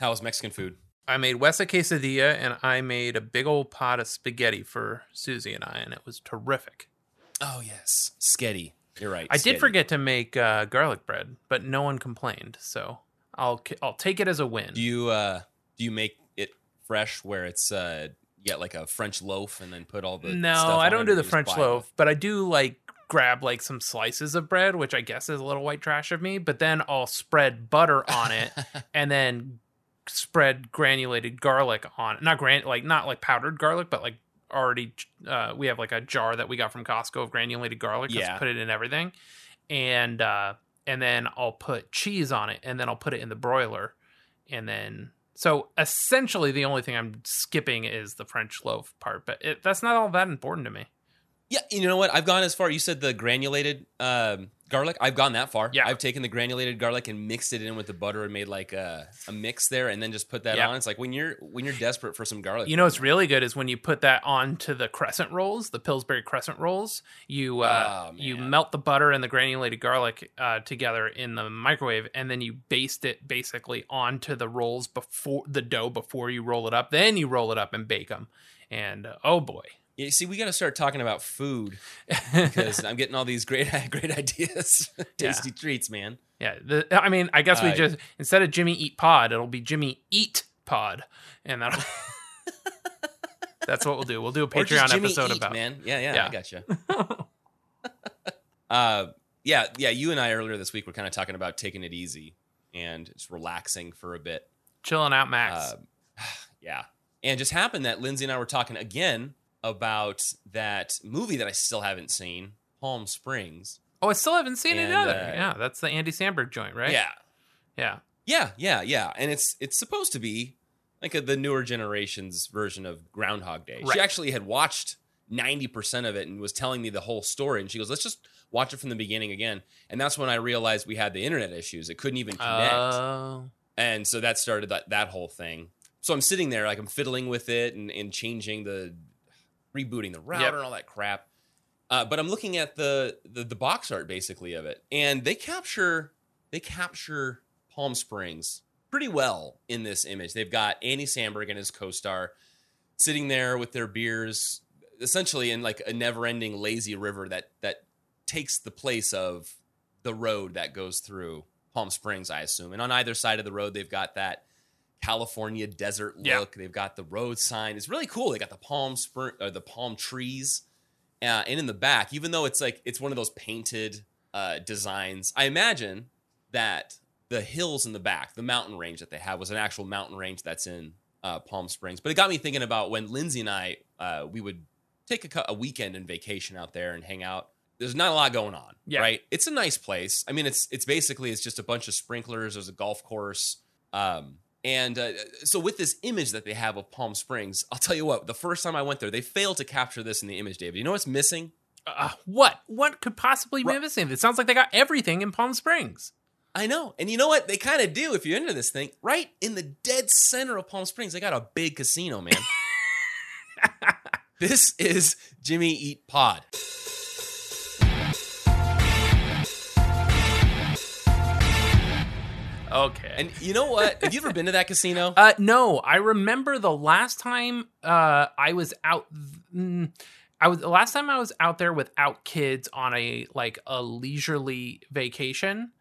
How was Mexican food? I made Wes a quesadilla and I made a big old pot of spaghetti for Susie and I, and it was terrific. Oh yes, sketty. You're right. I did forget to make uh, garlic bread, but no one complained, so I'll I'll take it as a win. Do you uh do you make it fresh where it's uh you get like a French loaf and then put all the no, I don't do the French buy it? loaf, but I do like grab like some slices of bread, which I guess is a little white trash of me. But then I'll spread butter on it, and then spread granulated garlic on not gran like not like powdered garlic, but like already. Uh, we have like a jar that we got from Costco of granulated garlic. Yeah. put it in everything, and uh, and then I'll put cheese on it, and then I'll put it in the broiler, and then. So essentially, the only thing I'm skipping is the French loaf part, but it, that's not all that important to me. Yeah, you know what? I've gone as far. You said the granulated um, garlic. I've gone that far. Yeah. I've taken the granulated garlic and mixed it in with the butter and made like a, a mix there, and then just put that Yeah. on. It's like when you're when you're desperate for some garlic. You know what's really good is when you put that onto the crescent rolls, the Pillsbury crescent rolls. You uh, Oh, you melt the butter and the granulated garlic uh, together in the microwave, and then you baste it basically onto the rolls before the dough before you roll it up. Then you roll it up and bake them. And uh, oh boy, You see, we got to start talking about food because I'm getting all these great great ideas, tasty treats, man. yeah. The, I mean, I guess we Uh, just instead of Jimmy Eat Pod, it'll be Jimmy Eat Pod, and that that's what we'll do. We'll do a Patreon Jimmy episode Eat, about man. Yeah, yeah, Yeah. I gotcha. uh, yeah, yeah. You and I earlier this week were kind of talking about taking it easy and just relaxing for a bit. chilling out, Max. Uh, yeah. And it just happened that Lindsay and I were talking again about that movie that I still haven't seen, Palm Springs. Oh, I still haven't seen it either. uh, yeah, that's the Andy Samberg joint, right? Yeah. Yeah. Yeah, yeah, yeah. And it's it's supposed to be like a, the newer generation's version of Groundhog Day. Right. She actually had watched 90% of it and was telling me the whole story. And she goes, let's just watch it from the beginning again. And that's when I realized we had the internet issues. It couldn't even connect. Oh. and so that started that, that whole thing. So I'm sitting there, like I'm fiddling with it and, and changing the, rebooting the router Yep. and all that crap. Uh, but I'm looking at the, the the box art basically of it, and they capture they capture Palm Springs pretty well in this image. They've got Andy Samberg and his co-star sitting there with their beers, essentially in like a never-ending lazy river that that takes the place of the road that goes through Palm Springs, I assume. And on either side of the road, they've got that California desert look. Yeah. They've got the road sign. It's really cool. They got the palm spur, or the palm trees, uh, and in the back, even though it's like it's one of those painted uh, designs, I imagine that the hills in the back, the mountain range that they have, was an actual mountain range that's in uh, Palm Springs. But it got me thinking about when Lindsay and I uh, we would take a, a weekend and vacation out there and hang out. There's not a lot going on, Yeah. right? It's a nice place. I mean, it's it's basically it's just a bunch of sprinklers. There's a golf course. Um, and uh, so with this image that they have of Palm Springs, I'll tell you what, the first time I went there, they failed to capture this in the image, David. You know what's missing? Uh, what? What could possibly be missing? It sounds like they got everything in Palm Springs. I know. And you know what? They kind of do if you're into this thing. Right in the dead center of Palm Springs, they got a big casino, man. this is Jimmy Eat Pod. Okay. And you know what? Have you ever been to that casino? Uh, no, I remember the last time uh, I was out. Mm, I was the last time I was out there without kids on a like a leisurely vacation.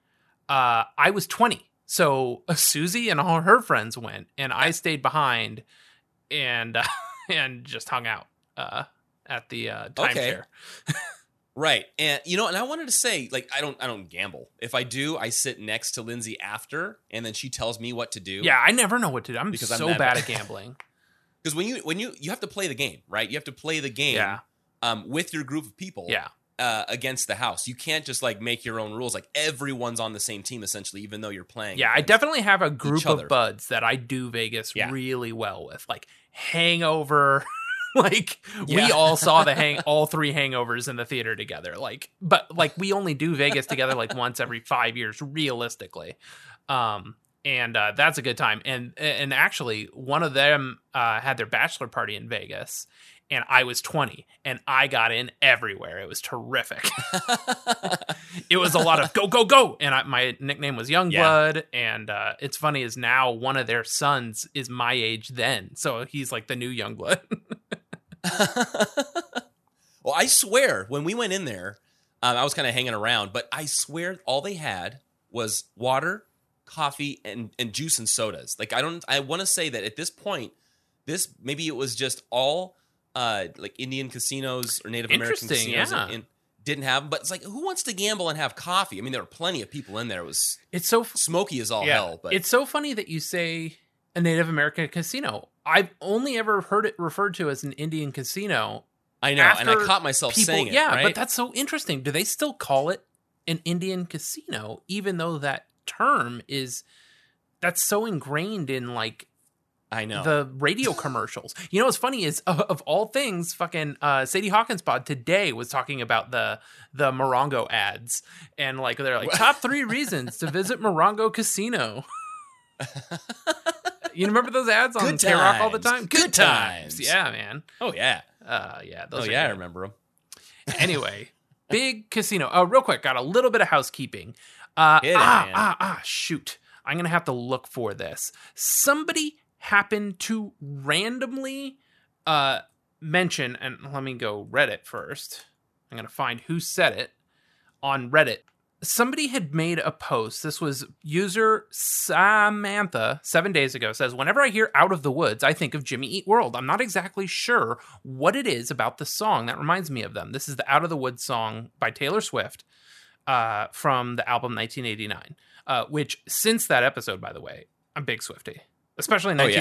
Uh, I was twenty, so Susie and all her friends went, and I stayed behind, and uh, and just hung out uh, at the uh, Okay. Right. And you know, and I wanted to say, like, I don't I don't gamble. If I do, I sit next to Lindsay after, and then she tells me what to do. Yeah, I never know what to do. I'm Because I'm so bad bad. at gambling. Because when you when you you have to play the game, right? You have to play the game Yeah. um with your group of people. Yeah. uh, against the house. You can't just like make your own rules. Like everyone's on the same team essentially, even though you're playing. Yeah, I definitely have a group of buds that I do Vegas Yeah. really well with. Like Hangover. like we all saw the hang all three hangovers in the theater together. Like but like we only do Vegas together like once every 5 years realistically. Um and uh, that's a good time. And and actually one of them uh, had their bachelor party in Vegas and I was 20 and I got in everywhere. It was terrific. it was a lot of go go go and I, my nickname was Young Youngblood and uh, it's funny is now one of their sons is my age then. So he's like the new Youngblood. well, I swear when we went in there, um, I was kind of hanging around, but I swear all they had was water, coffee, and and juice and sodas. Like I don't, I want to say that at this point, this maybe it was just all uh like Indian casinos or Native American casinos yeah. and, and didn't have them. But it's like who wants to gamble and have coffee? I mean, there were plenty of people in there. It was it's so f- smoky as all yeah. hell. But it's so funny that you say a Native American casino. I've only ever heard it referred to as an Indian casino. I know, and I caught myself People, saying it. yeah, right? but that's so interesting. Do they still call it an Indian casino, even though that term is that's so ingrained in like I know. the radio commercials. You know what's funny is of, of all things, fucking uh, Sadie Hawkins pod today was talking about the the Morongo ads and like they're like top three reasons to visit Morongo Casino. you remember those ads on Good Rock all the time? Good times. Yeah, man. oh yeah, Uh, yeah. Those oh yeah, I remember them. anyway, big casino. Oh, real quick, got a little bit of housekeeping. Uh, Hit ah, ah, ah, shoot. I'm going to have to look for this. Somebody happened to randomly uh, mention, and let me go Reddit first. I'm going to find who said it on Reddit. Somebody had made a post. This was user Samantha seven days ago. Says, Whenever I hear Out of the Woods, I think of Jimmy Eat World. I'm not exactly sure what it is about the song that reminds me of them. This is the Out of the Woods song by Taylor Swift uh, from the album 1989, uh, which since that episode, by the way, I'm big Swifty, especially Oh, yeah.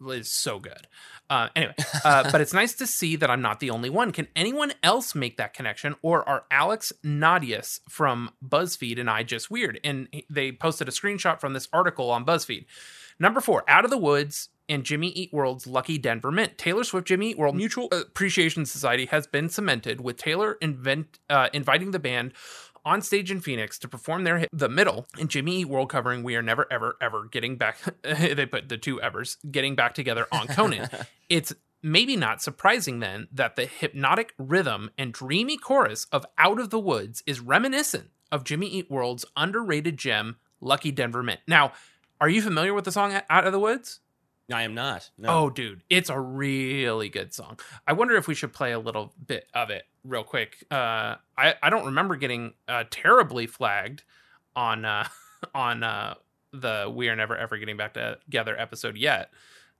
1989 f- is so good. Uh, anyway, uh, but it's nice to see that I'm not the only one. Can anyone else make that connection, or are Alex Nadius from BuzzFeed and I just weird? And they posted a screenshot from this article on BuzzFeed. Number four, Out of the Woods and Jimmy Eat World's Lucky Denver Mint. Taylor Swift Jimmy Eat World Mutual Appreciation Society has been cemented with Taylor invent, uh, inviting the band on stage in Phoenix to perform their hit The Middle and Jimmy Eat World covering We Are Never Ever Ever Getting Back they put the two evers getting back together on Conan. it's maybe not surprising then that the hypnotic rhythm and dreamy chorus of Out of the Woods is reminiscent of Jimmy Eat World's underrated gem Lucky Denver Mint. Now, are you familiar with the song Out of the Woods? I am not. No. Oh, dude, it's a really good song. I wonder if we should play a little bit of it real quick. Uh, I I don't remember getting uh, terribly flagged on uh, on uh, the "We Are Never Ever Getting Back Together" episode yet.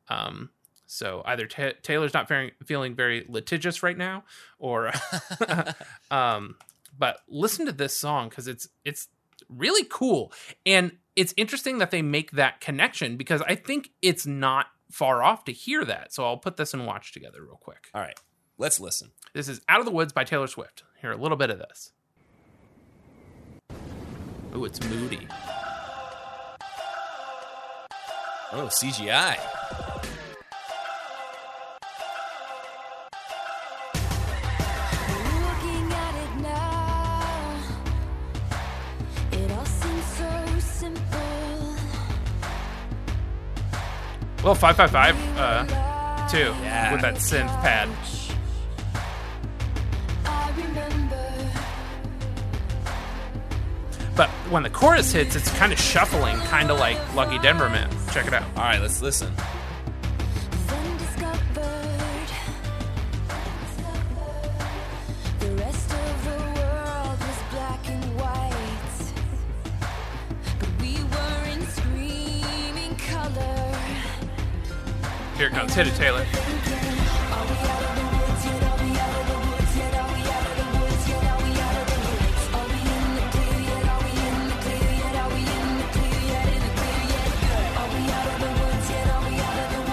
Um, so either Ta Taylor's not feeling very litigious right now, or um, but listen to this song because it's it's really cool and it's interesting that they make that connection because I think it's not far off to hear that. So I'll put this and watch together real quick. All right, let's listen. This is Out of the Woods by Taylor Swift. Hear a little bit of this. Oh, it's moody. Oh, CGI. Well, 555 uh, too, Yeah. with that synth pad. But when the chorus hits, it's kind of shuffling, kind of like Lucky Denver Man. Check it out. All right, let's listen. Hit it, Taylor.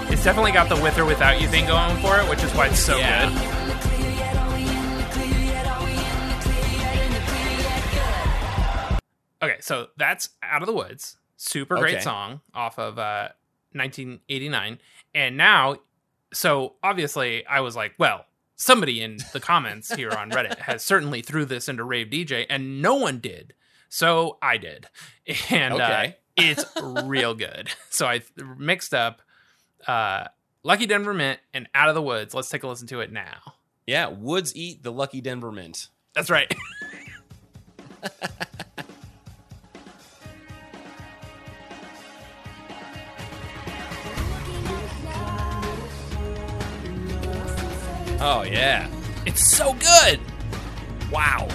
It's definitely got the with or without you thing going for it, which is why it's so Yeah. good. Okay, so that's Out of the Woods. Super great Okay. song off of uh, 1989. And now, so obviously, I was like, well, somebody in the comments here on Reddit has certainly threw this into Rave DJ, and no one did. So I did. And uh, it's real good. So I th- mixed up uh, Lucky Denver Mint and Out of the Woods. Let's take a listen to it now. Yeah, Woods eat the lucky Denver mint. That's right. Oh yeah. it's so good. Wow.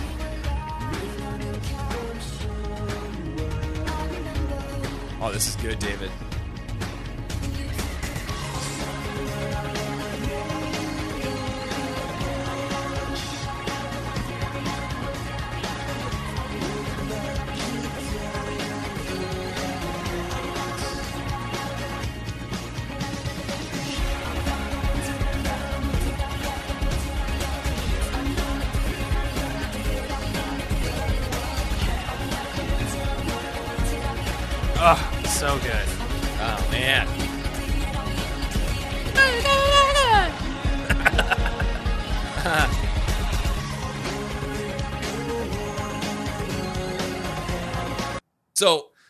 Oh, this is good, David.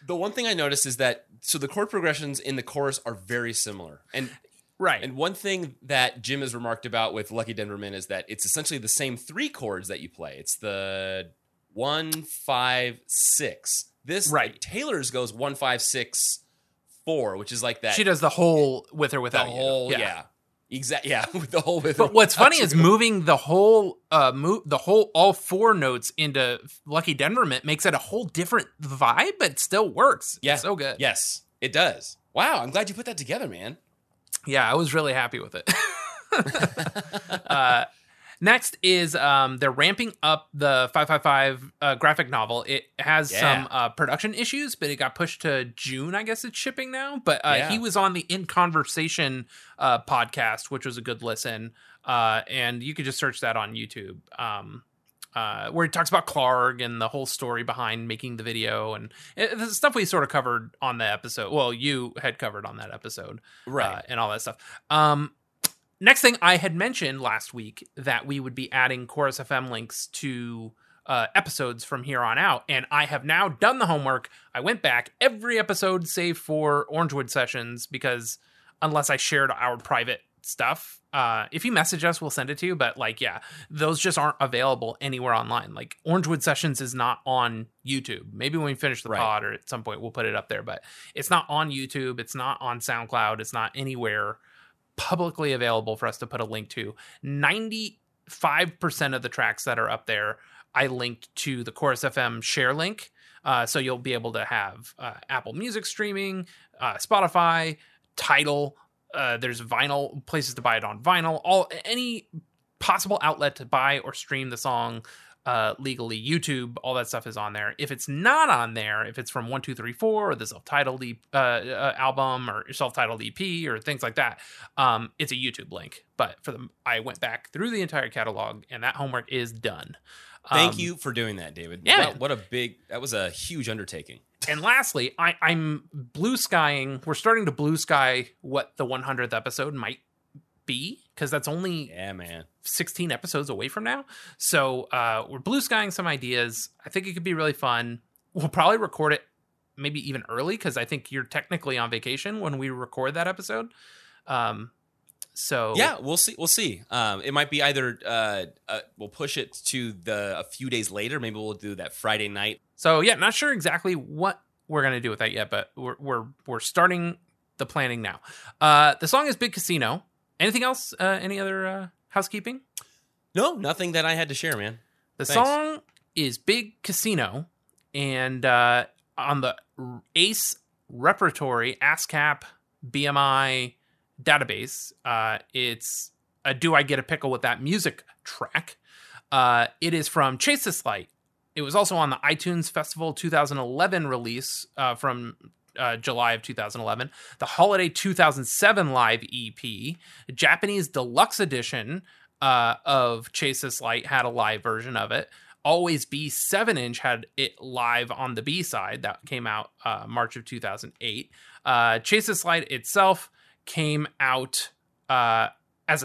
The one thing I noticed is that so the chord progressions in the chorus are very similar, and Right. and one thing that Jim has remarked about with Lucky Denver Mint is that it's essentially the same three chords that you play. It's the one, five, six. This Right. Taylor's goes one, five, six, four, which is like that. she does the whole with or the without you. whole, yeah, exactly, yeah, with the whole. With But what's funny is moving the whole uh move the whole all four notes into Lucky Denver Mint makes it a whole different vibe, but still works. Yeah. It's so good. Yes, it does. Wow, I'm glad you put that together, man. Yeah, I was really happy with it. uh, next is um, they're ramping up the 555 uh, graphic novel. It has Yeah. some uh, production issues, but it got pushed to June. I guess it's shipping now. But uh, Yeah. he was on the In Conversation uh, podcast, which was a good listen. Uh, and you could just search that on YouTube. Um, uh, where he talks about Clark and the whole story behind making the video and it, the stuff we sort of covered on the episode. Well, you had covered on that episode uh, and all that stuff. Um, next thing I had mentioned last week that we would be adding Chorus FM links to uh, episodes from here on out, and I have now done the homework. I went back every episode save for Orangewood sessions because unless I shared our private stuff, uh, if you message us, we'll send it to you. But like, yeah, those just aren't available anywhere online. Like Orangewood sessions is not on YouTube. Maybe when we finish the Right. pod or at some point we'll put it up there, but it's not on YouTube. It's not on SoundCloud. It's not anywhere publicly available for us to put a link to. 95% of the tracks that are up there, I linked to the Chorus FM share link. Uh, so you'll be able to have uh, Apple Music streaming, uh, Spotify, Tidal. Uh, there's vinyl places to buy it on vinyl. All any possible outlet to buy or stream the song uh, legally. YouTube, all that stuff is on there. If it's not on there, if it's from one two three four or the self-titled E- uh, uh, album or self-titled EP or things like that, um, it's a YouTube link. But for the, I went back through the entire catalog, and that homework is done. Thank Um, you for doing that, David. yeah, What, what a big that was a huge undertaking. And lastly, I, I'm blue skying. We're starting to blue sky what the 100th episode might be because that's only Yeah, man. 16 episodes away from now. So uh, we're blue skying some ideas. I think it could be really fun. We'll probably record it maybe even early because I think you're technically on vacation when we record that episode. Um, so Yeah, we'll see. We'll see. Um, it might be either uh, uh, we'll push it to the a few days later. Maybe we'll do that Friday night. So yeah, not sure exactly what we're gonna do with that yet, but we're we're we're starting the planning now. Uh, the song is Big Casino. Anything else? Uh, any other uh, housekeeping? No, nothing that I had to share, man. The Thanks. song is Big Casino, and uh, on the ACE repertory ASCAP BMI database, uh, it's a "Do I Get a Pickle with That Music" track. Uh, it is from Chase This Light. It was also on the iTunes Festival 2011 release uh, from uh, July of 2011, the Holiday 2007 live EP, Japanese deluxe edition uh, of Chase This Light had a live version of it. Always Be 7 inch had it live on the B side that came out uh, March of 2008. Uh, Chase This Light itself came out uh, as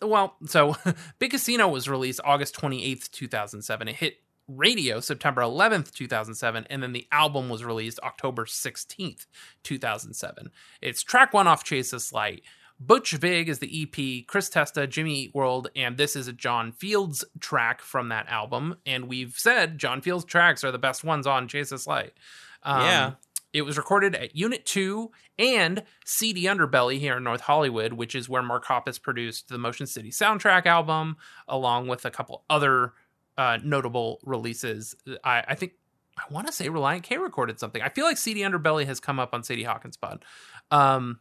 a well, so Big Casino was released August 28th, 2007. It hit radio September 11th, 2007, and then the album was released October 16th, 2007. It's track one off Chase This Light. Butch Vig is the EP, Chris Testa, Jimmy Eat World, and this is a John Fields track from that album. And we've said John Fields tracks are the best ones on Chase This Light. Um, Yeah. It was recorded at Unit 2 and CD Underbelly here in North Hollywood, which is where Mark Hoppus produced the Motion City soundtrack album, along with a couple other uh, notable releases. I, I think, I want to say Relient K recorded something. I feel like CD Underbelly has come up on Sadie Hawkins Pod. Um,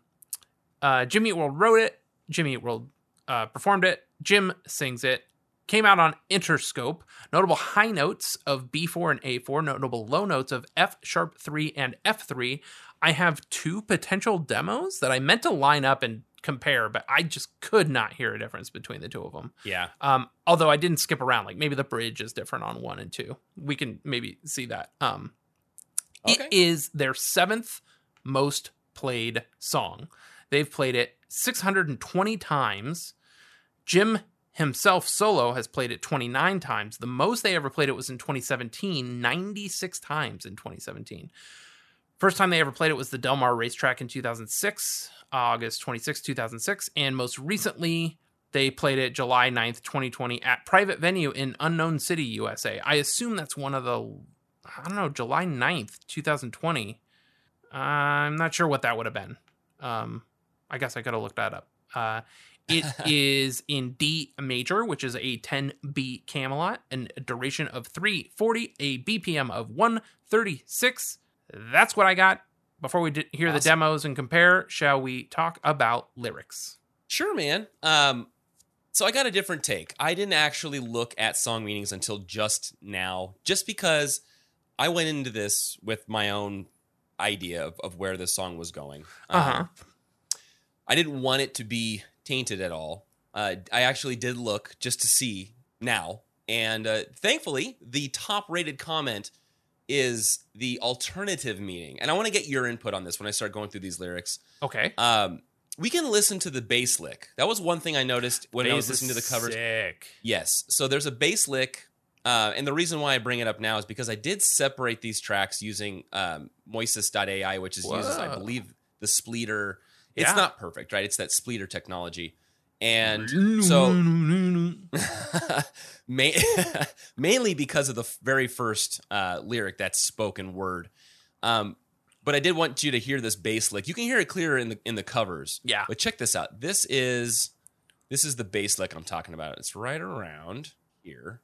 uh, Jimmy Eat World wrote it. Jimmy Eat World uh, performed it. Jim sings it. Came out on Interscope. Notable high notes of B4 and A4. Notable low notes of F sharp 3 and F3. I have two potential demos that I meant to line up and compare, but I just could not hear a difference between the two of them. Yeah. Um, although I didn't skip around, like maybe the bridge is different on one and two. We can maybe see that. Um, Okay. It is their seventh most played song. They've played it 620 times. Jim himself solo has played it 29 times. The most they ever played it was in 2017, 96 times in 2017. First time they ever played it was the Del Mar racetrack in 2006, August 26, 2006. And most recently, they played it July 9th, 2020 at private venue in Unknown City, USA. I assume that's one of the, I don't know, July 9th, 2020. I'm not sure what that would have been. Um, I guess I could have looked that up. Uh, it is in D major, which is a 10B Camelot, and a duration of 340, a BPM of 136. That's what I got. Before we d- hear the demos and compare, shall we talk about lyrics? Sure, man. Um, so I got a different take. I didn't actually look at song meanings until just now, just because I went into this with my own idea of, of where this song was going. Um, Uh-huh. I didn't want it to be tainted at all. Uh, I actually did look just to see now, and uh, thankfully, the top-rated comment is the alternative meaning. And I want to get your input on this when I start going through these lyrics. Okay. Um, we can listen to the bass lick. That was one thing I noticed when I was listening to the covers. Sick. Yes. So there's a bass lick. Uh, and the reason why I bring it up now is because I did separate these tracks using um, Moises.ai, which is uses, I believe, the Spleeter. It's Yeah. not perfect, right? It's that Spleeter technology. And so mainly because of the very first uh, lyric, that's spoken word. Um, but I did want you to hear this bass lick. You can hear it clearer in the in the covers. Yeah. But check this out. This is this is the bass lick I'm talking about. It's right around here.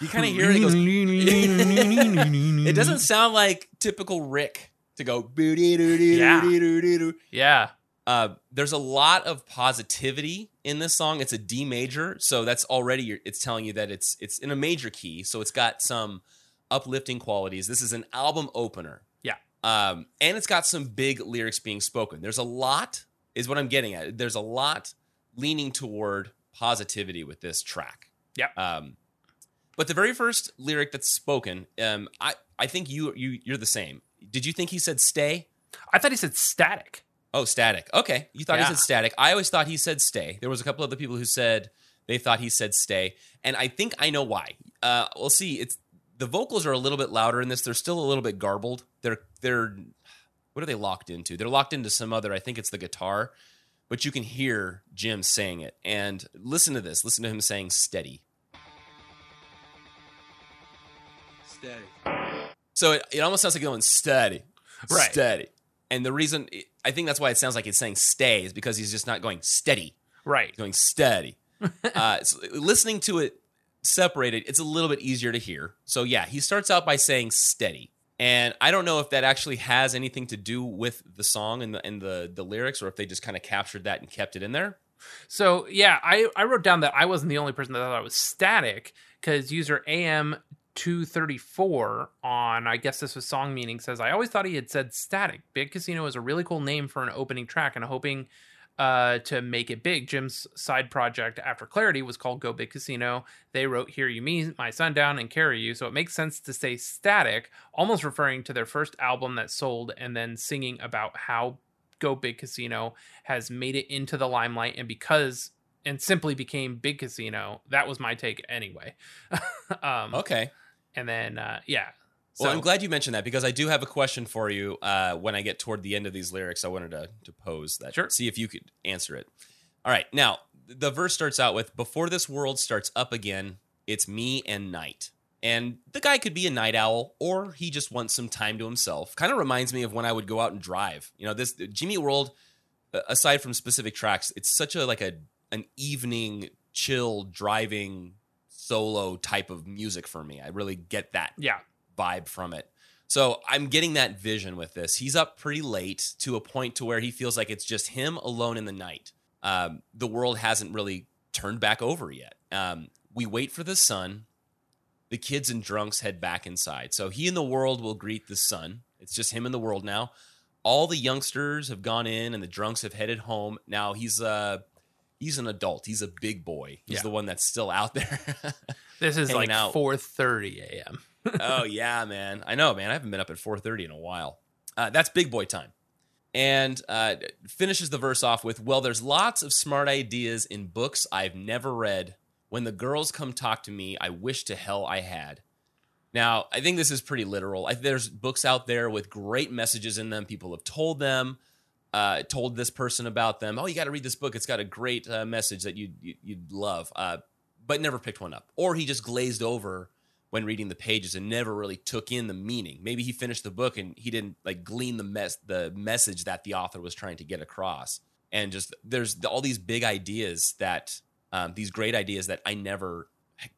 You kind of hear it. It goes. it doesn't sound like typical Rick to go. boo-dee-doo-dee-doo-dee-doo-doo. Yeah. Uh, there's a lot of positivity in this song. It's a D major, so that's already it's telling you that it's it's in a major key, so it's got some uplifting qualities. This is an album opener. Yeah. Um, and it's got some big lyrics being spoken. There's a lot, is what I'm getting at. There's a lot leaning toward positivity with this track. Yep. Um, but the very first lyric that's spoken, um, I I think you you you're the same. Did you think he said stay? I thought he said static. Oh, static. Okay. You thought Yeah. he said static. I always thought he said stay. There was a couple other people who said they thought he said stay. And I think I know why. Uh, we'll see. It's the vocals are a little bit louder in this. They're still a little bit garbled. They're they're what are they locked into? They're locked into some other, I think it's the guitar, but you can hear Jim saying it. And listen to this. Listen to him saying steady. Steady. So it, it almost sounds like going steady, Right. steady. And the reason I think that's why it sounds like it's saying stay is because he's just not going steady. Right. going steady. uh, so listening to it separated, it's a little bit easier to hear. So yeah, he starts out by saying steady, and I don't know if that actually has anything to do with the song and the and the the lyrics, or if they just kind of captured that and kept it in there. So yeah, I, I wrote down that I wasn't the only person that thought I was static because user AM two thirty four on I guess this was song meaning says I always thought he had said static. Big Casino is a really cool name for an opening track, and hoping uh, to make it big. Jim's side project after Clarity was called Go Big Casino. They wrote Here You Me, My Sundown, and Carry You. So it makes sense to say static, almost referring to their first album that sold, and then singing about how Go Big Casino has made it into the limelight. And because and simply became Big Casino. That was my take anyway. um, Okay. And then uh, yeah. Well, So- I'm glad you mentioned that because I do have a question for you uh, when I get toward the end of these lyrics. I wanted to, to pose that. Sure. See if you could answer it. All right. Now, the verse starts out with Before this world starts up again, it's me and night. And the guy could be a night owl or he just wants some time to himself. Kind of reminds me of when I would go out and drive. You know, this Jimmy World, aside from specific tracks, it's such a like a an evening chill driving solo type of music for me. I really get that yeah. vibe from it. So I'm getting that vision with this. He's up pretty late to a point to where he feels like it's just him alone in the night. Um, the world hasn't really turned back over yet. Um, we wait for the sun. The kids and drunks head back inside. So he and the world will greet the sun. It's just him and the world now. All the youngsters have gone in and the drunks have headed home. Now he's uh he's an adult. He's a big boy. He's Yeah. the one that's still out there. This is like out. 4:30 a.m. oh yeah, man. I know, man. I haven't been up at 4:30 in a while. Uh, that's big boy time. And uh, finishes the verse off with, "Well, there's lots of smart ideas in books I've never read. When the girls come talk to me, I wish to hell I had." Now, I think this is pretty literal. I, there's books out there with great messages in them. People have told them, uh, told this person about them. Oh, you got to read this book. It's got a great uh, message that you, you you'd love, uh, but never picked one up. Or he just glazed over when reading the pages and never really took in the meaning. Maybe he finished the book and he didn't like glean the mess the message that the author was trying to get across. And just there's all these big ideas that um, these great ideas that I never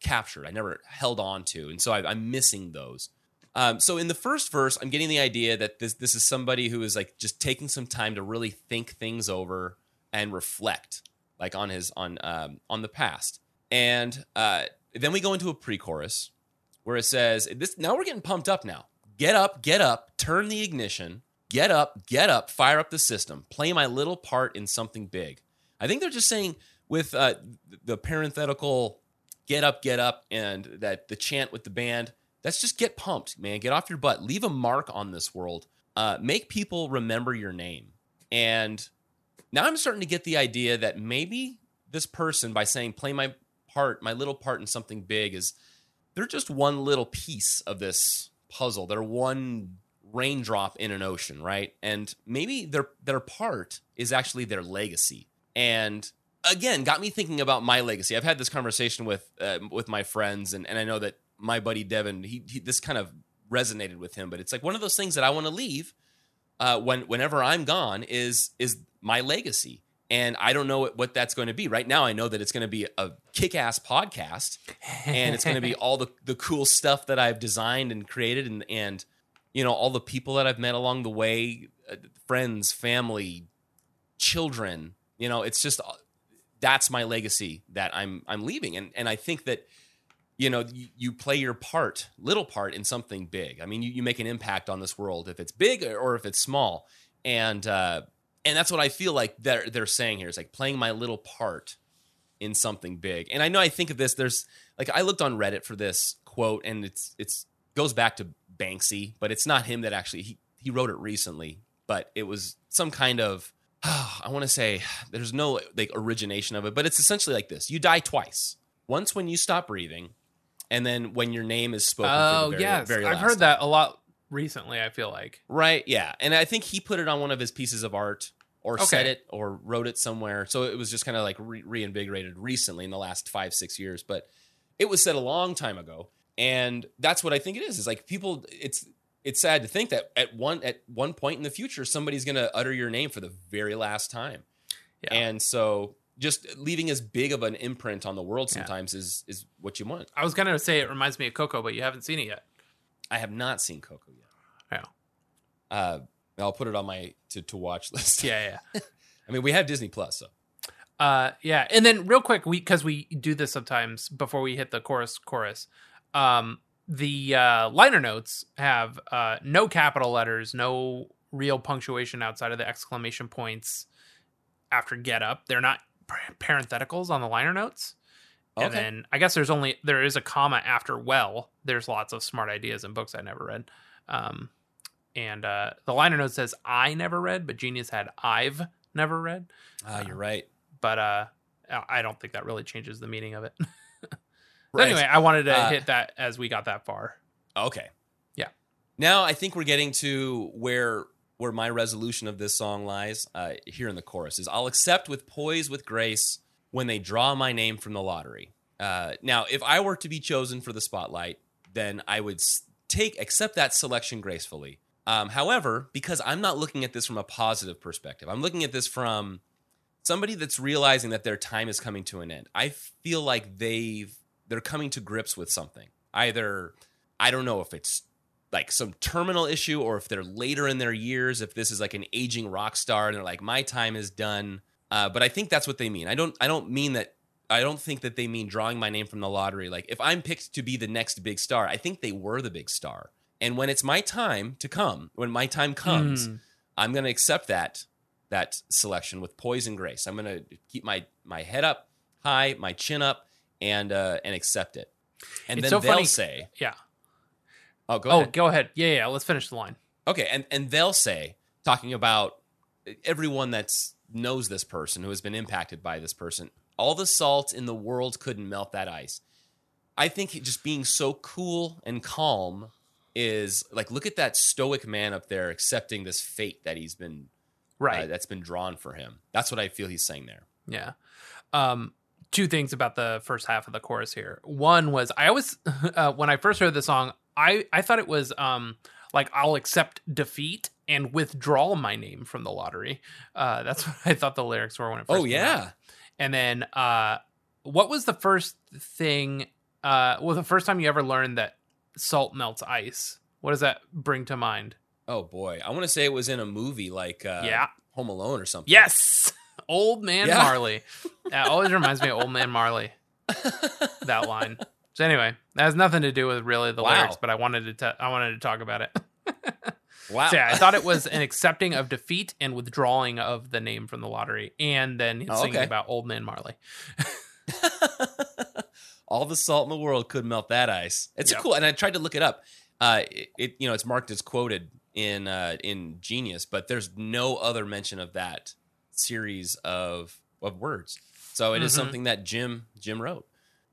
captured, I never held on to, and so I, I'm missing those. Um, so in the first verse, I'm getting the idea that this this is somebody who is like just taking some time to really think things over and reflect, like on his on um, on the past. And uh, then we go into a pre-chorus where it says, "This now we're getting pumped up now. Get up, get up, turn the ignition, get up, get up, fire up the system, play my little part in something big." I think they're just saying with uh, the parenthetical "get up, get up," and that the chant with the band. That's just get pumped, man. Get off your butt. Leave a mark on this world. Uh, make people remember your name. And now I'm starting to get the idea that maybe this person, by saying play my part, my little part in something big, is they're just one little piece of this puzzle. They're one raindrop in an ocean, right? And maybe their their part is actually their legacy. And again, got me thinking about my legacy. I've had this conversation with uh, with my friends, and, and I know that my buddy Devin, he, he this kind of resonated with him. But it's like one of those things that I want to leave uh, when whenever I'm gone is is my legacy. And I don't know what, that's going to be. Right now, I know that it's going to be a kick-ass podcast, and it's going to be all the, the cool stuff that I've designed and created, and and you know all the people that I've met along the way, uh, friends, family, children. You know, it's just uh, that's my legacy that I'm I'm leaving, and and I think that you know you, you play your part, little part in something big. I mean, you, you make an impact on this world if it's big or if it's small, and uh, and that's what I feel like they're they're saying here. It's like playing my little part in something big. And I know I think of this. There's like I looked on Reddit for this quote, and it's it's goes back to Banksy, but it's not him that actually he he wrote it recently, but it was some kind of I want to say there's no like origination of it, but it's essentially like this: you die twice. Once when you stop breathing, and then when your name is spoken. Oh very, yes, very I've heard time. that a lot recently. I feel like Right, yeah. And I think he put it on one of his pieces of art or said it or wrote it somewhere. So it was just kind of like re- reinvigorated recently in the last five, six years. But it was said a long time ago. And that's what I think it is. Is like people it's it's sad to think that at one at one point in the future somebody's gonna utter your name for the very last time. Yeah. And so just leaving as big of an imprint on the world Yeah. sometimes is is what you want. I was gonna say it reminds me of Coco, but you haven't seen it yet. I have not seen Coco yet. Yeah. Uh I'll put it on my to, to watch list. Yeah, yeah. I mean, we have Disney Plus, so Uh, yeah, and then real quick, we because we do this sometimes before we hit the chorus. Chorus, um, the uh, liner notes have uh, no capital letters, no real punctuation outside of the exclamation points after "get up." They're not parentheticals on the liner notes. And Okay. then I guess there's only there is a comma after "well." There's lots of smart ideas in books I never read. Um, and uh, the liner note says "I never read," but Genius had "I've never read." Ah, you're right. but uh uh, I don't think that really changes the meaning of it. Right. anyway, I wanted to Uh, hit that as we got that far. Okay. Yeah. Now I think we're getting to where where my resolution of this song lies uh, here in the chorus is I'll accept with poise with grace when they draw my name from the lottery. Uh, now, if I were to be chosen for the spotlight, then I would take accept that selection gracefully. Um, however, because I'm not looking at this from a positive perspective, I'm looking at this from somebody that's realizing that their time is coming to an end. I feel like they've they're coming to grips with something. Either I don't know if it's like some terminal issue or if they're later in their years, if this is like an aging rock star and they're like, my time is done. Uh, but I think that's what they mean. I don't I don't mean that I don't think that they mean drawing my name from the lottery. Like if I'm picked to be the next big star, I think they were the big star. And when it's my time to come, when my time comes, Mm. I'm going to accept that that selection with poise and grace. I'm going to keep my my head up high, my chin up, and uh, and accept it. And It's then so they'll funny- say, Yeah. "Oh, go oh, ahead." go ahead. Yeah, yeah. Let's finish the line. Okay, and and they'll say, talking about everyone that's knows this person who has been impacted by this person, all the salt in the world couldn't melt that ice. I think just being so cool and calm is like look at that stoic man up there accepting this fate that he's been Right. uh, that's been drawn for him. That's what I feel he's saying there. Yeah. Um, two things about the first half of the chorus here. One was I always uh, when I first heard the song, I I thought it was um like I'll accept defeat and withdraw my name from the lottery. Uh, that's what I thought the lyrics were when it first. Oh yeah. out. And then uh, what was the first thing? Uh, well, the first time you ever learned that salt melts ice. What does that bring to mind? Oh boy, I want to say it was in a movie like uh, Yeah. Home Alone or something. Yes, Old Man Yeah. Marley. That always reminds me of Old Man Marley. that line. So anyway, that has nothing to do with really the Wow. lyrics, but I wanted to t- I wanted to talk about it. wow. So yeah, I thought it was an accepting of defeat and withdrawing of the name from the lottery, and then Oh, singing okay. about Old Man Marley. All the salt in the world could melt that ice. It's Yep. cool, and I tried to look it up. Uh, it, it you know it's marked as quoted in uh, in Genius, but there's no other mention of that series of of words. So it is Mhm. something that Jim Jim wrote.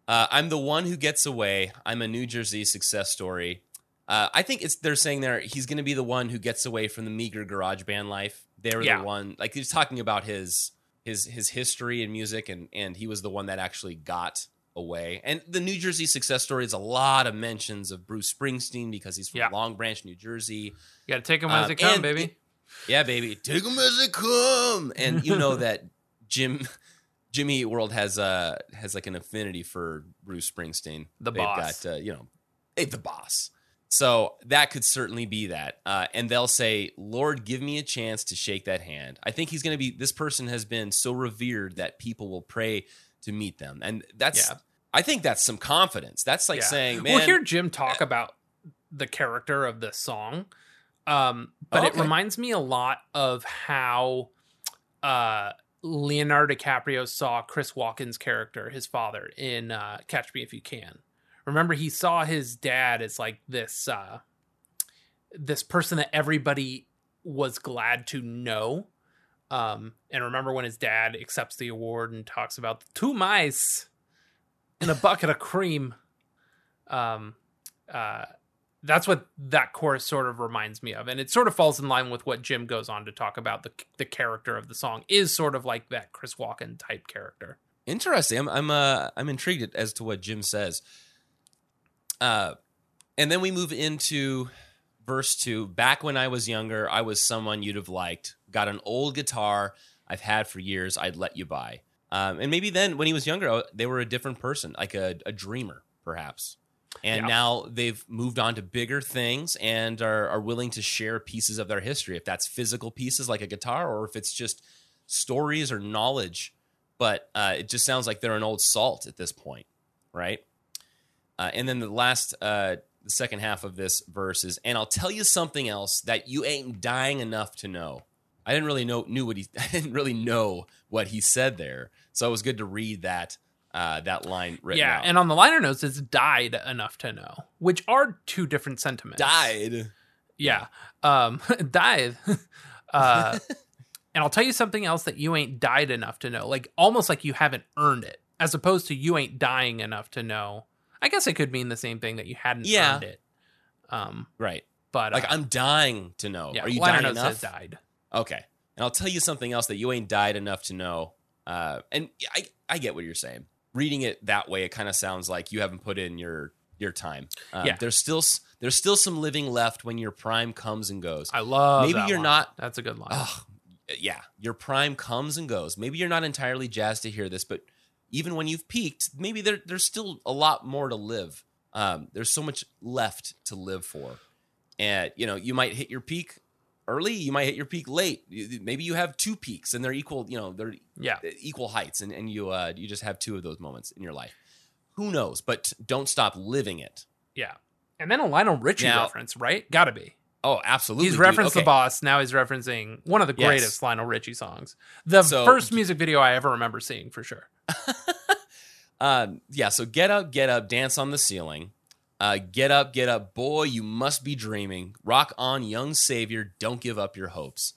Uh, I'm the one who gets away. I'm a New Jersey success story. Uh, I think it's they're saying there he's going to be the one who gets away from the meager garage band life. They're Yeah. the one like he's talking about his his his history in music and and he was the one that actually got away. And the New Jersey success story is a lot of mentions of Bruce Springsteen because he's from Yeah. Long Branch, New Jersey. You got to take as Um, they come, baby. Yeah, baby, take them as they come. And you know that Jim Jimmy Eat World has uh has like an affinity for Bruce Springsteen. The They've boss. got uh, you know, the boss. So that could certainly be that. Uh, and they'll say, Lord, give me a chance to shake that hand. I think he's going to be, this person has been so revered that people will pray to meet them. And that's, Yeah. I think that's some confidence. That's like Yeah. saying, man, we'll hear Jim talk about the character of the song, um, but it Okay. reminds me a lot of how uh, Leonardo DiCaprio saw Chris Walken's character, his father, in uh, Catch Me If You Can. Remember, he saw his dad as like this uh, this person that everybody was glad to know. Um, and remember when his dad accepts the award and talks about the two mice in a bucket of cream. Um, uh, that's what that chorus sort of reminds me of, and it sort of falls in line with what Jim goes on to talk about. the The character of the song is sort of like that Chris Walken type character. Interesting. I'm I'm uh I'm intrigued as to what Jim says. Uh and then we move into verse 2. Back when I was younger, I was someone you'd have liked. Got an old guitar I've had for years. I'd let you buy. Um, and maybe then when he was younger, they were a different person, like a, a dreamer, perhaps. And Yeah. now they've moved on to bigger things and are, are willing to share pieces of their history, if that's physical pieces like a guitar, or if it's just stories or knowledge. But uh, it just sounds like they're an old salt at this point, right? Uh, and then the last, uh, the second half of this verse is, and I'll tell you something else that you ain't dying enough to know. I didn't really know knew what he I didn't really know what he said there, so it was good to read that uh, that line written yeah, out. and on the liner notes, it's died enough to know, which are two different sentiments. died. Yeah. Um died. uh And I'll tell you something else that you ain't died enough to know. Like almost like you haven't earned it, as opposed to you ain't dying enough to know. I guess it could mean the same thing that you hadn't Yeah. earned it. Um, Right. but Like uh, I'm dying to know. yeah, Are you liner dying notes enough? died. Okay. And I'll tell you something else that you ain't died enough to know. Uh, and I, I get what you're saying. Reading it that way, it kind of sounds like you haven't put in your your time. Um, Yeah. There's still there's still some living left when your prime comes and goes. I love. Maybe that you're line. not- That's a good line. Yeah, your prime comes and goes. Maybe you're not entirely jazzed to hear this, but even when you've peaked, maybe there, there's still a lot more to live. Um, there's so much left to live for, and you know you might hit your peak early, you might hit your peak late. Maybe you have two peaks and they're equal. You know they're yeah, equal heights, and and you uh, you just have two of those moments in your life. Who knows? But don't stop living it. yeah. And then a Lionel Richie Now- reference, right? Gotta be. Oh, absolutely. He's referenced Okay. the boss. Now he's referencing one of the Yes. greatest Lionel Richie songs. The So- first music video I ever remember seeing for sure. Um, yeah, so get up, get up, dance on the ceiling. Uh, get up, get up, boy, you must be dreaming. Rock on, young savior, don't give up your hopes.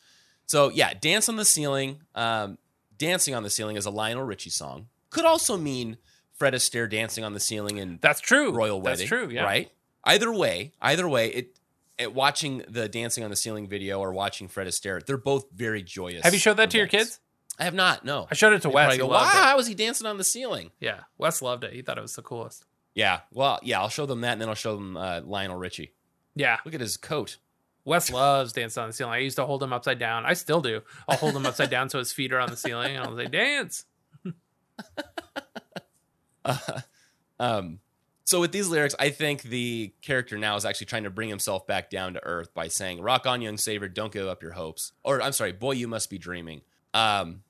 So yeah, dance on the ceiling. Um, dancing on the ceiling is a Lionel Richie song. Could also mean Fred Astaire dancing on the ceiling and That's true. Royal Wedding. That's true. Yeah. Right. Either way, either way, it. It, watching the dancing on the ceiling video or watching Fred Astaire, they're both very joyous. Have you showed that to your kids? I have not. No. I showed it to They Wes. go, wow, it. how was he dancing on the ceiling? Yeah, Wes loved it. He thought it was the coolest. Yeah. Well, yeah, I'll show them that and then I'll show them uh, Lionel Richie. Yeah, Look at his coat. Wes loves dancing on the ceiling. I used to hold him upside down. I still do. I'll hold him upside down so his feet are on the ceiling, and I'll say, "Dance." um, so with these lyrics, I think the character now is actually trying to bring himself back down to earth by saying, "Rock on, young savior, don't give up your hopes." Or I'm sorry, boy, you must be dreaming. Um,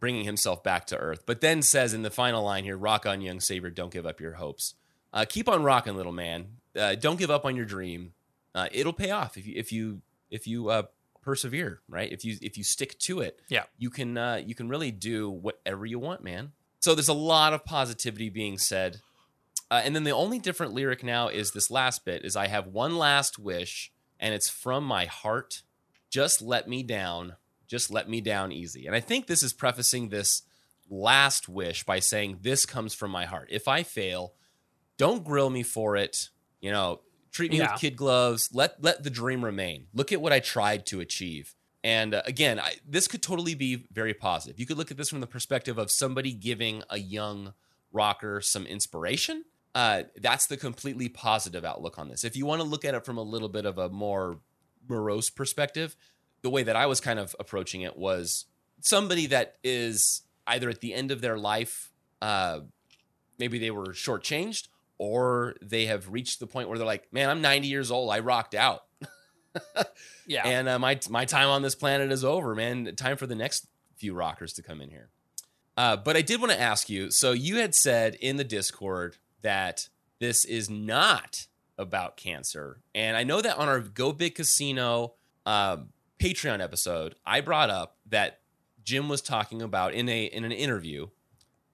bringing himself back to earth, but then says in the final line here, "Rock on, young savior, don't give up your hopes." Uh, keep on rocking, little man. Uh, don't give up on your dream. Uh, it'll pay off if you if you if you uh, persevere. Right? If you if you stick to it, Yeah. you can uh, you can really do whatever you want, man. So there's a lot of positivity being said. Uh, and then the only different lyric now is this last bit is I have one last wish and it's from my heart. Just let me down. Just let me down easy. And I think this is prefacing this last wish by saying this comes from my heart. If I fail, don't grill me for it. You know, treat me Yeah. with kid gloves. Let let the dream remain. Look at what I tried to achieve. And uh, again, I, this could totally be very positive. You could look at this from the perspective of somebody giving a young rocker some inspiration. Uh, that's the completely positive outlook on this. If you want to look at it from a little bit of a more morose perspective, the way that I was kind of approaching it was somebody that is either at the end of their life, uh, maybe they were shortchanged, or they have reached the point where they're like, "Man, I'm 90 years old. I rocked out." Yeah, and uh, my my time on this planet is over, man. Time for the next few rockers to come in here. Uh, but I did want to ask you. So you had said in the Discord that this is not about cancer, and I know that on our Go Big Casino um, Patreon episode, I brought up that Jim was talking about in a in an interview.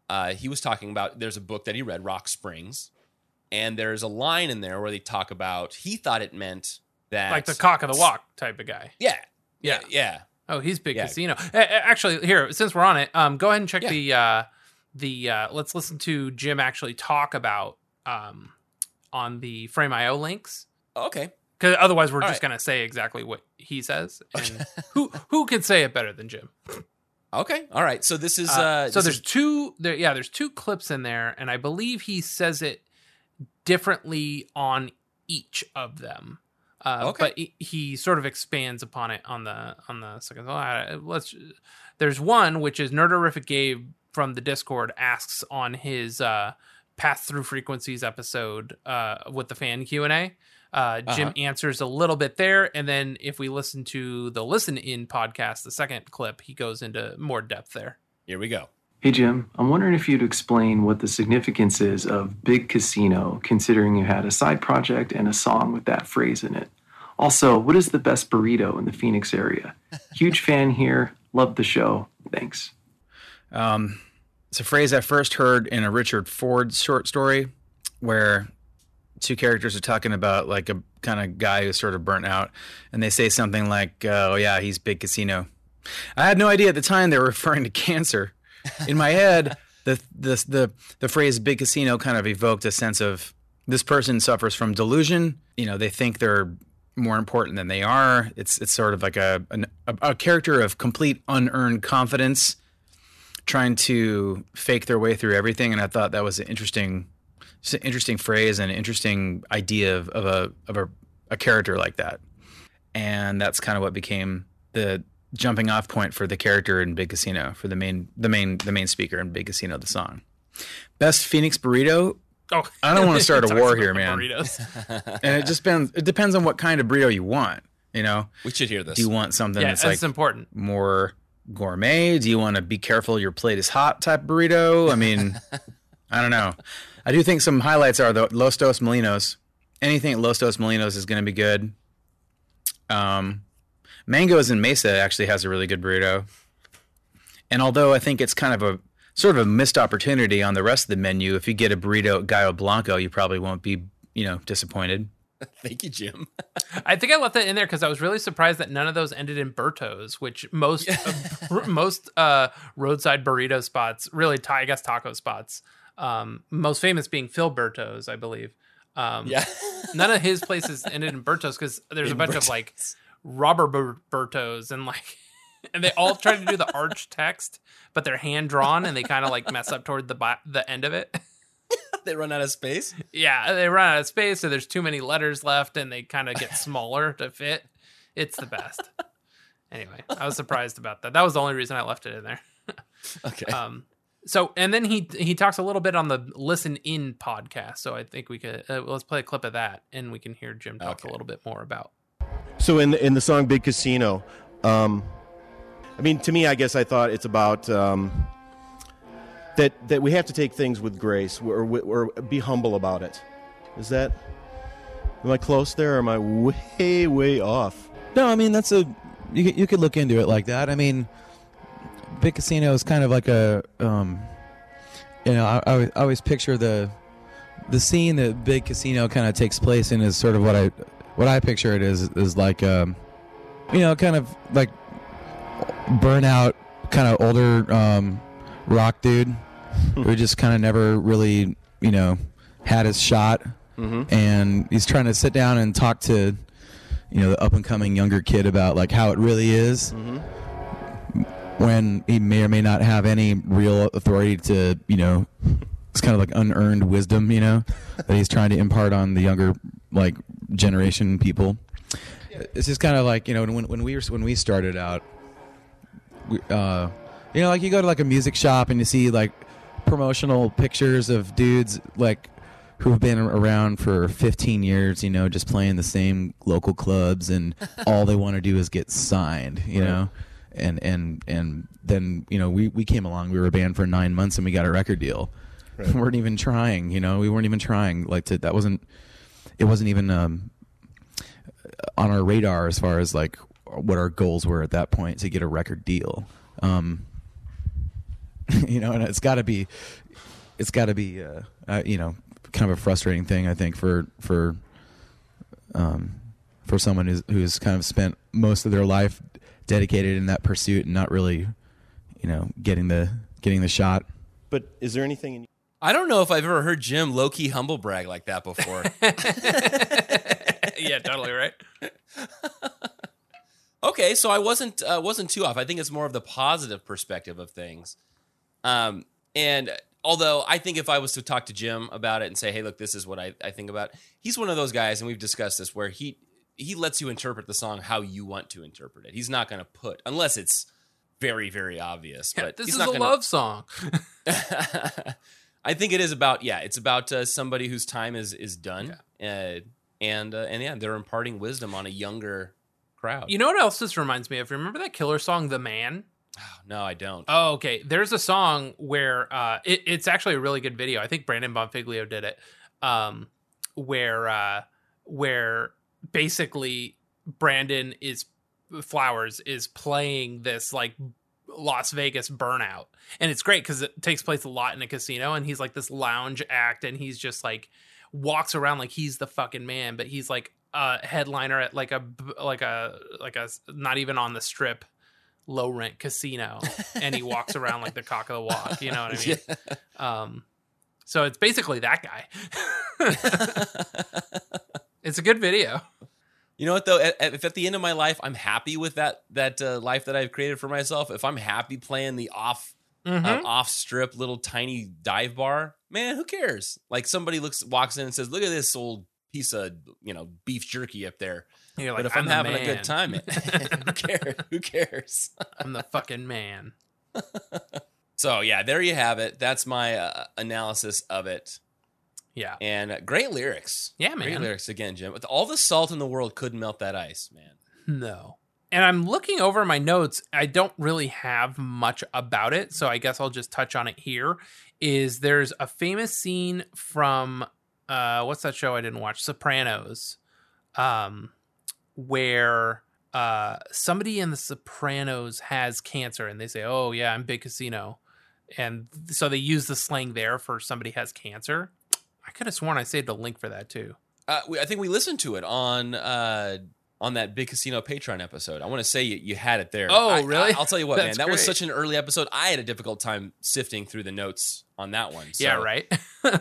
Uh, he was talking about there's a book that he read, Rock Springs, and there's a line in there where they talk about he thought it meant that like the cock of the walk type of guy. yeah, Yeah. yeah. Oh, he's big Yeah. casino. Actually, here since we're on it, um, go ahead and check Yeah. the uh, the uh, let's listen to Jim actually talk about um, on the Frame.io links Okay. because otherwise we're All just right. gonna say exactly what he says. And who who can say it better than Jim? Okay. All right. So this is uh, Uh, so there's is- two there yeah there's two clips in there and i believe he says it differently on each of them uh, Okay. but he, he sort of expands upon it on the on the second let's there's one which is nerderific gabe from the discord asks on his uh Pass the Frequencies episode uh with the fan q&a uh, Jim Uh-huh. answers a little bit there, and then if we listen to the listen in podcast, the second clip, he goes into more depth there. here we go. Hey Jim, I'm wondering if you'd explain what the significance is of Big Casino, considering you had a side project and a song with that phrase in it. Also, what is the best burrito in the Phoenix area? Huge fan here. Love the show. Thanks. Um, it's a phrase I first heard in a Richard Ford short story where two characters are talking about like a kind of guy who's sort of burnt out, and they say something like, uh, "Oh yeah, he's big casino," I had no idea at the time they were referring to cancer. In my head, the the the the phrase "big casino" kind of evoked a sense of this person suffers from delusion. You know, they think they're more important than they are. It's it's sort of like a an, a, character of complete unearned confidence, trying to fake their way through everything. And I thought that was an interesting, an interesting phrase and an interesting idea of, of a of a, a character like that. And that's kind of what became the jumping off point for the character in Big Casino for the main the main the main speaker in Big Casino the song. Best Phoenix burrito, Oh, I don't wanna start a war here, man. Burritos. and it just depends. It depends on what kind of burrito you want. You know, We should hear this. do you want something yeah, that's that's like important. more gourmet? Do you want to be careful your plate is hot type burrito? I mean, I don't know. I do think some highlights are the Los Dos Molinos. Anything at Los Dos Molinos is going to be good. Um, Mangoes in Mesa actually has a really good burrito. And although I think it's kind of a sort of a missed opportunity on the rest of the menu, if you get a burrito at Gallo Blanco, you probably won't be, you know, disappointed. Thank you, Jim. I think I left that in there because I was really surprised that none of those ended in Bertos, which most uh, most uh, roadside burrito spots, really, ta- I guess taco spots, um, most famous being Filiberto's, I believe. Um, Yeah. none of his places ended in Bertos because there's a In bunch of like rubber Ber- Bertos and like, and they all try to do the arch text, but they're hand drawn and they kind of like mess up toward the bi- the end of it. they run out of space. Yeah, they run out of space, so there's too many letters left, and they kind of get smaller to fit. It's the best. Anyway, I was surprised about that. That was the only reason I left it in there. Okay. Um, so and then he he talks a little bit on the listen in podcast. So I think we could uh, let's play a clip of that, and we can hear Jim talk Okay. a little bit more about. So in the, in the song "Big Casino," um, I mean, to me, I guess I thought it's about um, that that we have to take things with grace or, or be humble about it. Is that? Am I close there, or am I way way off? No, I mean that's a you you could look into it like that. I mean, Big Casino is kind of like a um, you know I, I always picture the the scene that Big Casino kind of takes place in is sort of what I what I picture it is is like um, you know kind of like burnout kind of older um, rock dude who just kind of never really you know had his shot. And he's trying to sit down and talk to you know the up and coming younger kid about like how it really is. When he may or may not have any real authority to you know it's kind of like unearned wisdom you know that he's trying to impart on the younger like generation people it's just kind of like you know when when we were when we started out we, uh you know like you go to like a music shop and you see like promotional pictures of dudes like who have been around for 15 years, you know, just playing the same local clubs and all they want to do is get signed, you know. And and and then, you know, we we came along, we were a band for 9 months and we got a record deal. We weren't even trying, you know. We weren't even trying like to that wasn't it wasn't even um on our radar as far as like what our goals were at that point to get a record deal. Um you know, and it's got to be it's got to be uh, uh, you know kind of a frustrating thing I think for for um, for someone who's who's kind of spent most of their life dedicated in that pursuit and not really you know getting the getting the shot. But is there anything in I don't know if I've ever heard Jim low key humble brag like that before. yeah, totally right. okay, so I wasn't uh, wasn't too off. I think it's more of the positive perspective of things. Um, and although I think if I was to talk to Jim about it and say, "Hey, look, this is what I, I think about," he's one of those guys, and we've discussed this, where he he lets you interpret the song how you want to interpret it. He's not going to put unless it's very very obvious. But this he's is not a gonna, love song. I think it is about yeah, it's about uh, somebody whose time is is done, uh, and uh, and yeah, they're imparting wisdom on a younger crowd. You know what else this reminds me of? Remember that killer song, "The Man"? no, I don't. Oh, okay. There's a song where uh, it, it's actually a really good video. I think Brandon Bonfiglio did it, um, where uh, where basically Brandon is Flowers is playing this like Las Vegas burnout, and it's great because it takes place a lot in a casino, and he's like this lounge act, and he's just like walks around like he's the fucking man, but he's like a headliner at like a like a like a not even on the strip low rent casino and he walks around like the cock of the walk. You know what I mean? Um, so it's basically that guy. it's a good video. You know what though? At, at- if at the end of my life I'm happy with that that uh, life that I've created for myself, if I'm happy playing the off Mhm. uh, off strip little tiny dive bar, man, who cares? Like somebody looks walks in and says, "Look at this old piece of you know beef jerky up there." You're but like, if I'm, the having a good time, who cares? Who cares? I'm the fucking man. So yeah, there you have it. That's my uh, analysis of it. Yeah. And uh, great lyrics. Yeah, man. Great lyrics again, Jim. With all the salt in the world couldn't melt that ice, man. No. And I'm looking over my notes. I don't really have much about it, so I guess I'll just touch on it here. Is there's a famous scene from uh what's that show I didn't watch? Sopranos. Um where uh somebody in the Sopranos has cancer and they say, "Oh yeah, I'm big casino." And so they use the slang there for somebody has cancer. I could have sworn I saved a link for that too. Uh, we, I think we listened to it on uh, on that big casino Patreon episode. I want to say you, you had it there. Oh, I- really? I, will tell you what, man. That was such an early episode. I had a difficult time sifting through the notes on that one. So yeah, right.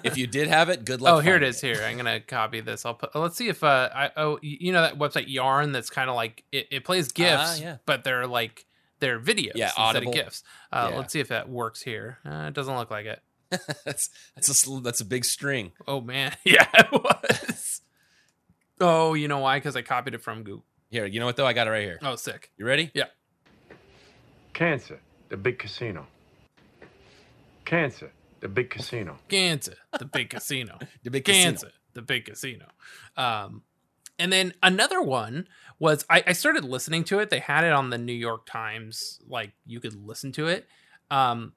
if you did have it, good luck. Oh, here it. Here, I'm gonna copy this. I'll put. Let's see if uh, I oh, you know that website Yarn that's kind of like it, it plays gifs, Ah, yeah. but they're like they're videos Yeah, instead Audible. of gifs. Uh, Yeah. Let's see if that works here. Uh, it doesn't look like it. that's that's a that's a big string. Oh man, yeah, it was. oh, you know why? Because I copied it from Google. Here, you know what though? I got it right here. Oh, sick. You ready? Yeah. Cancer, the big casino. Cancer, the big casino. Cancer, the big casino. The big casino. Kansas, the big casino. Um, and then another one was I, I started listening to it. They had it on the New York Times, like you could listen to it. Um,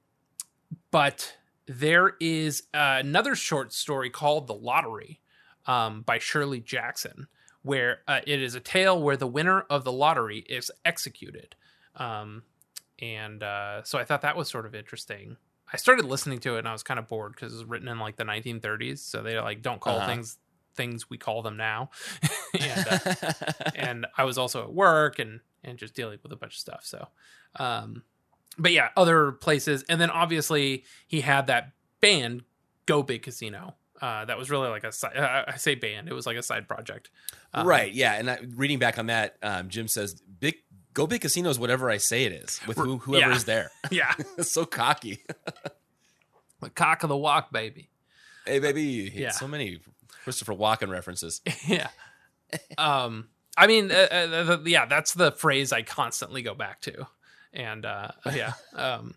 but there is another short story called "The Lottery" um, by Shirley Jackson, where uh, it is a tale where the winner of the lottery is executed. Um, and uh, so I thought that was sort of interesting. I started listening to it and I was kind of bored because it was written in like the 1930s. So they like don't call Uh-huh. things things we call them now. and uh, and I was also at work and and just dealing with a bunch of stuff. So, um, but yeah, other places, and then obviously he had that band, Go Big Casino. Uh, that was really like a side. Uh, I say band; it was like a side project. Um, right. Yeah. And I, reading back on that, um, Jim says, "Big go big casinos, whatever I say it is, with who, whoever yeah. is there." Yeah, so cocky. the cock of the walk, baby. Hey, baby, you hit Yeah. so many Christopher Walken references. yeah. Um, I mean, uh, uh, the, yeah, that's the phrase I constantly go back to, and uh, yeah. Um,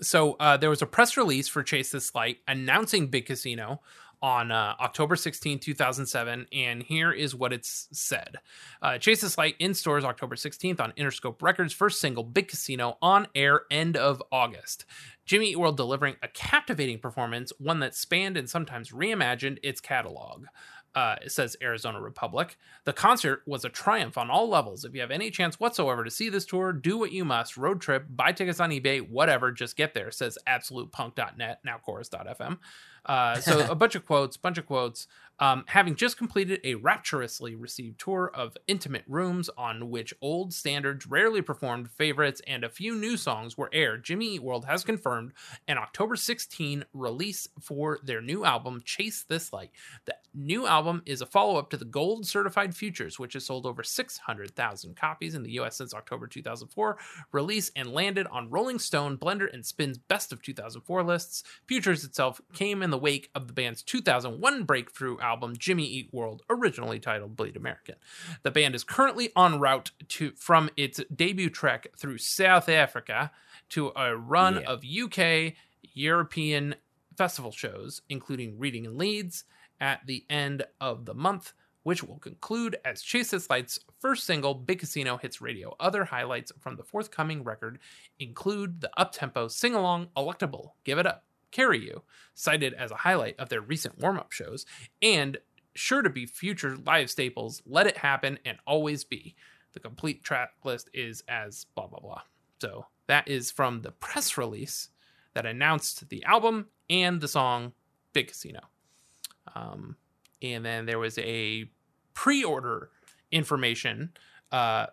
so uh, there was a press release for Chase This Light announcing Big Casino on uh, October 16, 2007, and here is what it's said. Uh, Chase This Light in stores October 16th on Interscope Records, first single Big Casino on air end of August. Jimmy Eat World delivering a captivating performance, one that spanned and sometimes reimagined its catalog. Uh, it says Arizona Republic. The concert was a triumph on all levels. If you have any chance whatsoever to see this tour, do what you must. Road trip, buy tickets on eBay, whatever, just get there, says absolutepunk.net, now chorus.fm. Uh, so a bunch of quotes, bunch of quotes. Um, having just completed a rapturously received tour of intimate rooms on which old standards, rarely performed favorites, and a few new songs were aired, Jimmy Eat World has confirmed an October 16 release for their new album, Chase This Light. The new album is a follow up to the Gold Certified Futures, which has sold over 600,000 copies in the US since October 2004 release and landed on Rolling Stone, Blender, and Spin's Best of 2004 lists. Futures itself came in the wake of the band's 2001 breakthrough album, Jimmy Eat World, originally titled Bleed American. The band is currently en route to from its debut trek through South Africa to a run Yeah. of UK, European festival shows, including Reading in Leeds at the end of the month, which will conclude as Chase This Light's first single, Big Casino, hits radio. Other highlights from the forthcoming record include the uptempo sing along Electable, Give It Up, Carry You, cited as a highlight of their recent warm up shows, and sure to be future live staples, Let It Happen and Always Be. The complete track list is as blah, blah, blah. So that is from the press release that announced the album and the song Big Casino. Um, and then there was a pre order information uh,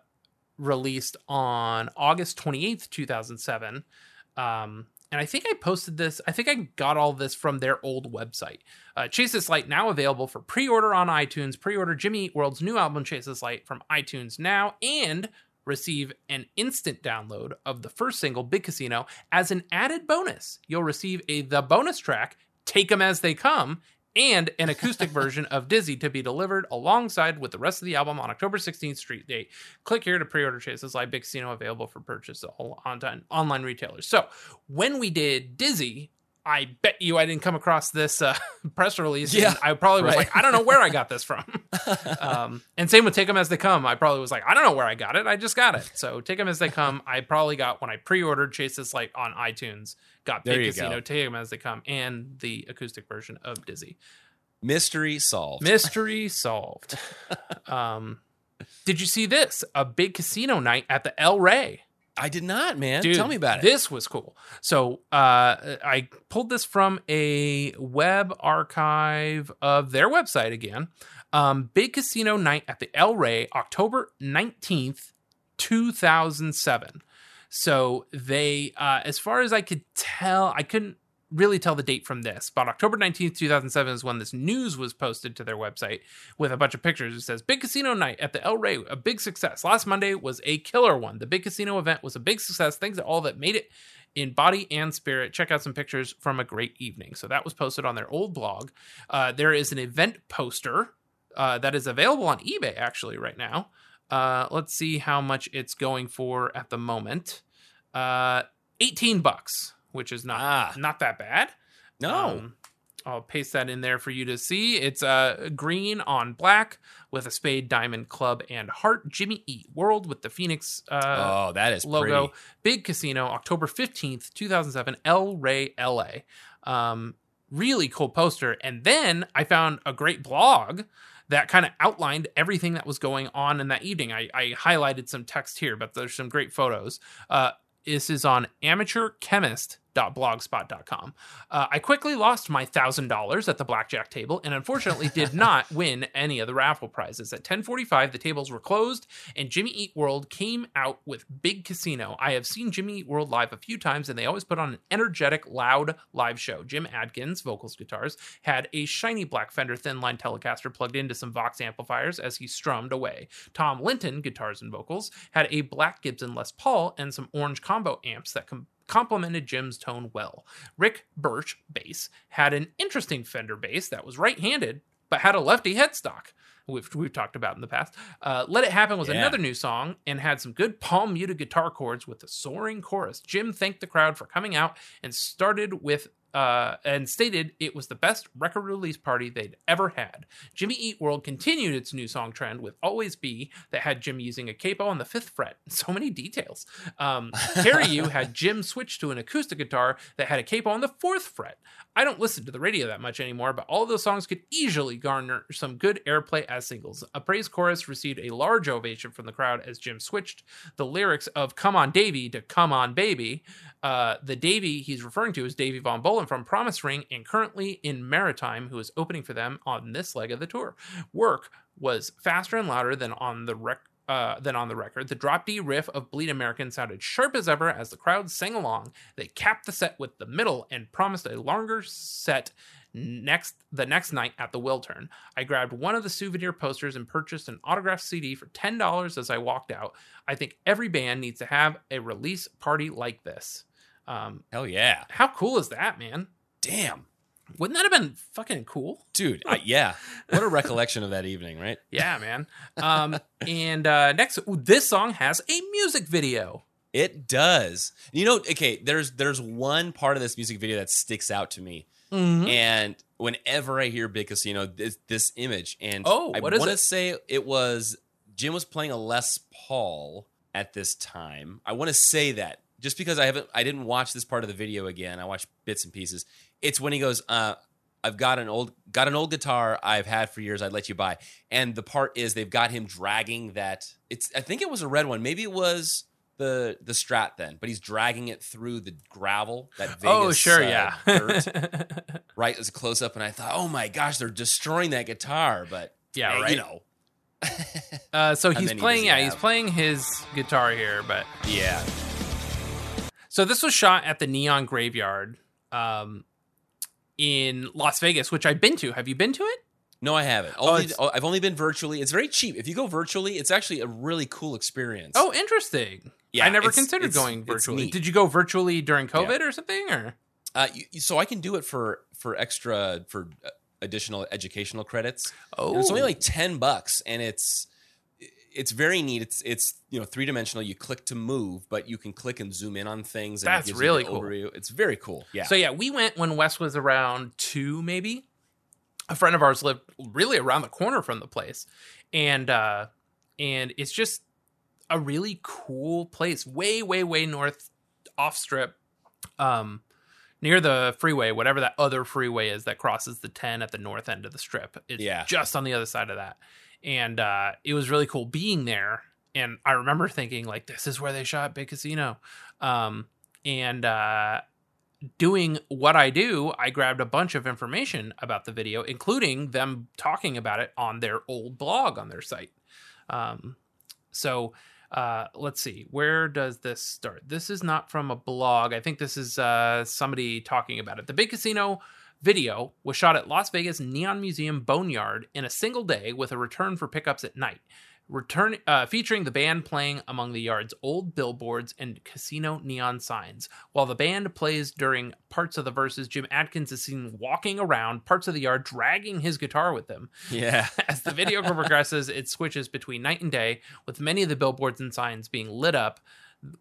released on August 28th, 2007. Um, and I think I posted this, I think I got all this from their old website. Uh, Chase This Light now available for pre order on iTunes. Pre order Jimmy Eat World's new album, Chase This Light, from iTunes now and receive an instant download of the first single, Big Casino. As an added bonus, you'll receive a the bonus track, Take 'em As They Come, and an acoustic version of Dizzy to be delivered alongside with the rest of the album on October 16th street date. Click here to pre-order Chase This Light Big Casino available for purchase all on online retailers. So when we did Dizzy, I bet you I didn't come across this uh, press release. Yeah, I probably was right. like, I don't know where I got this from. um, and same with Take Them As They Come. I probably was like, I don't know where I got it. I just got it. So Take Them As They Come, I probably got when I pre-ordered Chase This Light on iTunes. Got Big Casino, go. Take Them As They Come, and the acoustic version of Dizzy. Mystery solved. Mystery solved. Um, did you see this? A big casino night at the El Rey. I did not, man. Dude, Tell me about it. This was cool. So uh, I pulled this from a web archive of their website again. Um, Big Casino Night at the El Rey, October 19th, 2007. So they, uh, as far as I could tell, I couldn't really tell the date from this, but October 19th, 2007 is when this news was posted to their website with a bunch of pictures. It says Big Casino Night at the El Rey, a big success. Last Monday was a killer one. The Big Casino event was a big success. Thanks to all that made it in body and spirit. Check out some pictures from a great evening. So that was posted on their old blog. Uh, there is an event poster uh, that is available on eBay actually right now. Uh, let's see how much it's going for at the moment. Uh, 18 bucks, which is not Ah. not that bad. no. Um, I'll paste that in there for you to see. It's uh, green on black with a spade, diamond, club, and heart. Jimmy Eat World with the Phoenix uh, oh, that is logo. pretty. Big Casino, October 15th, 2007, El Rey, LA. Um, really cool poster. And then I found a great blog that kind of outlined everything that was going on in that evening. I, I highlighted some text here, but there's some great photos. Uh, this is on amateurchemist.blogspot.com. Uh, I quickly lost my thousand dollars at the blackjack table and unfortunately did not win any of the raffle prizes. At 10:45, the tables were closed and Jimmy Eat World came out with Big Casino. I have seen Jimmy Eat World live a few times and they always put on an energetic, loud live show. Jim Adkins, vocals, guitars, had a shiny black Fender thin line Telecaster plugged into some Vox amplifiers as he strummed away. Tom Linton, guitars and vocals, had a black Gibson Les Paul and some orange combo amps that com- complemented Jim's tone well. Rick Burch, bass, had an interesting Fender bass that was right handed but had a lefty headstock. We've, we've talked about in the past. Uh, Let It Happen was Yeah. another new song and had some good palm muted guitar chords with a soaring chorus. Jim thanked the crowd for coming out and started with uh, and stated it was the best record release party they'd ever had. Jimmy Eat World continued its new song trend with Always Be that had Jim using a capo on the fifth fret. So many details. Um, Carry You had Jim switch to an acoustic guitar that had a capo on the fourth fret. I don't listen to the radio that much anymore, but all of those songs could easily garner some good airplay as singles. A praise chorus received a large ovation from the crowd as Jim switched the lyrics of Come On Davy to Come On Baby. Uh, the Davy he's referring to is Davey von Bohlen from Promise Ring and currently in Maritime, who is opening for them on this leg of the tour. Work was faster and louder than on the rec- uh, than on the record. The drop D riff of Bleed American sounded sharp as ever as the crowd sang along. They capped the set with the middle and promised a longer set next the next night at the Wiltern. I grabbed one of the souvenir posters and purchased an autographed CD for ten dollars as I walked out. I think every band needs to have a release party like this. Um, Hell yeah. how cool is that, man? Damn. Wouldn't that have been fucking cool? Dude, I, yeah. What a recollection of that evening, right? Yeah, man. Um, and uh, next, this song has a music video. It does. You know, okay, there's there's one part of this music video that sticks out to me. Mhm. And whenever I hear Big Casino, this, this image, and Oh, I want to say it was Jim was playing a Les Paul at this time. I want to say that just because I haven't, I didn't watch this part of the video again. I watched bits and pieces. It's when he goes, uh, "I've got an old, got an old guitar I've had for years. I'd let you buy." And the part is they've got him dragging that. It's, I think it was a red one. Maybe it was the the Strat then, but he's dragging it through the gravel. That Vegas, oh, sure, uh, yeah. right as a close up, and I thought, oh my gosh, they're destroying that guitar. But Yeah, right. You know, Uh, so he's playing. he Yeah, he's playing his guitar here, but Yeah. So this was shot at the Neon Graveyard um, in Las Vegas, which I've been to. Have you been to it? No, I haven't. Only, oh, I've only been virtually. It's very cheap. If you go virtually, it's actually a really cool experience. Oh, interesting. Yeah, I never it's- considered it's- going virtually. Did you go virtually during COVID or something? Or Uh, you, so I can do it for for extra for uh, additional educational credits. oh, it's only like ten bucks, and it's it's very neat. It's it's you know three dimensional. You click to move, but you can click and zoom in on things. And That's really cool. Overview. It's very cool. Yeah. So yeah, we went when Wes was around two, maybe. A friend of ours lived really around the corner from the place, and uh, and it's just a really cool place, way, way, way north, off strip, um, near the freeway, whatever that other freeway is that crosses the ten at the north end of the strip. It's Yeah. just on the other side of that, and uh, it was really cool being there. And I remember thinking like, this is where they shot Big Casino, um, and uh, doing what I do, I grabbed a bunch of information about the video, including them talking about it on their old blog on their site. Um, so uh, let's see, where does this start? This is not from a blog. I think this is uh, somebody talking about it. The Big Casino video was shot at Las Vegas Neon Museum Boneyard in a single day with a return for pickups at night return uh, featuring the band playing among the yard's old billboards and casino neon signs. While the band plays during parts of the verses, Jim Adkins is seen walking around parts of the yard, dragging his guitar with him. yeah. As the video progresses, it switches between night and day, with many of the billboards and signs being lit up,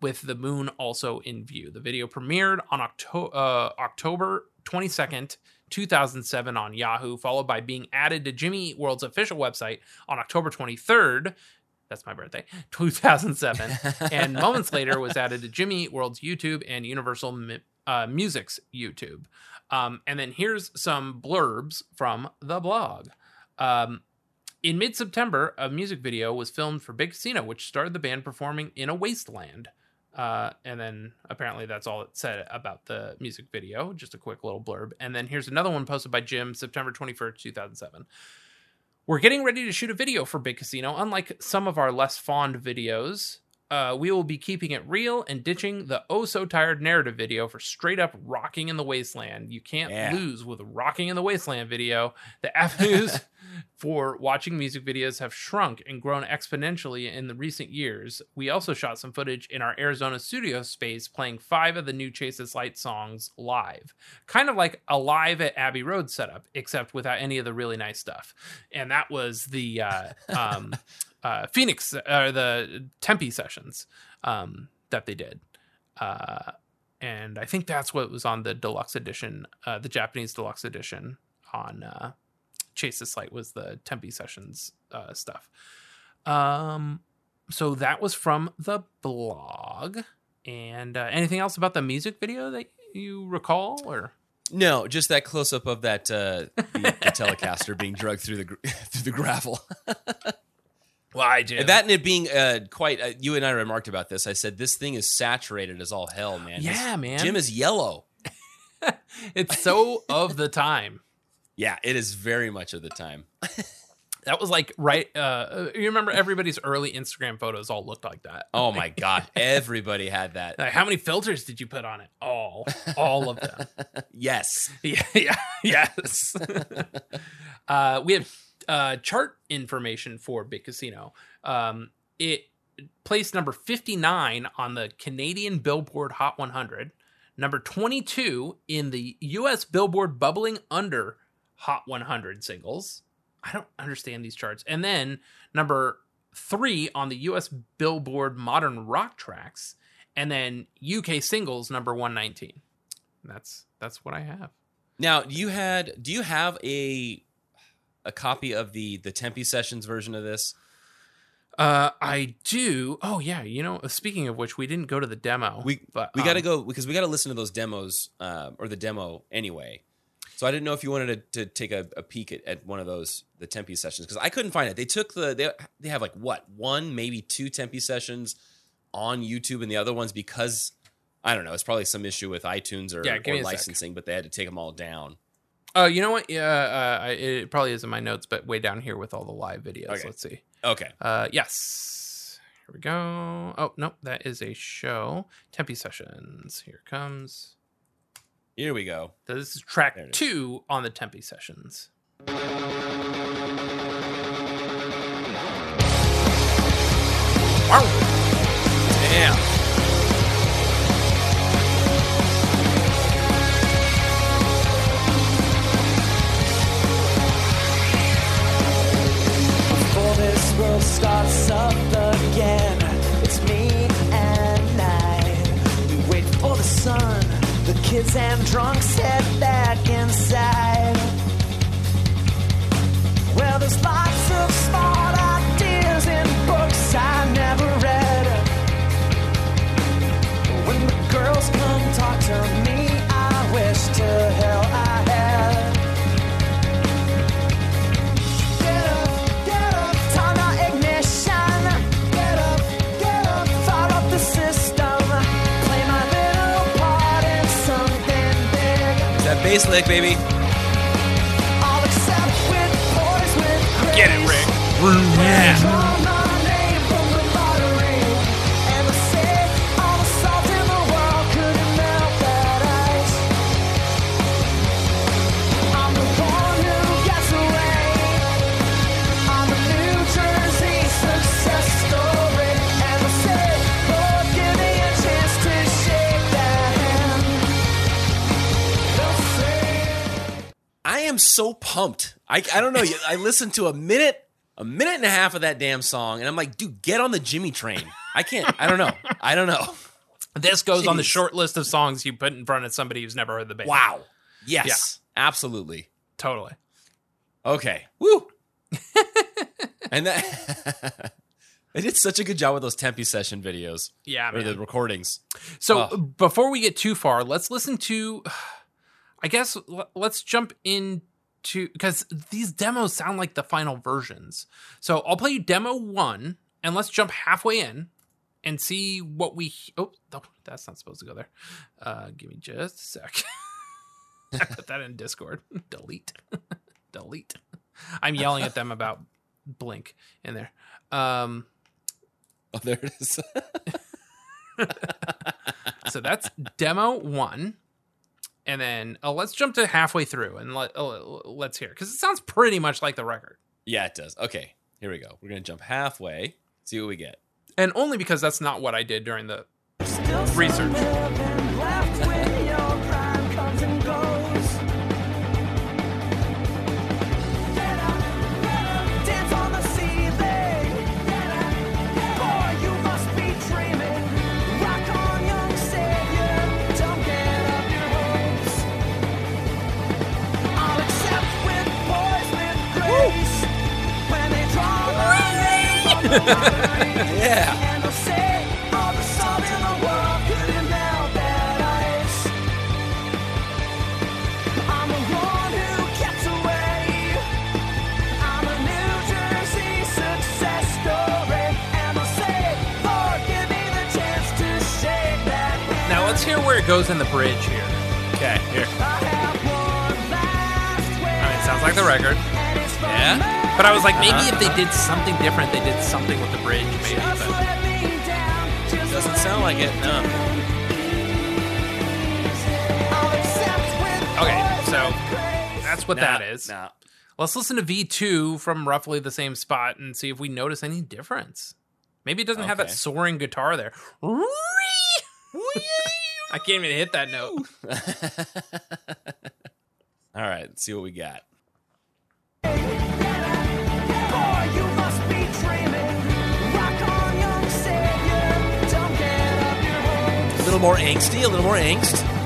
with the moon also in view. The video premiered on Octo- uh, October 22nd. 2007 on Yahoo, followed by being added to Jimmy Eat World's official website on October 23rd. That's my birthday, 2007. and moments later was added to Jimmy Eat World's YouTube and Universal uh, Music's YouTube. Um, and then here's some blurbs from the blog. Um, in mid September, a music video was filmed for Big Casino, which starred the band performing in a wasteland. Uh, and then apparently that's all it said about the music video. Just a quick little blurb. And then here's another one posted by Jim, September 21st, 2007. We're getting ready to shoot a video for Big Casino. Unlike some of our less fond videos, uh, we will be keeping it real and ditching the oh so tired narrative video for straight up rocking in the wasteland. You can't Yeah. lose with a rocking in the wasteland video. The avenues for watching music videos have shrunk and grown exponentially in the recent years. We also shot some footage in our Arizona studio space playing five of the new Chase This Light songs live. Kind of like a live at Abbey Road setup, except without any of the really nice stuff. And that was the uh, um, uh, Phoenix, or the Tempe sessions um, that they did. Uh, and I think that's what was on the deluxe edition, uh, the Japanese deluxe edition on uh, Chase This Light was the Tempe Sessions uh, stuff. Um, so that was from the blog. And uh, anything else about the music video that you recall, or No, just that close up of that uh, the, the Telecaster being drugged through the through the gravel. why, Jim? And that and it being uh, quite. Uh, you and I remarked about this. I said this thing is saturated as all hell, man. Yeah, man. Jim is yellow. it's so of the time. Yeah, it is very much of the time. That was like right. Uh, you remember everybody's early Instagram photos all looked like that. Oh my god, everybody had that. Like, how many filters did you put on it? All, all of them. Yes. Yeah, yeah, yes. uh, we have uh, chart information for Big Casino. Um, it placed number 59 on the Canadian Billboard Hot 100, number 22 in the US Billboard Bubbling Under Hot 100 singles. I don't understand these charts. And then number three on the US Billboard Modern Rock Tracks, and then UK singles number 119. That's that's what I have. Now, you had do you have a a copy of the the Tempe Sessions version of this? Uh, I do. Oh yeah, you know. Speaking of which, we didn't go to the demo. We but we got to um, go because we got to listen to those demos uh, or the demo anyway. So I didn't know if you wanted to, to take a, a peek at, at one of those the Tempe sessions because I couldn't find it. They took the they they have like what one maybe two Tempe sessions on YouTube and the other ones because I don't know it's probably some issue with iTunes or, Yeah, or a sec. licensing, but they had to take them all down. Oh, you know what? Yeah, uh, I- it probably is in my notes, but way down here with all the live videos. Okay. Let's see. Okay. Uh, yes. Here we go. Oh, nope. That is a show. Tempe Sessions. Here it comes. Here we go. So this is track There it is. two on the Tempe Sessions. Damn. Before this world starts up kids and drunks head back inside. Well, there's lots of smart bass lick, baby? I'll with poise, with. Get it, Rick. Yeah. So pumped. I, I don't know. I listened to a minute, a minute and a half of that damn song, and I'm like, dude, get on the Jimmy train. I can't. I don't know. I don't know. This goes on the short list of songs you put in front of somebody who's never heard the band. Wow. Yes. Absolutely. Totally. Okay. Woo. and that they did such a good job with those Tempe session videos Yeah, or the recordings. So Oh. before we get too far, let's listen to. I guess let's jump into because these demos sound like the final versions. So I'll play you demo one, and let's jump halfway in and see what we. Oh, no, that's not supposed to go there. Uh, give me just a sec. I put that in Discord. Delete. Delete. I'm yelling at them about Blink in there. Um, Oh, there it is. so that's demo one and then uh, let's jump to halfway through and let, uh, let's hear because it sounds pretty much like the record yeah, it does. Okay. Here we go. We're gonna jump halfway. See what we get. and only because that's not what i did during the Research. hand. now let's hear where it goes in the bridge here Okay. Here. I have one last i mean it sounds like the record and it's for Yeah? But i was like maybe if they did something different they did something with the bridge maybe but let me down, just Doesn't sound like it. No. I'll accept with okay so that's what Nah, that is Nah. let's listen to v2 from roughly the same spot and see if we notice any difference maybe it doesn't have that Okay. soaring guitar there i can't even hit that note All right. Let's see what we got. A little more angsty. A little more angst.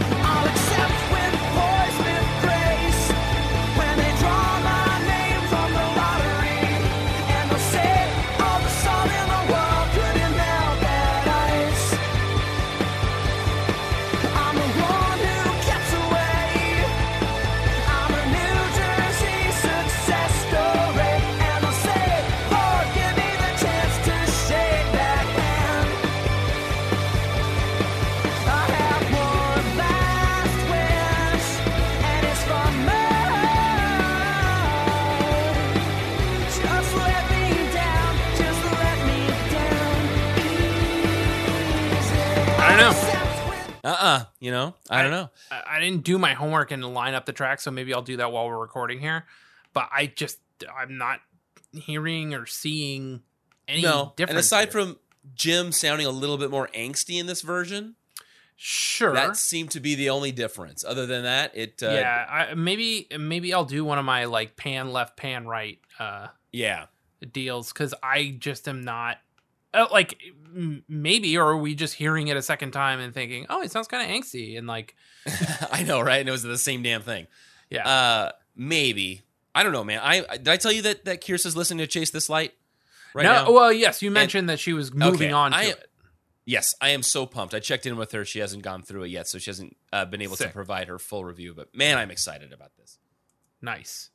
Uh-uh you know, I don't know. I, I didn't do my homework and line up the tracks, so maybe I'll do that while we're recording here. But I just I'm not hearing or seeing any no, difference. and aside here. from Jim sounding a little bit more angsty in this version, sure, that seemed to be the only difference. Other than that, it uh, yeah, I, maybe maybe I'll do one of my like pan left, pan right uh yeah. deals because I just am not. Uh, like m- maybe, or are we just hearing it a second time and thinking, "Oh, it sounds kind of angsty," and like, I know, right? And it was the same damn thing. yeah, Uh, maybe I don't know, man. I I- did I tell you that that Kyrsa's listening to Chase This Light right no, now? well, yes, you mentioned that she was moving Okay, on to I- it. Yes, I am so pumped. I checked in with her. She hasn't gone through it yet, so she hasn't uh, been able to provide her full review. But man, I'm excited about this. Nice.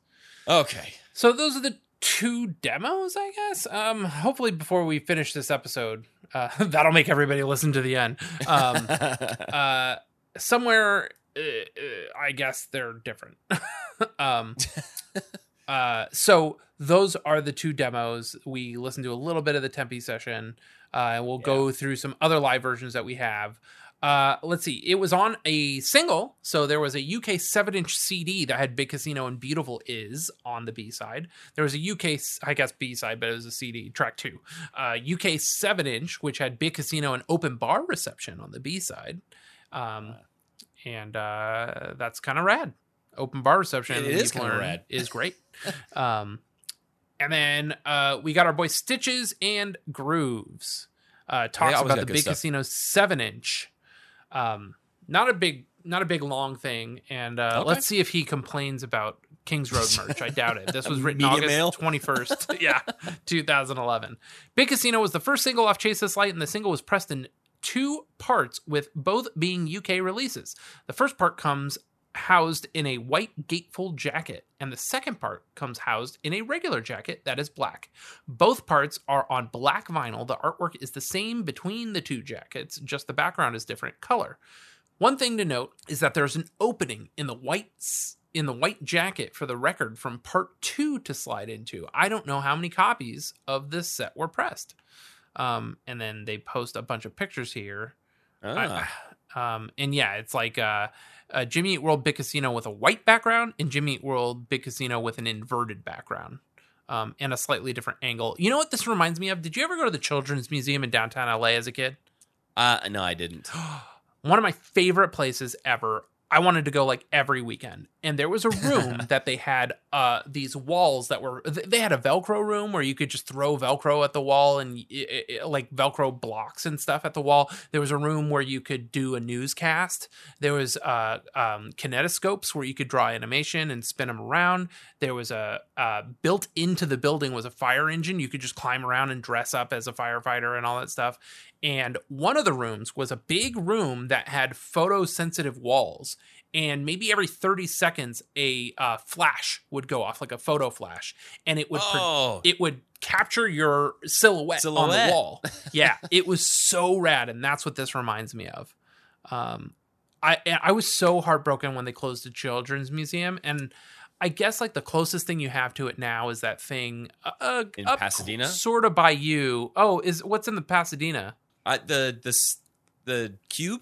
Okay. So those are the two demos, I guess. Um, hopefully, before we finish this episode, uh, that'll make everybody listen to the end. Um, uh, somewhere, uh, uh, I guess they're different. um, uh, so those are the two demos. We listened to a little bit of the Tempe session, uh, and we'll go through some other live versions that we have. Uh, let's see. It was on a single, so there was a UK seven-inch CD that had Big Casino and Beautiful Is on the B side. There was a UK, I guess B side, but it was a CD track two. Uh, UK seven-inch, which had Big Casino and Open Bar Reception on the B side, um, and uh, that's kind of rad. Open Bar Reception, It is kinda rad. is great. um, and then uh, we got our boy Stitches and Grooves. Uh, talks about the Big stuff. Casino seven inch. Um, not a big, not a big long thing. And uh, Okay. let's see if he complains about Kings Road merch. I doubt it. This was written Media August twenty first. yeah, two thousand eleven. Big Casino was the first single off Chase This Light, and the single was pressed in two parts, with both being UK releases. The first part comes housed in a white gatefold jacket, and the second part comes housed in a regular jacket that is black. Both parts are on black vinyl. The artwork is the same between the two jackets, just the background is different color. One thing to note is that there's an opening in the white in the white jacket for the record from part 2 to slide into. I don't know how many copies of this set were pressed. Um, and then they post a bunch of pictures here Ah. I- um, and yeah, it's like uh, uh, Jimmy Eat World Big Casino with a white background and Jimmy Eat World Big Casino with an inverted background um, and a slightly different angle. You know what this reminds me of? Did you ever go to the Children's Museum in downtown LA as a kid? Uh, no, I didn't. One of my favorite places ever. I wanted to go like every weekend, and there was a room that they had uh, these walls that were. They had a Velcro room where you could just throw Velcro at the wall and y- i- i- like Velcro blocks and stuff at the wall. There was a room where you could do a newscast. There was uh, um, kinetoscopes where you could draw animation and spin them around. There was a uh, built into the building was a fire engine. You could just climb around and dress up as a firefighter and all that stuff. And one of the rooms was a big room that had photosensitive walls. And maybe every 30 seconds, a uh, flash would go off, like a photo flash, and it would Oh. it would capture your silhouette, on the wall. Yeah, it was so rad, and that's what this reminds me of. Um, I I was so heartbroken when they closed the children's museum, and I guess like the closest thing you have to it now is that thing uh, uh, In Pasadena? sort of by you. Oh, is what's in the Pasadena? I, the this the cube.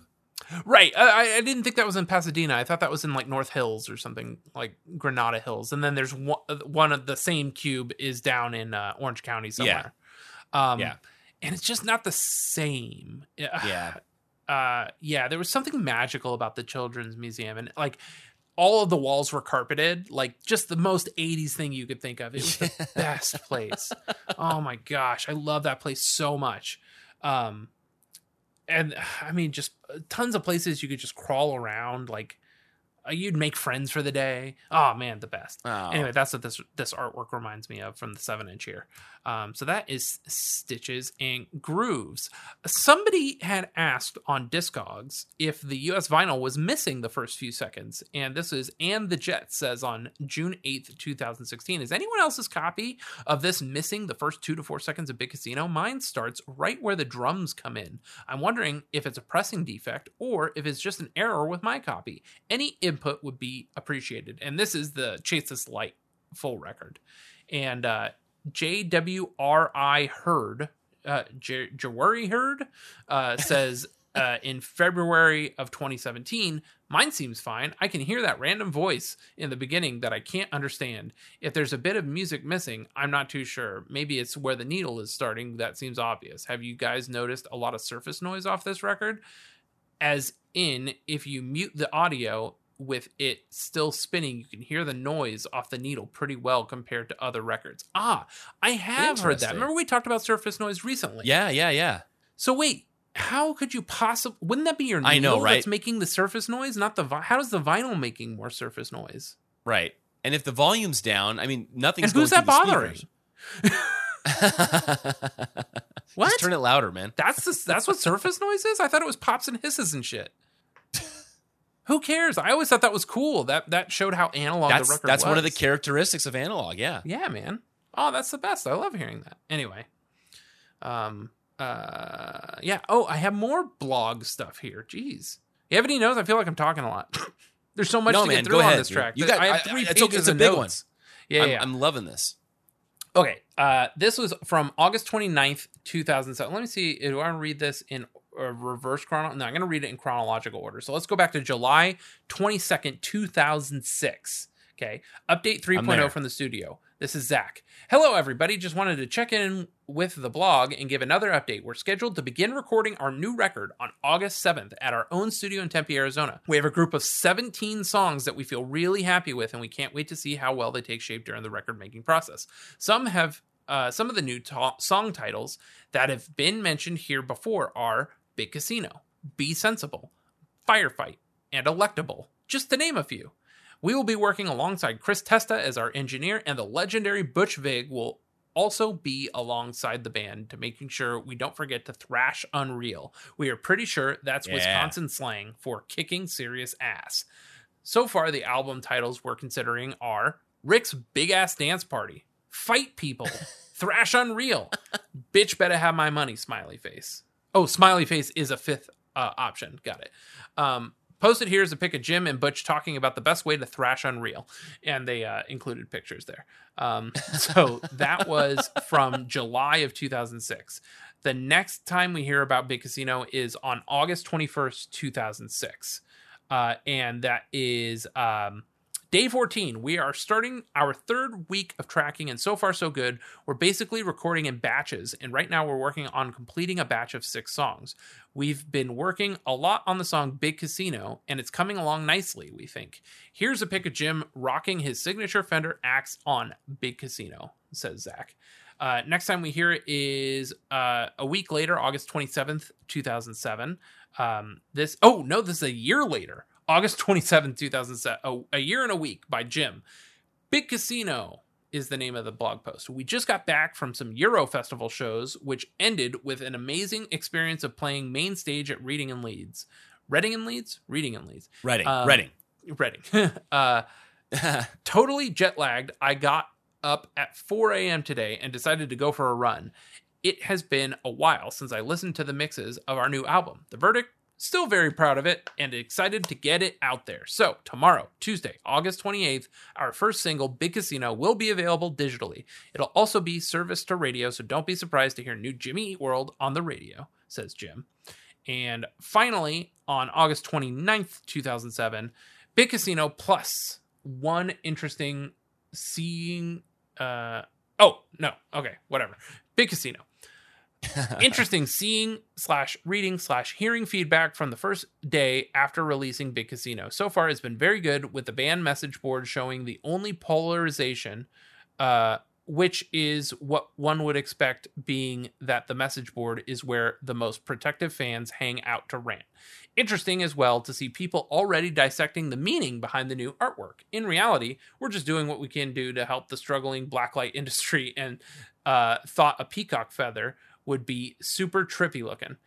Right. I, I- didn't think that was in Pasadena. I thought that was in like North Hills or something like Granada Hills. And then there's one, one of the same cube is down in uh, Orange County somewhere. Um, Yeah. And it's just not the same. Yeah. Uh, yeah. There was something magical about the Children's Museum. And like all of the walls were carpeted, like just the most 80s thing you could think of. It was the best place. Oh my gosh. I love that place so much. Um, and I mean, just tons of places you could just crawl around. Like uh, you'd make friends for the day. Oh man, the best. Oh. Anyway, that's what this this artwork reminds me of from the seven inch here. Um, so that is stitches and grooves. Somebody had asked on Discogs if the US vinyl was missing the first few seconds, and this is and the Jet says on June eighth, two thousand sixteen. Is anyone else's copy of this missing the first two to four seconds of Big Casino? Mine starts right where the drums come in. I'm wondering if it's a pressing defect or if it's just an error with my copy. Any input would be appreciated. And this is the Chase This Light full record. And uh, JWRI Heard, uh, J- Jawari Heard, uh, says uh, in February of 2017. Mine seems fine. I can hear that random voice in the beginning that I can't understand. If there's a bit of music missing, I'm not too sure. Maybe it's where the needle is starting. That seems obvious. Have you guys noticed a lot of surface noise off this record? As in, if you mute the audio with it still spinning, you can hear the noise off the needle pretty well compared to other records. Ah, I have heard that. Remember we talked about surface noise recently? Yeah, yeah, yeah. So wait, how could you possibly? Wouldn't that be your needle I know, right? that's making the surface noise, not the? Vi- how does the vinyl making more surface noise? Right. And if the volume's down, I mean, nothing's And who's going that bothering? What? Just turn it louder, man. That's the, that's what surface noise is. I thought it was pops and hisses and shit. Who cares? I always thought that was cool. That that showed how analog That's the record was. that's one of the characteristics of analog. Yeah. Yeah, man. Oh, that's the best. I love hearing that. Anyway, um, uh, yeah. Oh, I have more blog stuff here. Jeez, Ebony knows. I feel like I'm talking a lot. There's so much no, to man, get through go on this dude. track. You got. I have I- three it's, pages it's a of big notes. one. Yeah, I'm, yeah. I'm loving this. Okay, uh, this was from August 29th, 2007. Let me see. Do I read this in reverse chrono? No, I'm going to read it in chronological order. So let's go back to July 22nd, 2006. Okay, update 3.0 from the studio. This is Zach. Hello, everybody. Just wanted to check in with the blog and give another update. We're scheduled to begin recording our new record on August 7th at our own studio in Tempe, Arizona. We have a group of 17 songs that we feel really happy with, and we can't wait to see how well they take shape during the record making process. Some have uh, some of the new ta- song titles that have been mentioned here before are Big Casino, Be Sensible, Firefight, and Electable, just to name a few. We will be working alongside Chris Testa as our engineer, and the legendary Butch Vig will also be alongside the band to making sure we don't forget to thrash Unreal. We are pretty sure that's Yeah. Wisconsin slang for kicking serious ass. So far, the album titles we're considering are Rick's Big Ass Dance Party, Fight People, Thrash Unreal, Bitch Better Have My Money, Smiley Face. Oh, Smiley Face is a fifth uh, option. Got it. Um, posted here is a pic of Jim and Butch talking about the best way to thrash Unreal, and they uh, included pictures there. Um, so that was from July of 2006. The next time we hear about Big Casino is on August 21st, 2006. Uh, and that is um, day 14. We are starting our third week of tracking, and so far, so good. We're basically recording in batches, and right now we're working on completing a batch of six songs. We've been working a lot on the song Big Casino, and it's coming along nicely, we think. Here's a pic of Jim rocking his signature Fender axe on Big Casino, says Zach. Uh, next time we hear it is uh, a week later, August 27th, 2007. Um, this, oh, no, this is a year later, August 27th, 2007. Oh, a year and a week by Jim. Big Casino is the name of the blog post. We just got back from some Euro Festival shows, which ended with an amazing experience of playing main stage at Reading and Leeds. Reading and Leeds? Reading and Leeds. Reading. Um, Reading. Reading. uh, totally jet lagged. I got up at 4 a.m. today and decided to go for a run. It has been a while since I listened to the mixes of our new album. The verdict? Still very proud of it and excited to get it out there. So, tomorrow, Tuesday, August 28th, our first single, Big Casino, will be available digitally. It'll also be serviced to radio, so don't be surprised to hear new Jimmy Eat World on the radio, says Jim. And finally, on August 29th, 2007, Big Casino plus one interesting seeing. Uh, oh, no. Okay, whatever. Big Casino. interesting seeing slash reading slash hearing feedback from the first day after releasing Big Casino. So far, it's been very good with the band message board showing the only polarization, uh, which is what one would expect, being that the message board is where the most protective fans hang out to rant. Interesting as well to see people already dissecting the meaning behind the new artwork. In reality, we're just doing what we can do to help the struggling blacklight industry and uh, thought a peacock feather would be super trippy looking.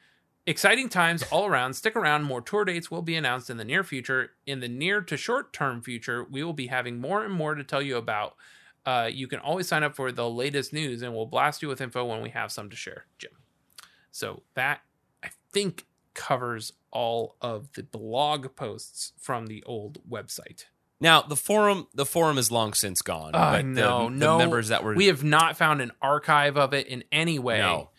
Exciting times all around. Stick around. More tour dates will be announced in the near future. In the near to short term future, we will be having more and more to tell you about. Uh, you can always sign up for the latest news, and we'll blast you with info when we have some to share, Jim. So that I think covers all of the blog posts from the old website. Now the forum, the forum is long since gone. I but know, the, the no members that were we have not found an archive of it in any way. No.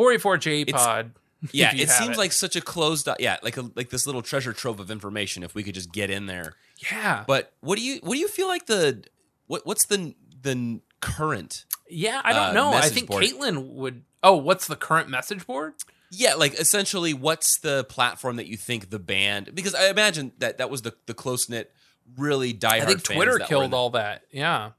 484 J Pod. Yeah, it seems like such a closed. Yeah, like a like this little treasure trove of information. If we could just get in there. yeah, But what do you what do you feel like the what what's the the current? yeah. I don't uh, know. I think board. Caitlin would. Oh, what's the current message board? Yeah, like essentially, what's the platform that you think the band? Because I imagine that that was the the close knit, really diehard. I think Twitter killed all that. Yeah,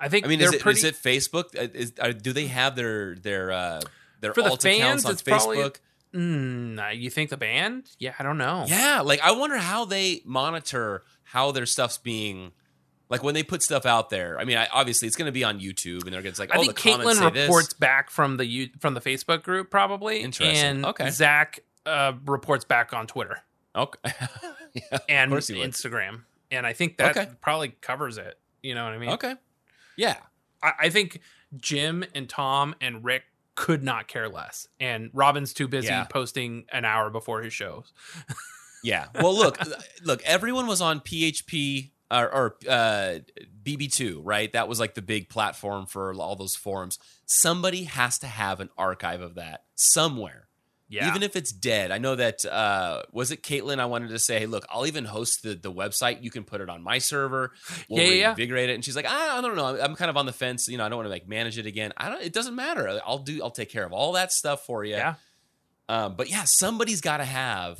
I think I mean, they're is it, pretty. is it Facebook? Uh, Is, are, do they have their their uh, their For the alt accounts fans, on it's probably- Facebook? Mm, uh, you think the band? Yeah, I don't know. Yeah, like I wonder how they monitor how their stuff's being. Like when they put stuff out there, I mean, I, obviously it's going to be on YouTube, and they're going to like, I oh, think the comments Caitlin reports this. back from the U- from the Facebook group probably, Interesting. and Okay. Zach uh, reports back on Twitter Okay, yeah, and he would. Instagram, and I think that Okay. probably covers it. You know what I mean? okay, yeah, I, I think Jim and Tom and Rick could not care less, and Robin's too busy Yeah. posting an hour before his shows. yeah. Well, look, look, everyone was on PHP or, or uh, BB2, right? That was like the big platform for all those forums. Somebody has to have an archive of that somewhere. Yeah, Even if it's dead, I know that uh, was it Caitlin. I wanted to say, hey, look, I'll even host the the website. You can put it on my server. We'll Yeah, yeah, reinvigorate it. And she's like, I, I don't know. I'm, I'm kind of on the fence. You know, I don't want to like manage it again. I don't. It doesn't matter. I'll do. I'll take care of all that stuff for you. yeah, Um, but yeah, somebody's got to have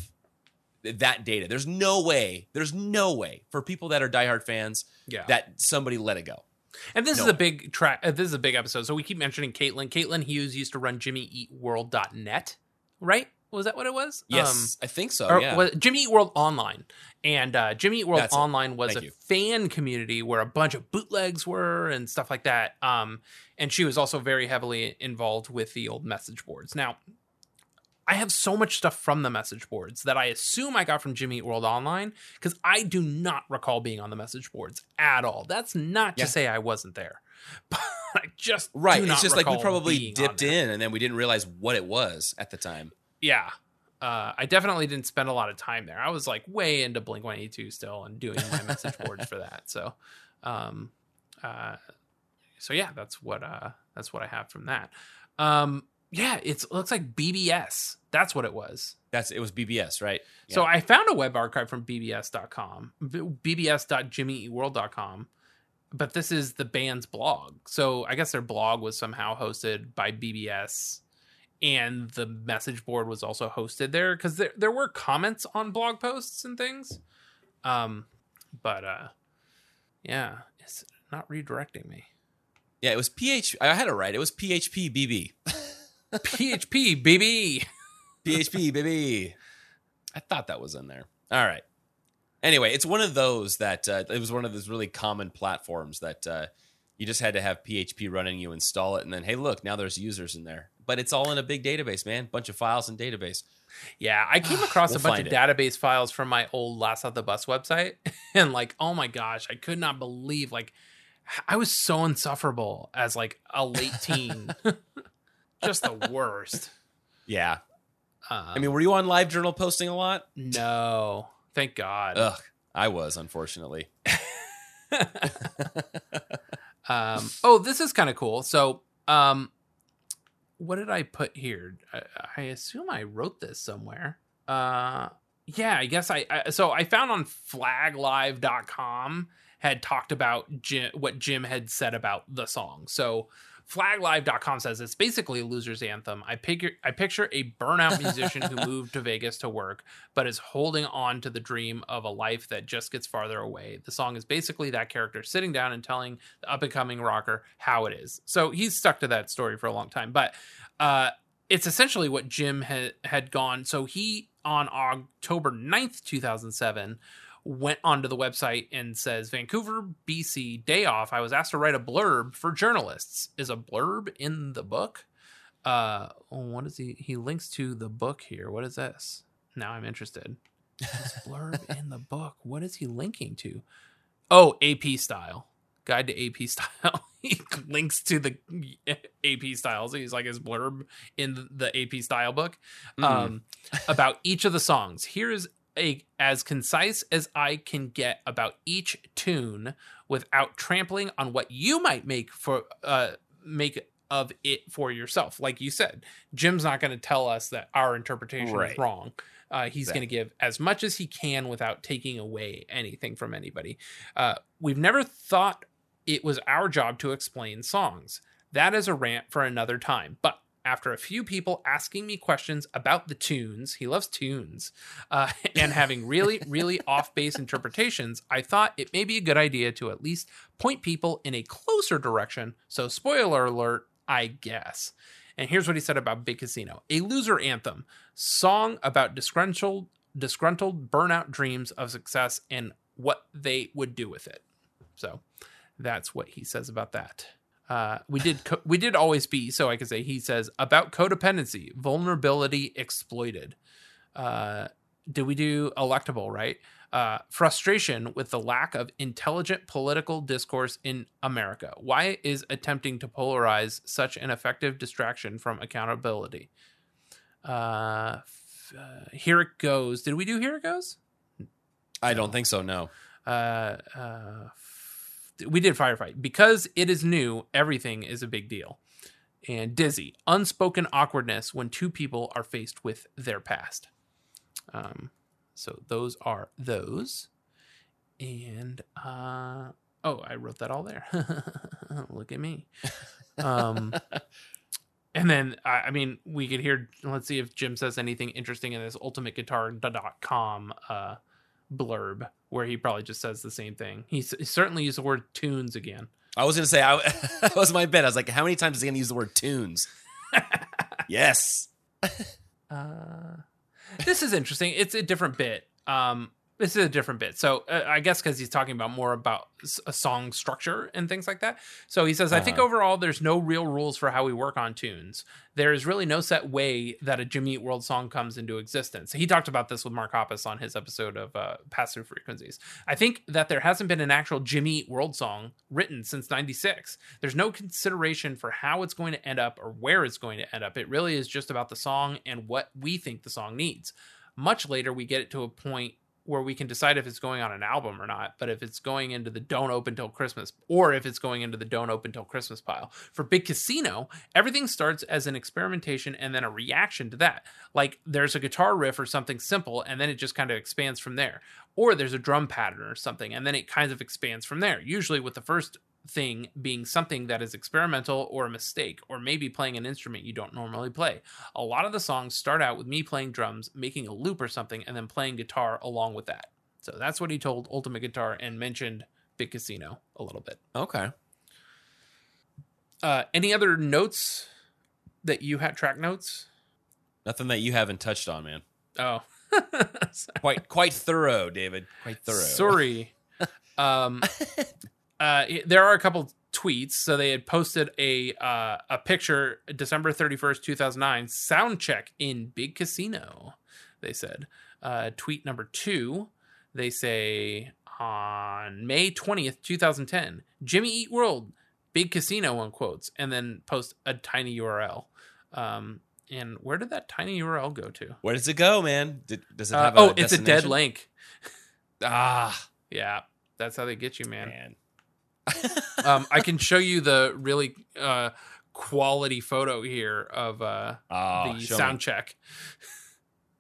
that data. There's no way. There's no way for people that are diehard fans yeah. that somebody let it go. And this is a big track. Uh, this is a big episode. So we keep mentioning Caitlin. Caitlin Hughes used to run JimmyEatWorld.net, right? Was that what it was? Yes, I think so. Um, or yeah. was Jimmy Eat World Online, and uh, Jimmy Eat World That's it. Online was Thank a you. fan community where a bunch of bootlegs were and stuff like that. Um, and she was also very heavily involved with the old message boards. Now, I have so much stuff from the message boards that I assume I got from Jimmy Eat World Online because I do not recall being on the message boards at all. That's not Yeah. to say I wasn't there, but I just right. It's just like we probably dipped in and then we didn't realize what it was at the time. Yeah. Uh, I definitely didn't spend a lot of time there. I was like way into Blink 182 still and doing my message boards for that. So, um, uh, so yeah, that's what, uh, that's what I have from that. Um, yeah, it's, it looks like BBS. That's what it was. That's it was BBS, right? So I found a web archive from bbs.com, b- bbs.jimmyeatworld.com, but this is the band's blog. So I guess their blog was somehow hosted by BBS and the message board was also hosted there because there, there were comments on blog posts and things. Um, but uh, yeah, it's not redirecting me. yeah, it was PH. I had it right. It was PHP BB. PHP, baby. PHP baby. I thought that was in there. All right. Anyway, it's one of those that uh, it was one of those really common platforms that uh, you just had to have PHP running. You install it, and then hey, look, now there's users in there. But it's all in a big database, man. Bunch of files and database. Yeah, I came across We'll a bunch of it. database files from my old Last Out the Bus website, and like, oh my gosh, I could not believe like I was so insufferable as like a late teen, just the worst. Yeah. Um, I mean, were you on Live Journal posting a lot? no, thank God. Ugh, I was, unfortunately. Um, oh, this is kind of cool. So, um, what did I put here? I, I assume I wrote this somewhere. Uh, yeah, I guess I, I so I found on flaglive.com had talked about Jim, what Jim had said about the song. So flaglive.com says it's basically a loser's anthem. I picture I picture a burnout musician who moved to Vegas to work but is holding on to the dream of a life that just gets farther away. The song is basically that character sitting down and telling the up and coming rocker how it is. So he's stuck to that story for a long time, but uh it's essentially what Jim had had gone. So he on October 9th, 2007 went onto the website and says Vancouver, BC, day off. I was asked to write a blurb for journalists. Is a blurb in the book? Uh, what is he? He links to the book here. What is this? Now I'm interested. This blurb in the book. What is he linking to? Oh, AP style. Guide to AP style. he links to the AP styles. He's like his blurb in the AP style book um, about each of the songs. Here's a as concise as I can get about each tune without trampling on what you might make for uh make of it for yourself. Like you said, Jim's not going to tell us that our interpretation Right. is wrong. Uh, he's going to give as much as he can without taking away anything from anybody. Uh, we've never thought it was our job to explain songs. That is a rant for another time. But after a few people asking me questions about the tunes, he loves tunes, uh, and having really, really off base interpretations, I thought it may be a good idea to at least point people in a closer direction. So, spoiler alert, I guess. And here's what he said about Big Casino a loser anthem, song about disgruntled, disgruntled burnout dreams of success and what they would do with it. So that's what he says about that. Uh, we did co- we did always be so I could say he says about codependency, vulnerability exploited. Uh, did we do electable right? Uh, frustration with the lack of intelligent political discourse in America. Why is attempting to polarize such an effective distraction from accountability? Uh, f- uh, here it goes. Did we do here it goes? I don't think so. No. uh, uh, we did firefight because it is new. Everything is a big deal. And dizzy, unspoken awkwardness when two people are faced with their past. Um, so those are those. And uh, oh, I wrote that all there. Look at me. Um, and then I, I mean, we could hear. Let's see if Jim says anything interesting in this ultimateguitar.com uh, blurb where he probably just says the same thing. He, s- he certainly used the word tunes again. I was gonna say I, that was my bet. I was like, how many times is he gonna use the word tunes? yes. Uh, this is interesting. It's a different bit. Um, this is a different bit. So uh, I guess because he's talking about more about a song structure and things like that. So he says, I think Uh-huh. overall there's no real rules for how we work on tunes. There is really no set way that a Jimmy Eat World song comes into existence. He talked about this with Mark Hoppus on his episode of uh, Pass the Frequencies. I think that there hasn't been an actual Jimmy Eat World song written since 96. There's no consideration for how it's going to end up or where it's going to end up. It really is just about the song and what we think the song needs. Much later, we get it to a point where we can decide if it's going on an album or not, but if it's going into the don't open till Christmas or if it's going into the don't open till Christmas pile. For Big Casino, everything starts as an experimentation and then a reaction to that. Like there's a guitar riff or something simple and then it just kind of expands from there. Or there's a drum pattern or something and then it kind of expands from there. Usually with the first thing being something that is experimental or a mistake, or maybe playing an instrument you don't normally play. A lot of the songs start out with me playing drums, making a loop or something, and then playing guitar along with that. So that's what he told Ultimate Guitar and mentioned Big Casino a little bit. Okay. Uh, any other notes that you had track notes? Nothing that you haven't touched on, man. Oh, Quite quite thorough, David. Quite thorough. Sorry. um, uh, there are a couple tweets. So they had posted a uh, a picture December thirty first, two thousand nine, sound check in Big Casino. They said uh, tweet number two. They say on May twentieth, two thousand ten, Jimmy Eat World, Big Casino on quotes, and then post a tiny URL. Um, and where did that tiny URL go to? Where does it go, man? Did, does it Uh, have a oh, it's a dead link. Ah, Yeah, that's how they get you, man. man. Um, I can show you the really uh, quality photo here of uh, Oh, the show me. sound check,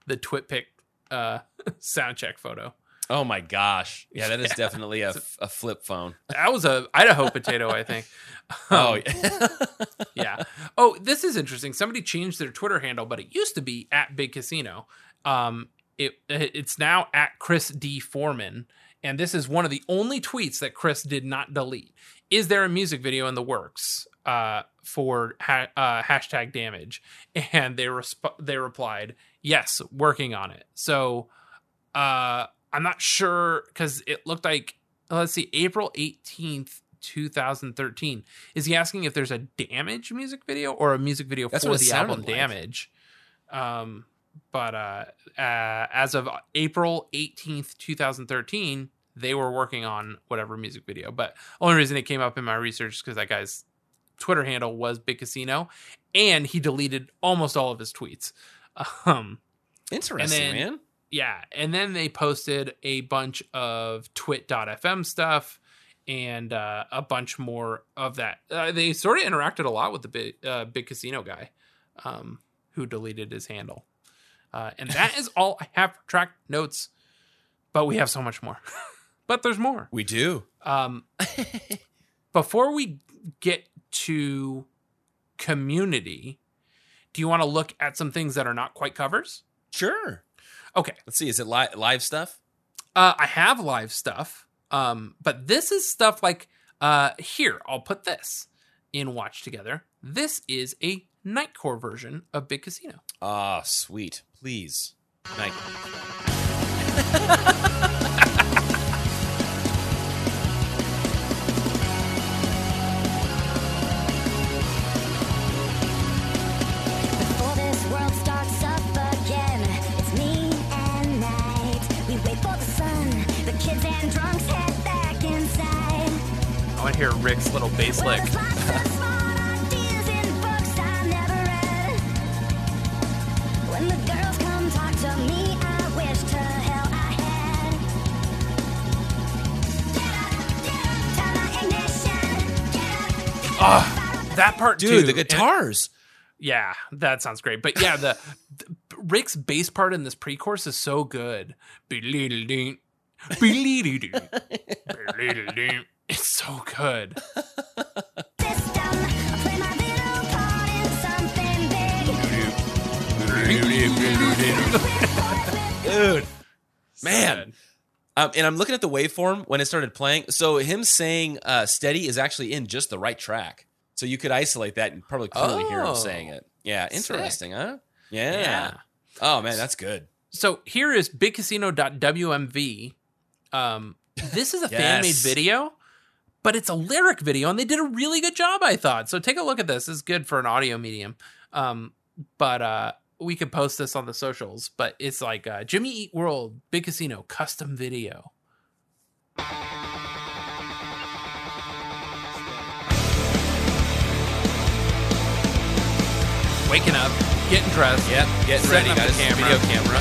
the TwitPic uh, sound check photo. Oh my gosh. Yeah, that is Yeah. definitely a, a flip phone. That was a Idaho potato, I think. Oh, Um, yeah. yeah. Oh, this is interesting. Somebody changed their Twitter handle, but it used to be at Big Casino. Um, it it's now at Chris D Foreman, and this is one of the only tweets that Chris did not delete. Is there a music video in the works uh, for ha- uh, hashtag damage? And they resp- they replied, yes, working on it. So uh, I'm not sure because it looked like let's see, April 18th. 2013 is he asking if there's a damage music video or a music video That's for the album like. damage um but uh, uh as of april 18th 2013 they were working on whatever music video but only reason it came up in my research is because that guy's twitter handle was big casino and he deleted almost all of his tweets um Interesting, then- man. yeah and then they posted a bunch of twit.fm stuff and uh, a bunch more of that. Uh, they sort of interacted a lot with the big, uh, big casino guy, um, who deleted his handle. Uh, and that is all I have for track notes. But we have so much more. but there's more. We do. Um, before we get to community, do you want to look at some things that are not quite covers? Sure. Okay. Let's see. Is it li- live stuff? Uh, I have live stuff, um, but this is stuff like uh, here. I'll put this in Watch Together. This is a Nightcore version of Big Casino. Ah, sweet. Please. Night. Before this world starts up again, it's me and night. We wait for the sun. The kids and drunks head back inside. I want to hear Rick's little bass lick. Get up, Ah, that part Dude, too. the guitars. Yeah, that sounds great. But yeah, the, the Rick's bass part in this pre-chorus is so good. It's so good. system. I play my little part in something big. Dude. Man. Um, and I'm looking at the waveform when it started playing. So him saying uh, steady is actually in just the right track. So you could isolate that and probably clearly hear Oh. him saying it. Yeah, interesting, huh? Yeah. Yeah. Oh man, that's good. So here is bigcasino.wmv. Um, this is a fan made video, but it's a lyric video, and they did a really good job, I thought. So take a look at this. It's good for an audio medium. Um, but uh, we could post this on the socials. But it's like uh, Jimmy Eat World, Big Casino, custom video. Waking up, getting dressed. Yep, getting ready. up Got the his camera. video camera.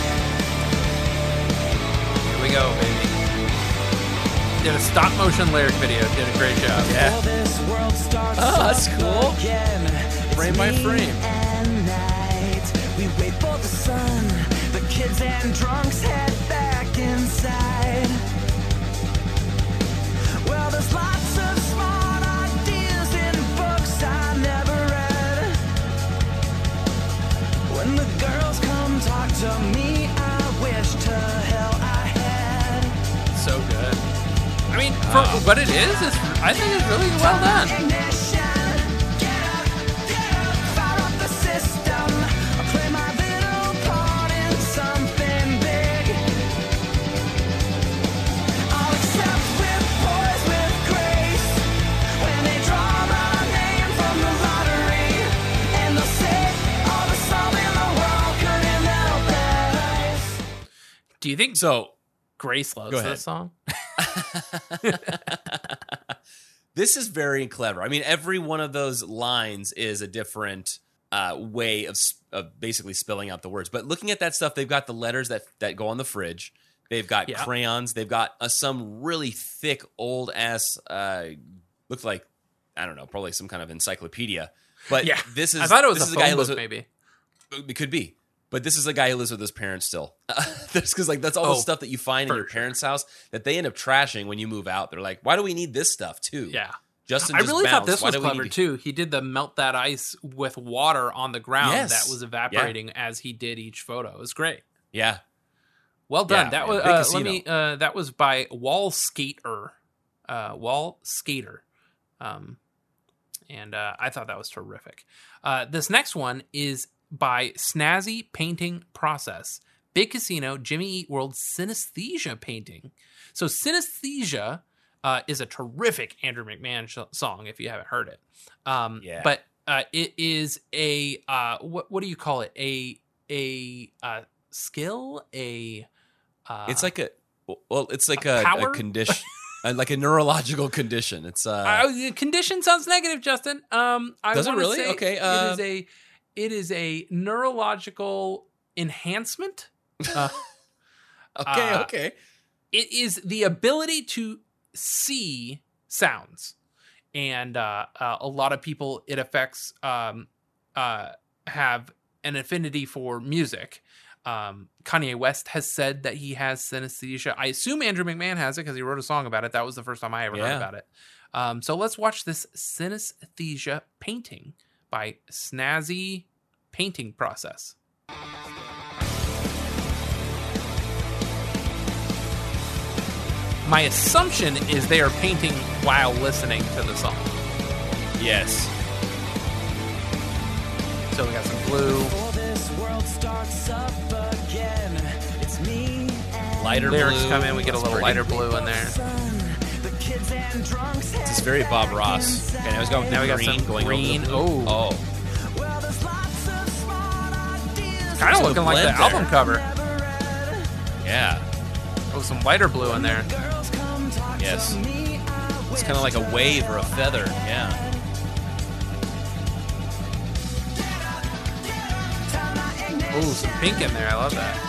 Here we go, baby. Did a stop motion lyric video. Did a great job. Yeah. this world starts Oh, that's cool. Frame by frame. We wait for the sun. The kids and drunks head back inside. Well, there's lots of smart ideas in books I never read. When the girls come talk to me, I wish to hell I had. So good. I mean, for what it is, I think it's really well done. Do you think So Grace loves Go ahead. this song? this is very clever. I mean, every one of those lines is a different uh, way of, of basically spelling out the words. But looking at that stuff, they've got the letters that that go on the fridge. They've got Yeah. crayons. They've got uh, some really thick old ass. Uh, looks like I don't know, probably some kind of encyclopedia. But Yeah. this is I thought it was this a is guy phone who lives book, with- maybe. It could be. But this is a guy who lives with his parents still. That's because like that's all Oh, the stuff that you find in for your sure. parents' house that they end up trashing when you move out. They're like, why do we need this stuff too? Yeah. Justin, I just really thought this Why was clever need- too. He did the melt that ice with water on the ground Yes. that was evaporating as he did each photo. It was great. Yeah, Well done. Yeah, that man. was uh, let me. Uh, that was by Wall Skater. Uh, Wall Skater. Um, and uh, I thought that was terrific. Uh, this next one is by Snazzy Painting Process. Big Casino, Jimmy Eat World Synesthesia painting. So Synesthesia uh, is a terrific Andrew McMahon sh- song if you haven't heard it. Um, Yeah. But uh, it is a uh, what what do you call it? A a uh, skill a uh, it's like a well, it's like a a, a condition, uh, like a neurological condition. It's uh, uh, condition sounds negative, Justin. Um, I Does it really? say Okay, it uh, is a it is a neurological enhancement. Uh, okay, uh, okay. it is the ability to see sounds, and uh, uh, a lot of people it affects um, uh, have an affinity for music. Um, Kanye West has said that he has synesthesia. I assume Andrew McMahon has it because he wrote a song about it. That was the first time I ever heard about it. Um, so let's watch this synesthesia painting by Snazzy Painting Process. My assumption is they are painting while listening to the song. Yes. So we got some blue. Lighter Lyrics blue. come in, we get a little lighter blue in there. This is very Bob Ross. Okay, now he's going Now we got green, some going over the green. blue. Oh. oh. Kind of looking like the blend album cover. Yeah. Oh, some lighter blue in there. Yes. It's kind of like a wave or a feather. Yeah. Oh, some pink in there. I love that.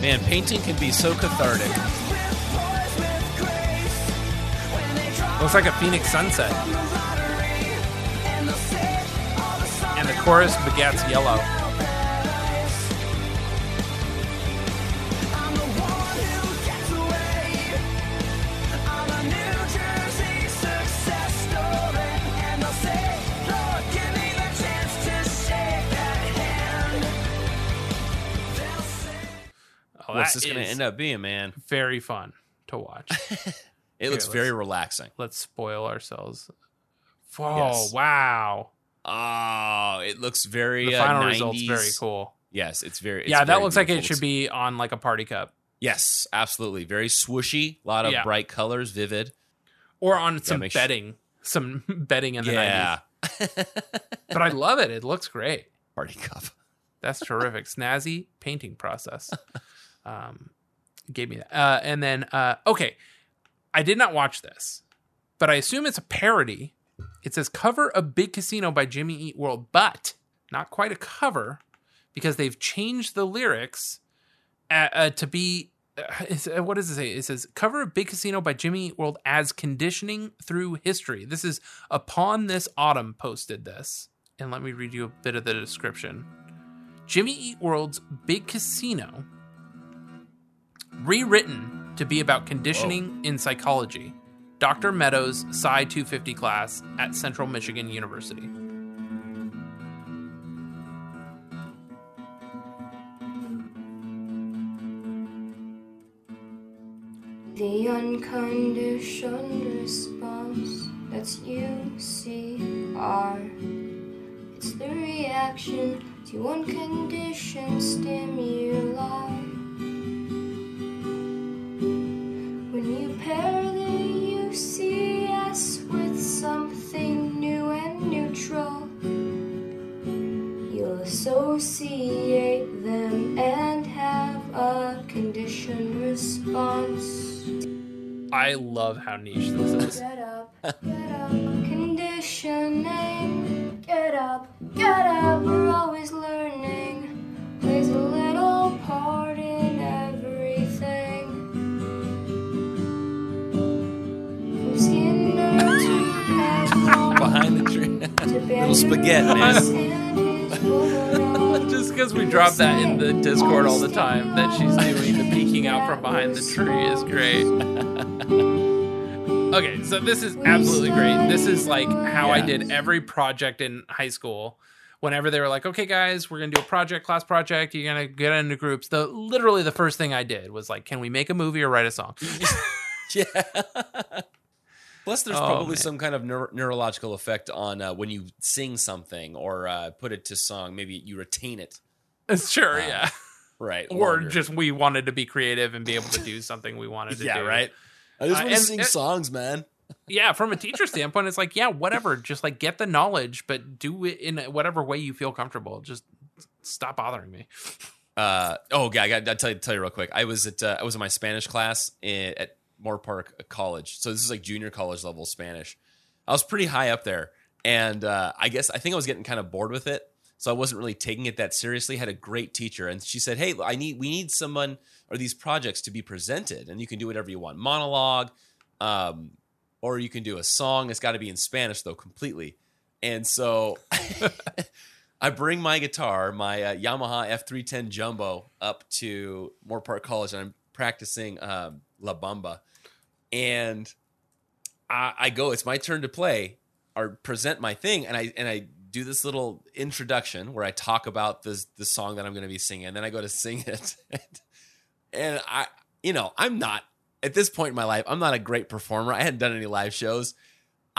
Man, painting can be so cathartic. Looks like a Phoenix sunset. And the chorus begets yellow. This going to end up being, man? Very fun to watch. It looks very relaxing. Let's spoil ourselves. Oh, Yes. wow. Oh, it looks very The uh, final 90s. result's very cool. Yes, it's very. it's yeah, that very looks like it should be on like a party cup Yes, absolutely. Very swooshy. A lot of Yeah. bright colors, vivid. or on some make sh- bedding, some bedding in the Yeah. 90s. But I love it. It looks great. Party cup. That's terrific. Snazzy painting process. Um, gave me that. Uh, and then, uh, okay, I did not watch this, but I assume it's a parody. It says cover of Big Casino by Jimmy Eat World, but not quite a cover because they've changed the lyrics uh, uh, to be. Uh, uh, what does it say? It says cover of Big Casino by Jimmy Eat World as conditioning through history. This is upon this autumn posted this. And let me read you a bit of the description. Jimmy Eat World's Big Casino, rewritten to be about conditioning in psychology. Dr. Meadows' Psi 250 class at Central Michigan University. The unconditioned response that's UCR. It's the reaction to unconditioned stimuli. When you pair the UCS with something new and neutral, you'll associate them and have a conditioned response. I love how niche this is. Get up, get up, conditioning. Get up, get up, we're always learning. Behind the tree. Little spaghetti, man. and his Bulldog. Just because we drop that in the Discord all the time, that she's doing the peeking out from behind the tree is great. okay, so this is absolutely great. This is like how I did every project in high school. Whenever they were like, "Okay, guys, we're gonna do a project, class project. You're gonna get into groups." The literally the first thing I did was like, "Can we make a movie or write a song?" Yeah. Plus, there's Oh, probably man. some kind of neur- neurological effect on uh, when you sing something or uh, put it to song. Maybe you retain it. sure, Uh, yeah. Right. Or longer. just we wanted to be creative and be able to do something we wanted to yeah, do. right. I just Uh, want to sing and- songs, man. yeah from a teacher standpoint it's like yeah whatever just like get the knowledge but do it in whatever way you feel comfortable just stop bothering me Uh, oh, yeah, I got to tell you, tell you real quick. I was at uh, I was in my Spanish class in, at Moorpark College, so this is like junior college level Spanish. I was pretty high up there, and uh, I guess I think I was getting kind of bored with it. so I wasn't really taking it that seriously. Had a great teacher, and she said, "Hey, I need we need someone or these projects to be presented, and you can do whatever you want, monologue, um, or you can do a song. It's got to be in Spanish though, completely." And so I bring my guitar, my uh, Yamaha F310 Jumbo, up to Moorpark College, and I'm practicing um, La Bamba, and I, I go. It's my turn to play or present my thing, and I and I do this little introduction where I talk about this the song that I'm going to be singing, and then I go to sing it, and I, you know, I'm not at this point in my life. I'm not a great performer. I hadn't done any live shows.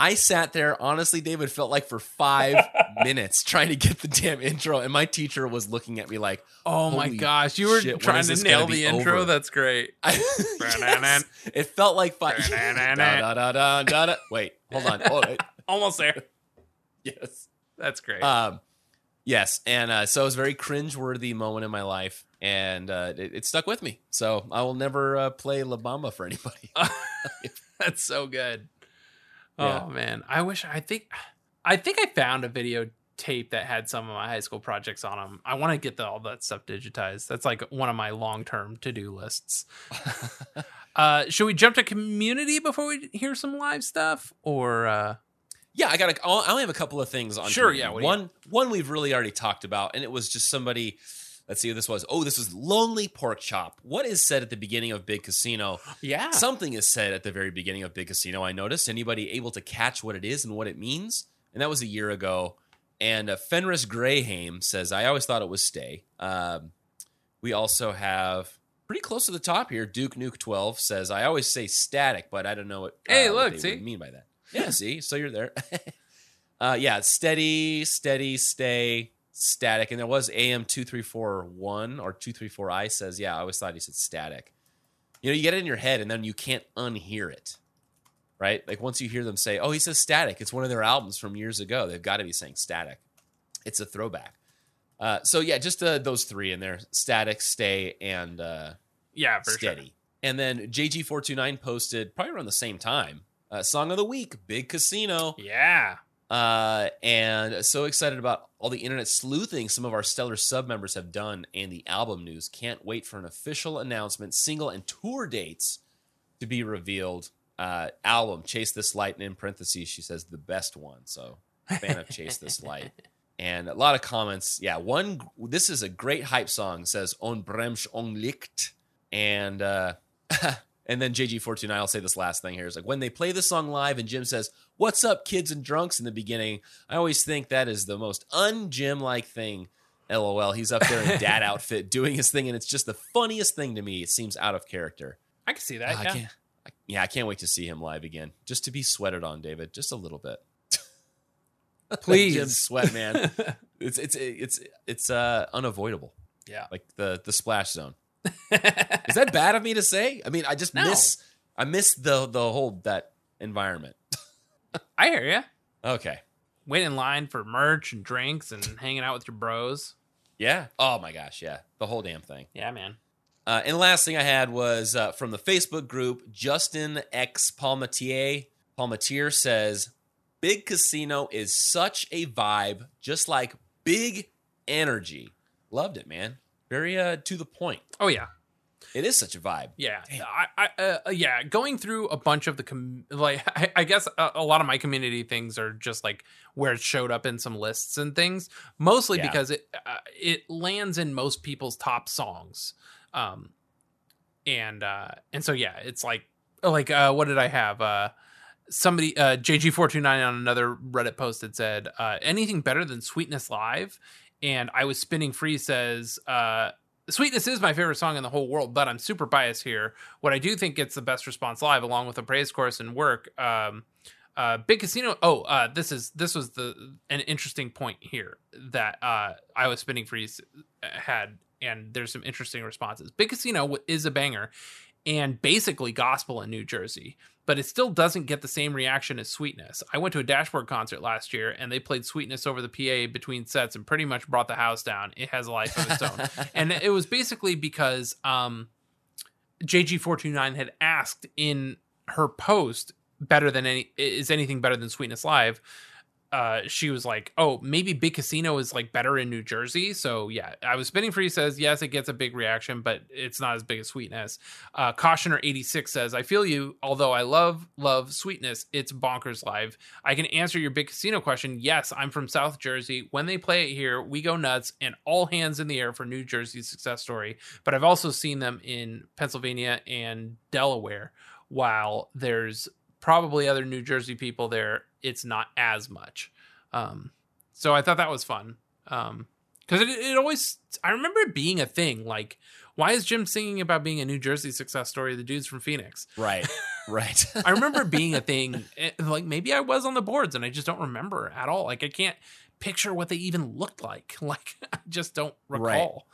I sat there, honestly, David felt like for five minutes trying to get the damn intro, and my teacher was looking at me like, Oh my gosh, you were shit, trying to nail the intro. over?" That's great. Yes. It felt like five. da, da, da, da, da, da. Wait, hold on. Oh, wait. Almost there. yes. That's great. Um, yes, and uh, so it was a very cringe-worthy moment in my life, and uh, it, it stuck with me. So I will never uh, play La Bamba for anybody. That's so good. Yeah. Oh man, I wish I think I think I found a video tape that had some of my high school projects on them. I want to get the, all that stuff digitized. That's like one of my long-term to-do lists. uh should we jump to community before we hear some live stuff or uh Yeah, I got. A, I only have a couple of things on. Sure, community. yeah, what do you one one we've really already talked about, and it was just somebody. Let's see who this was. Oh, this was Lonely Pork Chop. What is said at the beginning of Big Casino? Yeah. something is said at the very beginning of Big Casino. I noticed. Anybody able to catch what it is and what it means? And that was a year ago. And uh, Fenris Graham says, "I always thought it was stay." Um, we also have pretty close to the top here. Duke Nuke Twelve says, "I always say static, but I don't know what, uh, Hey, what look, they see? would mean by that." Yeah, see, so you're there. uh, yeah, steady, steady, stay, static. And there was AM two three four one or two three four I says, "Yeah, I always thought he said static." You know, you get it in your head, and then you can't unhear it. Right? Like once you hear them say, "Oh, he says static," it's one of their albums from years ago. They've got to be saying static. It's a throwback. Uh, so yeah, just uh, those three in there: static, stay, and uh, yeah, for sure. steady. And then JG429 posted probably around the same time. Uh, song of the week, Big Casino. Yeah. Uh, and so excited about all the internet sleuthing some of our stellar sub members have done and the album news. Can't wait for an official announcement, single and tour dates to be revealed. Uh, album, Chase This Light, and in parentheses, she says the best one. So, fan of Chase This Light. And a lot of comments. Yeah, one, this is a great hype song, says On Bremsch on Licht. And, uh, and then JG429, I'll say this last thing here is like when they play the song live and Jim says, What's up, kids and drunks in the beginning, I always think that is the most un Jim like thing. LOL. He's up there in dad outfit doing his thing, and it's just the funniest thing to me. It seems out of character. I can see that. I yeah. can't, I, yeah, I can't wait to see him live again. Just to be sweated on, David, just a little bit. Please. Jim sweat, man. it's it's it's it's uh unavoidable. Yeah. Like the the splash zone. Is that bad of me to say? I mean, I just No. miss I miss the the whole that environment. I hear you. Okay. Wait in line for merch and drinks and hanging out with your bros. Yeah. Oh my gosh. Yeah. The whole damn thing. Yeah, man. Uh, and the last thing I had was uh, from the Facebook group, Justin X Palmatier. Palmatier says, Big Casino is such a vibe, just like big energy. Loved it, man. Very uh, to the point. Oh yeah. It is such a vibe. Yeah, I, I, uh, yeah. Going through a bunch of the com- like, I, I guess a, a lot of my community things are just like where it showed up in some lists and things. Mostly Yeah. because it uh, it lands in most people's top songs, um, and uh, and so yeah, it's like like uh, what did I have? Uh, somebody uh, JG four two nine on another Reddit post had said uh, anything better than Sweetness Live, and I was spinning free says. Uh, Sweetness is my favorite song in the whole world, but I'm super biased here. What I do think gets the best response live, along with a praise chorus and work. Um, uh, Big Casino. Oh, uh, this is this was the an interesting point here that uh, I was spinning freeze had, and there's some interesting responses. Big Casino is a banger, and basically gospel in New Jersey, but it still doesn't get the same reaction as Sweetness. I went to a Dashboard concert last year, and they played Sweetness over the PA between sets, and pretty much brought the house down. It has a life of its own, and it was basically because um, JG429 had asked in her post better than any is anything better than Sweetness Live uh, she was like, "Oh, maybe Big Casino is like better in New Jersey." So yeah, I was spinning free. Says yes, it gets a big reaction, but it's not as big as Sweetness. Uh, Cautioner eighty six says, "I feel you. Although I love love Sweetness, it's bonkers live. I can answer your Big Casino question. Yes, I'm from South Jersey. When they play it here, we go nuts and all hands in the air for New Jersey's success story. But I've also seen them in Pennsylvania and Delaware. While there's probably other New Jersey people there, it's not as much. Um, so I thought that was fun. Um, because it, it always, I remember it being a thing. Like, why is Jim singing about being a New Jersey success story? The dude's from Phoenix. Right. Right. I remember being a thing. eh, Like, maybe I was on the boards and I just don't remember at all. Like, I can't picture what they even looked like. Like, I just don't Right. recall.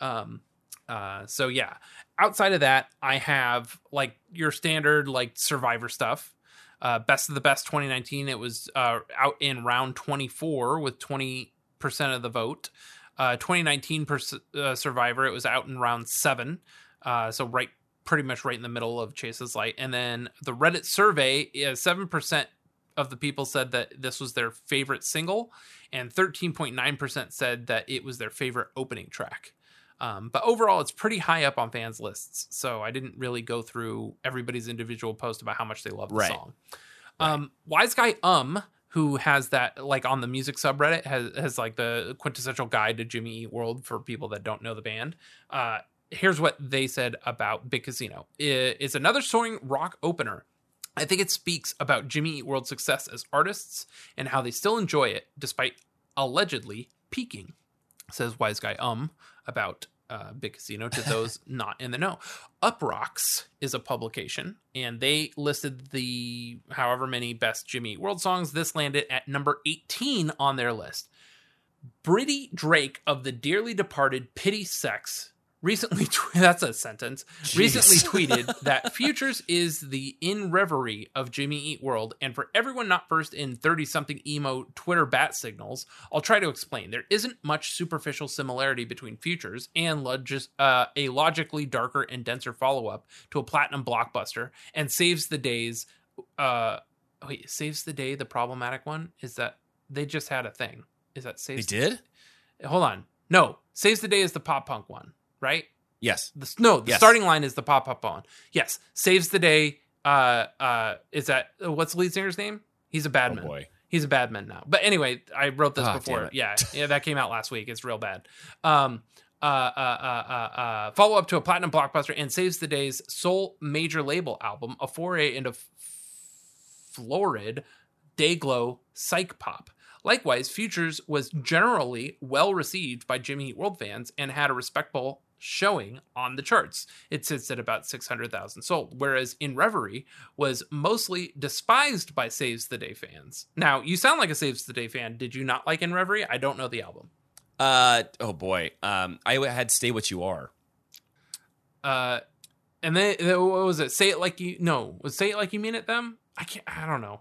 Um, uh, so yeah. Outside of that, I have like your standard like Survivor stuff. Uh, best of the best 2019. It was uh, out in round 24 with 20 percent of the vote. Uh, 2019 pers- uh, Survivor. It was out in round seven. Uh, so right, pretty much right in the middle of Chase This Light. And then the Reddit survey, seven percent of the people said that this was their favorite single, and 13.9% said that it was their favorite opening track. Um, but overall, it's pretty high up on fans' lists. So I didn't really go through everybody's individual post about how much they love the Right. song. Um, Wise Guy Um, who has that like on the music subreddit, has has like the quintessential guide to Jimmy Eat World for people that don't know the band. Uh, here's what they said about Big Casino. It's another soaring rock opener. I think it speaks about Jimmy Eat World's success as artists and how they still enjoy it despite allegedly peaking. Says Wise Guy Um about uh, Big Casino to those not in the know. Uproxx is a publication, and they listed the however many best Jimmy Eat World songs. This landed at number 18 on their list. Britty Drake of the dearly departed Pity Sex recently tw- that's a sentence. Recently tweeted that futures is the in reverie of jimmy eat world and for everyone not versed in 30 something emo twitter bat signals i'll try to explain. There isn't much superficial similarity between futures and logis- uh, a logically darker and denser follow-up to a platinum blockbuster and saves the days uh wait saves the day the problematic one? Is that they just had a thing. Is that saves They did? hold on. No. Saves the day is the pop punk one right? Yes. the no the Yes. starting line is the pop up on yes. Saves the day uh uh is that uh, what's the lead singer's name? He's a bad Oh man. boy. he's a bad man now. But anyway i wrote this Ah, before. yeah yeah that came out last week. It's real bad. Um uh, uh, uh, uh, uh, follow up to a platinum blockbuster and saves the day's sole major label album, a foray into f- florid Dayglow psych pop. Likewise, Futures was generally well received by Jimmy Eat World fans and had a respectable showing on the charts. It sits at about 600,000 sold, whereas In Reverie was mostly despised by Saves the Day fans. Now, you sound like a Saves the Day fan. Did you not like In Reverie? I don't know the album. Uh oh boy. Um I had Stay What You Are. Uh, and then what was it? Say it like you no. Was say it like you mean it? Them? I can't. I don't know.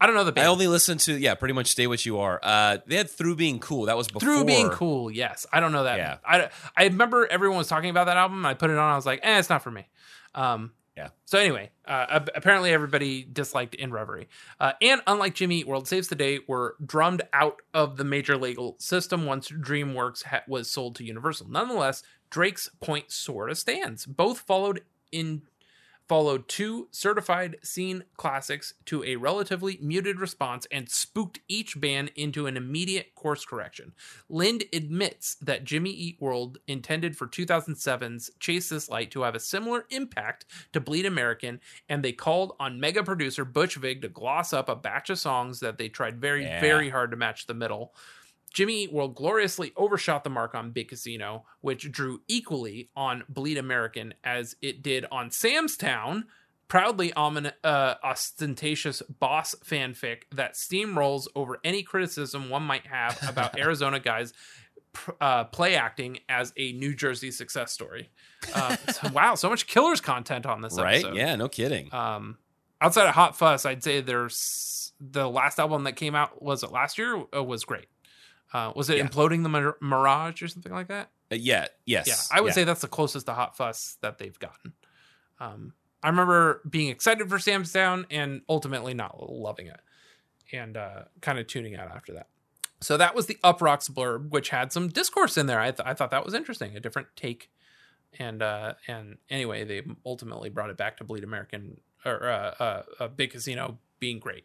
I don't know the band. I only listened to yeah, pretty much Stay What You Are. Uh they had Through Being Cool. That was before Through being cool, yes. I don't know that. Yeah. I, I remember everyone was talking about that album. I put it on. I was like, eh, it's not for me. Um, Yeah. So anyway, uh, ap- apparently everybody disliked In Reverie, uh, and unlike Jimmy Eat World Saves the Day, were drummed out of the major legal system once DreamWorks ha- was sold to Universal. Nonetheless, Drake's point sort of stands. Both followed in followed two certified scene classics to a relatively muted response and spooked each band into an immediate course correction. Lind admits that Jimmy Eat World intended for 2007's Chase This Light to have a similar impact to Bleed American, and they called on mega producer Butch Vig to gloss up a batch of songs that they tried very, Yeah. very hard to match the middle. Jimmy World gloriously overshot the mark on Big Casino, which drew equally on Bleed American as it did on Sam's Town, proudly omin- uh, ostentatious boss fanfic that steamrolls over any criticism one might have about Arizona guys pr- uh, play acting as a New Jersey success story. Uh, so- wow, so much killers content on this Right? episode. Yeah, no kidding. Um, outside of Hot Fuss, I'd say there's the last album that came out was it last year uh, was great. Uh, was it Yeah. imploding the Mir- Mirage or something like that? Uh, yeah, yes. Yeah, I would yeah. say that's the closest to Hot Fuss that they've gotten. Um, I remember being excited for Sam's Town and ultimately not loving it. and uh, kind of tuning out after that. So that was the Uproxx blurb, which had some discourse in there. I, th- I thought that was interesting, a different take. And uh, and anyway, they ultimately brought it back to Bleed American or uh, uh, uh, Big Casino being great.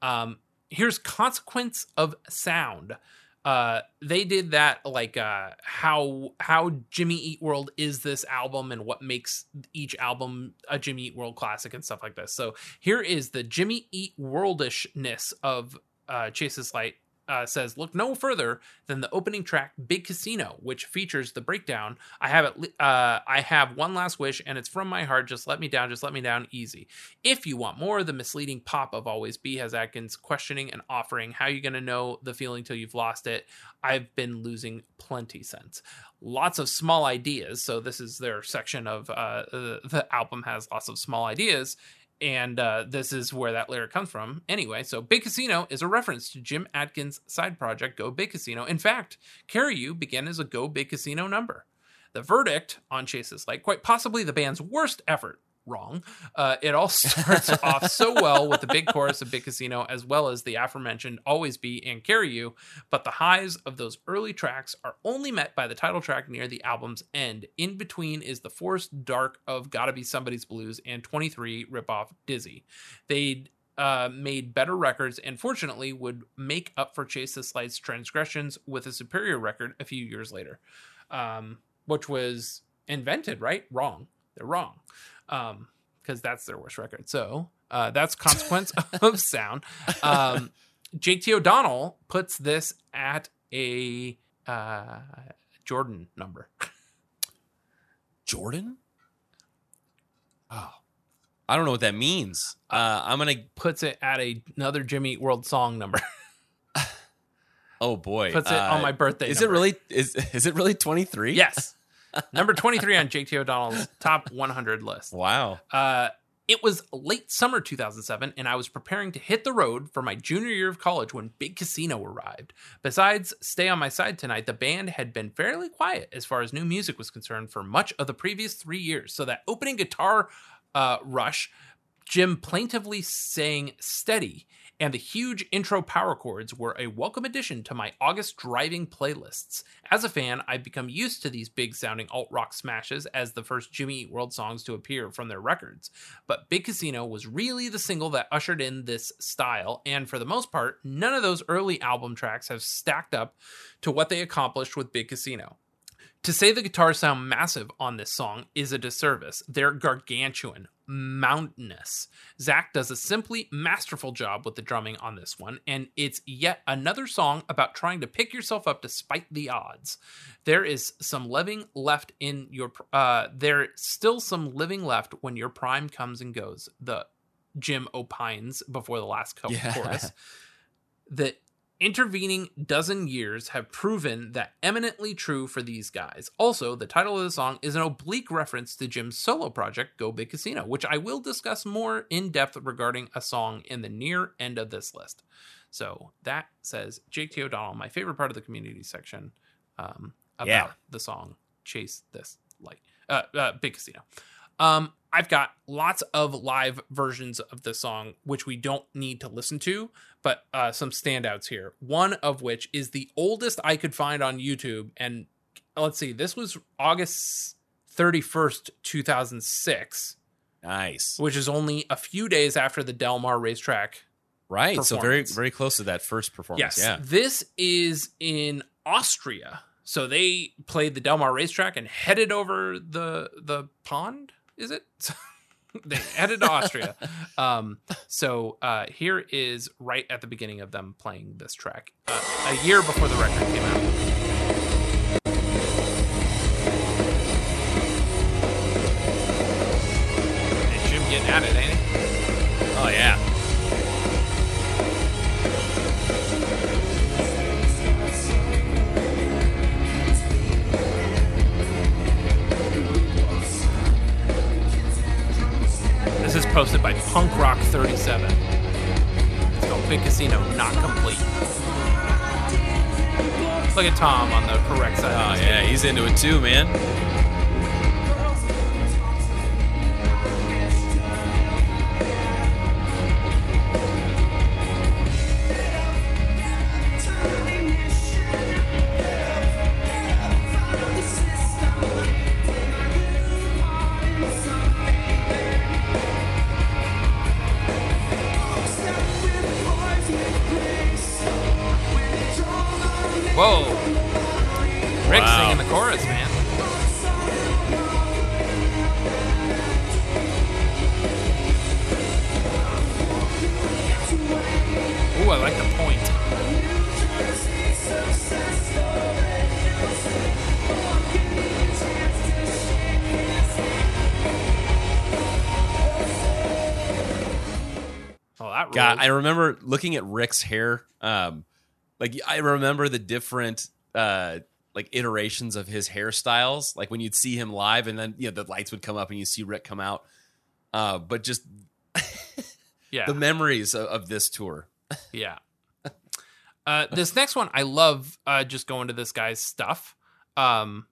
Um, here's consequence of sound. Uh, they did that like uh, how how Jimmy Eat World is this album and what makes each album a Jimmy Eat World classic and stuff like this. So here is the Jimmy Eat Worldishness of uh, Chase This Light uh, says, "Look no further than the opening track, Big Casino, which features the breakdown. I have it. Uh, I have one last wish, and it's from my heart. Just let me down. Just let me down. Easy. If you want more, the misleading pop of Always Be has Adkins questioning and offering. How you gonna know the feeling till you've lost it? I've been losing plenty since. Lots of small ideas. So this is their section of uh, the, the album has lots of small ideas." And uh, this is where that lyric comes from. Anyway, so Big Casino is a reference to Jim Adkins' side project, Go Big Casino. In fact, Carry You began as a Go Big Casino number. The verdict on Chase This Light, quite possibly the band's worst effort. Wrong. Uh, it all starts off so well with the big chorus of Big Casino, as well as the aforementioned Always Be and Carry You, but the highs of those early tracks are only met by the title track near the album's end. In between is the forced dark of Gotta Be Somebody's Blues and 23 ripoff Dizzy. They uh, made better records and fortunately would make up for Chase This Light's transgressions with a superior record a few years later, um, which was invented, right? Wrong. They're wrong. Um, because that's their worst record. So uh, that's consequence of sound. Um, Jake T. O'Donnell puts this at a uh, Jordan number. Jordan? Oh, I don't know what that means. Uh, I'm gonna puts it at a, another Jimmy Eat World song number. Oh boy, Puts it on my birthday Is number. it really? Is is it really 23? Yes. Number 23 on Jake T. O'Donnell's top 100 list. Wow. Uh, it was late summer 2007, and I was preparing to hit the road for my junior year of college when Big Casino arrived. Besides Stay on My Side Tonight, the band had been fairly quiet as far as new music was concerned for much of the previous three years. So that opening guitar uh, rush, Jim plaintively saying steady, and the huge intro power chords were a welcome addition to my August driving playlists. As a fan, I've become used to these big sounding alt rock smashes as the first Jimmy Eat World songs to appear from their records. But Big Casino was really the single that ushered in this style, and for the most part, none of those early album tracks have stacked up to what they accomplished with Big Casino. To say the guitars sound massive on this song is a disservice. They're gargantuan, mountainous. Zach does a simply masterful job with the drumming on this one, and it's yet another song about trying to pick yourself up despite the odds. There is some living left in your. Uh, there's still some living left when your prime comes and goes. The Jim opines before the last co- Yeah. chorus. Intervening dozen years have proven that eminently true for these guys. Also, the title of the song is an oblique reference to Jim's solo project, Go Big Casino, which I will discuss more in depth regarding a song in the near end of this list. So that says Jake T. O'Donnell, my favorite part of the community section um, about Yeah. the song Chase This Light, uh, uh, Big Casino. Um, I've got lots of live versions of the song, which we don't need to listen to, but uh, some standouts here. One of which is the oldest I could find on YouTube. And let's see, this was August 31st, 2006, Nice. which is only a few days after the Del Mar racetrack. Right. So very very close to that first performance. Yes. Yeah. This is in Austria. So they played the Del Mar racetrack and headed over the the pond, is it? they to Austria. um, so uh, here is right at the beginning of them playing this track, uh, a year before the record came out. Look at Tom on the correct side. Oh yeah. He's into it too, man. Ruled. I remember looking at Rick's hair. Um, like I remember the different uh like iterations of his hairstyles. Like when you'd see him live, and then you know the lights would come up and you see Rick come out. Uh, but just yeah. the memories of, of this tour. Yeah. Uh, this next one, I love uh, just going to this guy's stuff. Um,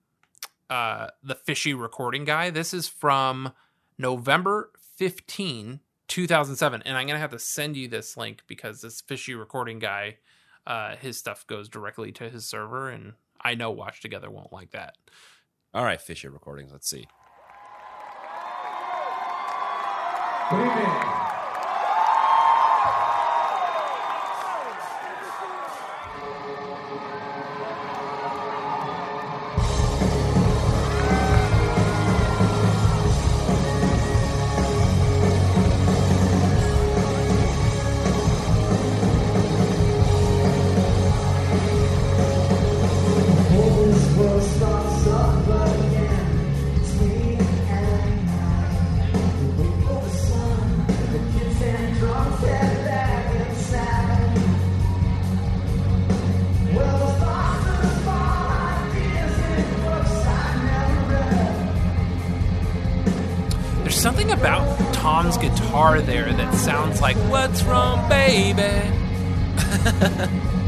uh, the fishy recording guy. This is from November 15, 2007. And I'm going to have to send you this link because this fishy recording guy, uh, his stuff goes directly to his server. And I know Watch Together won't like that. All right, fishy recordings. Let's see. There's like "What's Wrong, Baby."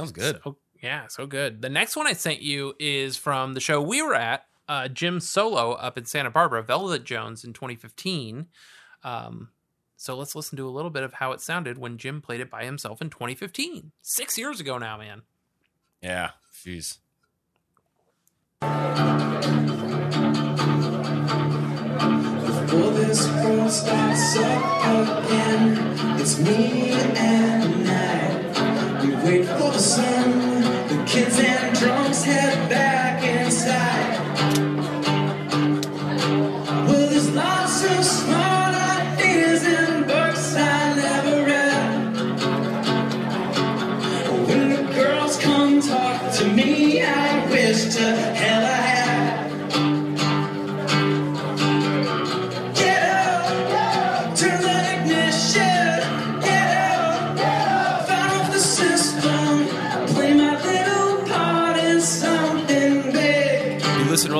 sounds good. So, yeah, so good. The next one I sent you is from the show we were at, uh, Jim Solo up in Santa Barbara, Velvet Jones in 2015. Um, so let's listen to a little bit of how it sounded when Jim played it by himself in 2015. Six years ago now, man. Yeah, jeez. Before this world starts up again, it's me and night. We wait for the sun, the kids and drums head back inside.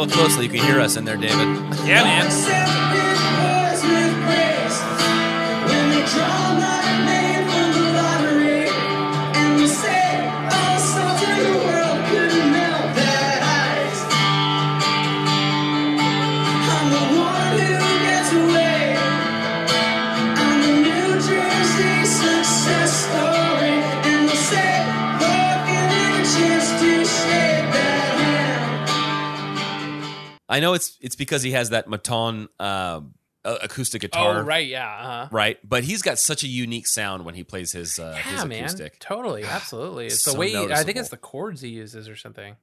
Real closely, you can hear us in there, David. Yeah, man. I know it's it's because he has that Maton um, uh, acoustic guitar. Oh, right. Yeah. Uh-huh. Right, but he's got such a unique sound when he plays his uh, his Yeah, man. acoustic. Totally. Absolutely. It's the So way, I think it's the chords he uses or something.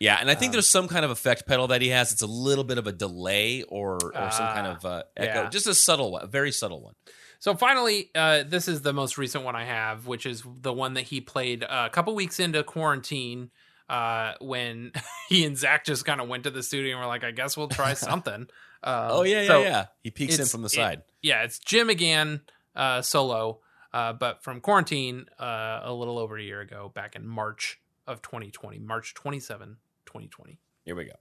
Yeah, and I Um, think there's some kind of effect pedal that he has. It's a little bit of a delay or or some kind Ah, of uh, echo, yeah. just a subtle one, a very subtle one. So finally, uh, this is the most recent one I have, which is the one that he played uh, a couple weeks into quarantine uh, when he and Zach just kind of went to the studio and were like, I guess we'll try something. Um, oh yeah, yeah, so yeah. He peeks in from the side. It, yeah, it's Jim again, uh, solo, uh, but from quarantine uh, a little over a year ago, back in March of 2020, March 27, 2020. Here we go.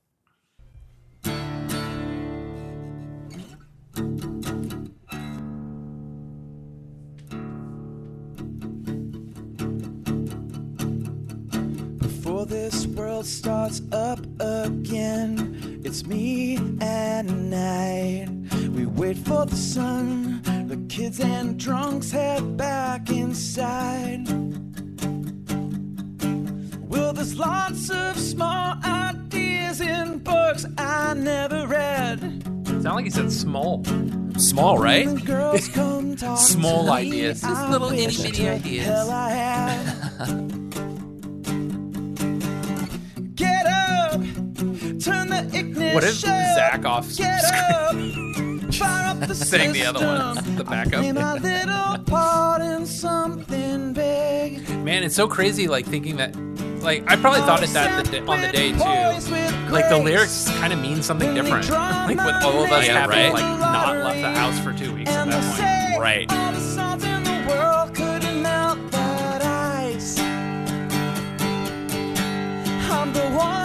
Before this world starts up again, it's me and night. We wait for the sun, the kids and drunks head back inside. Well, there's lots of small ideas in books I never read. Sound like he said small. Small, right? Girls come talk Small to ideas. Just little wish itty bitty to ideas. What if Zach off Get up, the Saying other one, the backup. My little part in something big. Man, it's so crazy. Like thinking that, like I probably thought it that the, on the day too. Like the lyrics kind of mean something different. Like with all of us Yeah, having right? like not left the house for two weeks at that point. Right.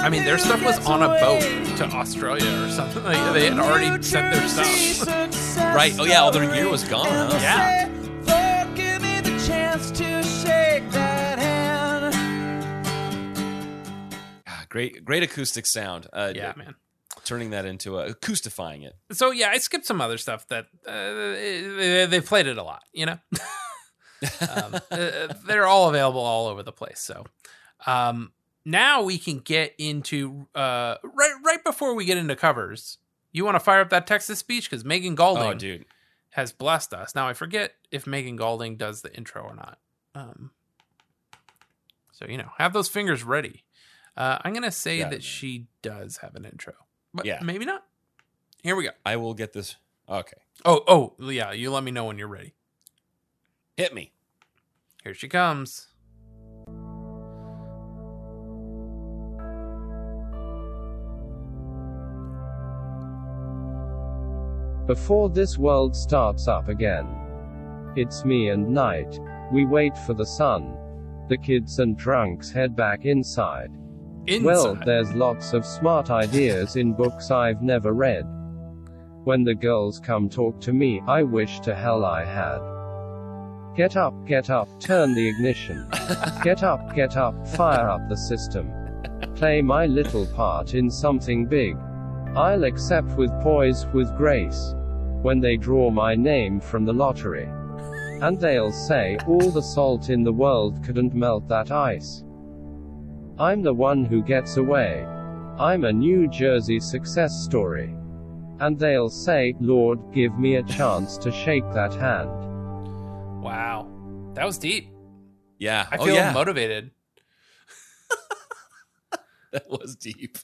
I mean, their stuff was on a boat to Australia or something. Like they had already sent their stuff. Right. Oh yeah, all their gear was gone. Huh? Yeah. Lord, give me the chance to shake that hand. Ah, Great, great acoustic sound. Uh, Yeah, man. Turning that into a acoustifying it. So yeah, I skipped some other stuff that uh, they, they played it a lot. You know, um, uh, they're all available all over the place. So um, now we can get into uh, right right before we get into covers. You want to fire up that Texas speech because Megan Galding Oh, dude. has blessed us. Now I forget if Megan Galding does the intro or not. Um, so you know, have those fingers ready. Uh, I'm gonna say Yeah, that man. she does have an intro, but Yeah. maybe not. Here we go. I will get this. Okay. Oh, oh, yeah. You let me know when you're ready. Hit me. Here she comes. Before this world starts up again. It's me and night. We wait for the sun. The kids and drunks head back inside. Well, there's lots of smart ideas in books I've never read. When the girls come talk to me, I wish to hell I had. Get up, get up, turn the ignition. Get up, get up, fire up the system. Play my little part in something big. I'll accept with poise, with grace. When they draw my name from the lottery. And they'll say, all the salt in the world couldn't melt that ice. I'm the one who gets away. I'm a New Jersey success story. And they'll say, Lord, give me a chance to shake that hand. Wow. That was deep. Yeah. I oh, feel yeah. motivated. That was deep.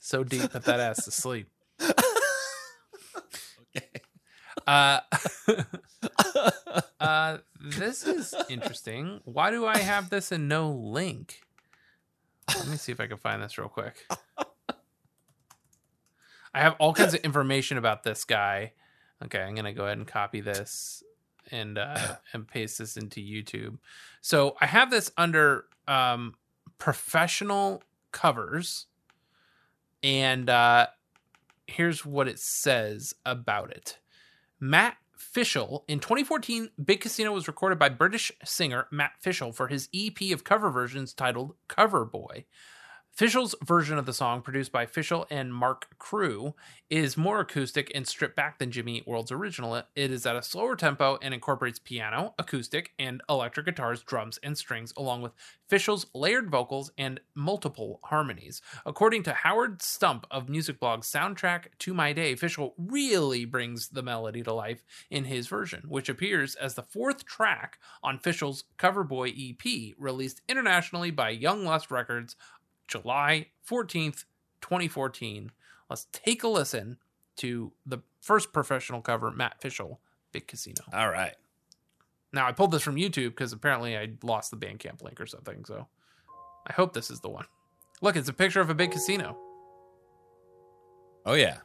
So deep that that ass to sleep. Okay. Uh, uh, this is interesting. Why do I have this and no link? Let me see if I can find this real quick. I have all kinds of information about this guy. Okay, I'm gonna go ahead and copy this and uh, and paste this into YouTube. So I have this under um, professional covers, and uh, here's what it says about it. Matt Fischel. In 2014, Big Casino was recorded by British singer Matt Fischel for his EP of cover versions titled Cover Boy. Fischel's version of the song, produced by Fischel and Mark Crew, is more acoustic and stripped back than Jimmy Eat World's original. It is at a slower tempo and incorporates piano, acoustic, and electric guitars, drums, and strings, along with Fischel's layered vocals and multiple harmonies. According to Howard Stump of Music Blog's Soundtrack to My Day, Fischel really brings the melody to life in his version, which appears as the fourth track on Fischel's Cover Boy EP, released internationally by Young Lust Records July 14th, 2014. Let's take a listen to the first professional cover, Matt Fischel, Big Casino. All right. Now, I pulled this from YouTube because apparently I lost the Bandcamp link or something. So I hope this is the one. Look, it's a picture of a big casino. Oh yeah.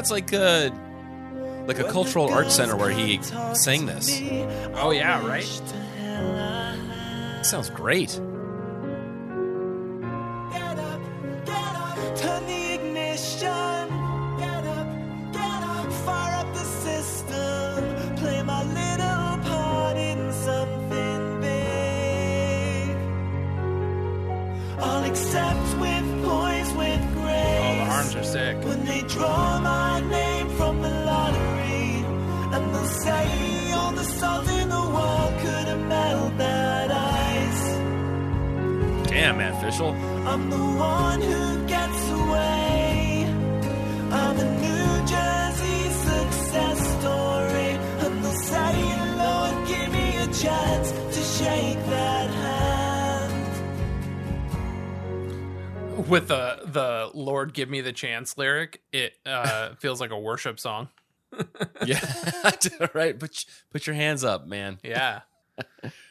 That's like a like a cultural arts center where he sang this. Oh yeah, right. Sounds great. Fischel. I'm the one who gets away. I'm a New Jersey success story. And they'll say, Lord, give me a chance to shake that hand. With the the Lord give me the chance lyric, it uh, feels like a worship song. Yeah, right. Put put your hands up, man. Yeah.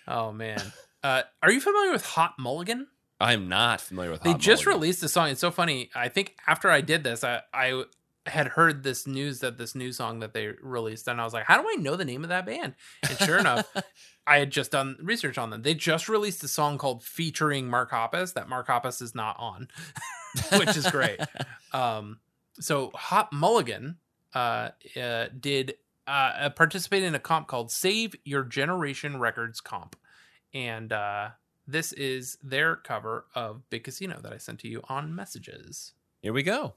Oh man. Uh, are you familiar with Hot Mulligan? I'm not familiar with. They Hot just Mulligan. released a song. It's so funny. I think after I did this, I I had heard this news that this new song that they released, and I was like, how do I know the name of that band? And sure enough, I had just done research on them. They just released a song called featuring Mark Hoppus that Mark Hoppus is not on, which is great. um, so Hot Mulligan uh, uh, did uh, participate in a comp called Save Your Generation Records Comp, and uh, this is their cover of Big Casino that I sent to you on messages. Here we go.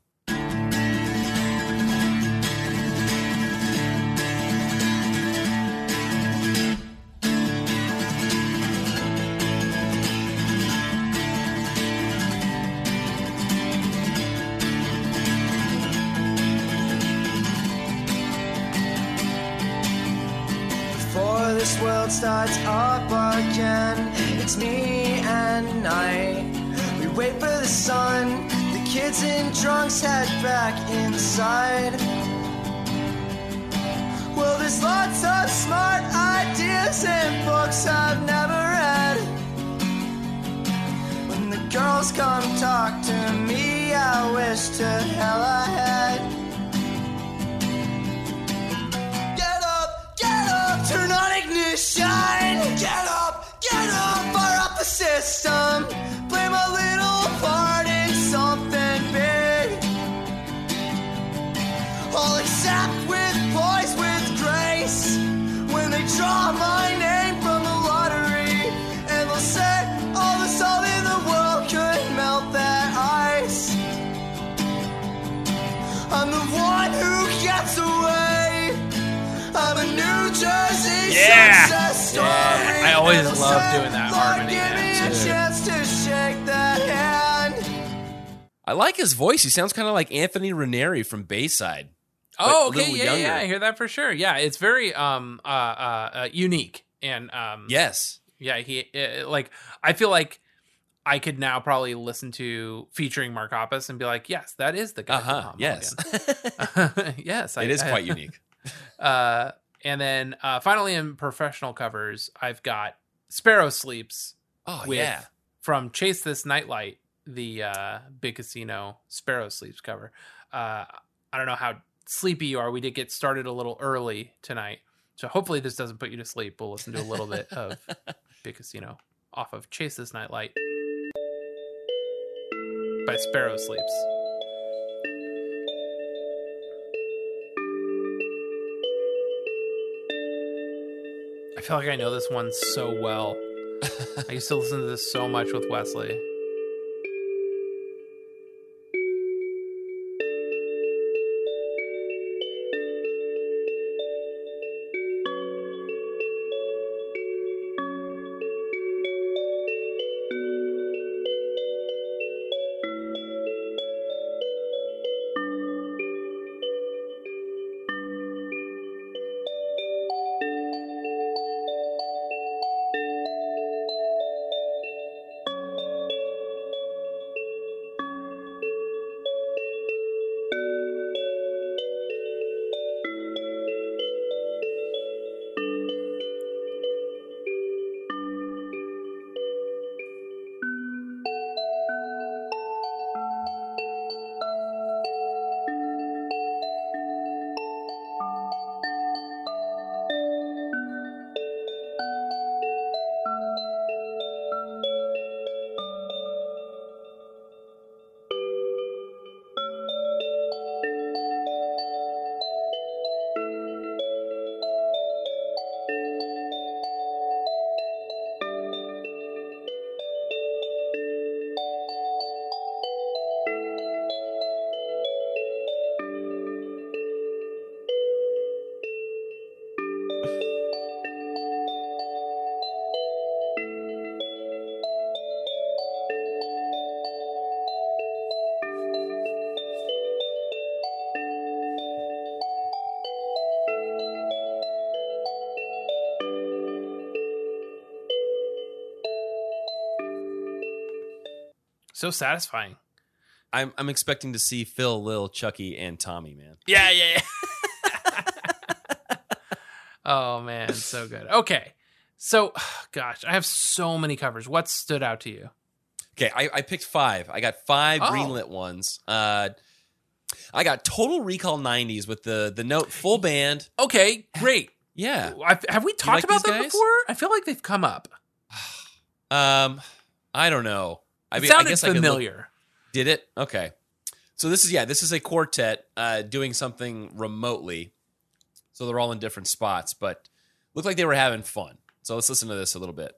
World starts up again, it's me and night. We wait for the sun. The kids and drunks head back inside. Well, there's lots of smart ideas in books I've never read. When the girls come talk to me, I wish to hell I had. Turn on ignition. Get up, get up, fire up the system. Play my little part in something big. I'll accept with poise, with grace. When they draw my name Yeah. Yeah. I always love doing that harmony, Give me man, a too." chance to shake that hand. I like his voice. He sounds kind of like Anthony Ranieri from Bayside. Oh, okay, yeah, younger. yeah, I hear that for sure. Yeah, it's very um uh uh, uh unique and um Yes. yeah he uh, like I feel like I could now probably listen to featuring Mark Hoppus and be like, yes, that is the guy. Uh-huh, Hot yes. Yes, It is quite unique. Uh, and then uh, finally in professional covers, I've got Sparrow Sleeps. Oh, with, yeah. from Chase This Nightlight, the uh, Big Casino Sparrow Sleeps cover. Uh, I don't know how sleepy you are. We did get started a little early tonight, so hopefully this doesn't put you to sleep. We'll listen to a little bit of Big Casino off of Chase This Nightlight by Sparrow Sleeps. I feel like I know this one so well. I used to listen to this so much with Wesley. So satisfying. I'm I'm expecting to see Phil, Lil, Chucky, and Tommy. Man, Yeah, yeah, yeah. oh man, so good. Okay. So gosh, I have so many covers. What stood out to you? Okay, I, I picked five. I got five Oh. greenlit ones. Uh, I got Total Recall '90s with the the note full band. Okay, great. Yeah. I, have we talked like about them guys? before? I feel like they've come up. Um, I don't know. I It mean, I sounded guess I could look- familiar. Did it? Okay. So this is yeah, this is a quartet uh, doing something remotely. So they're all in different spots, but looked like they were having fun. So let's listen to this a little bit.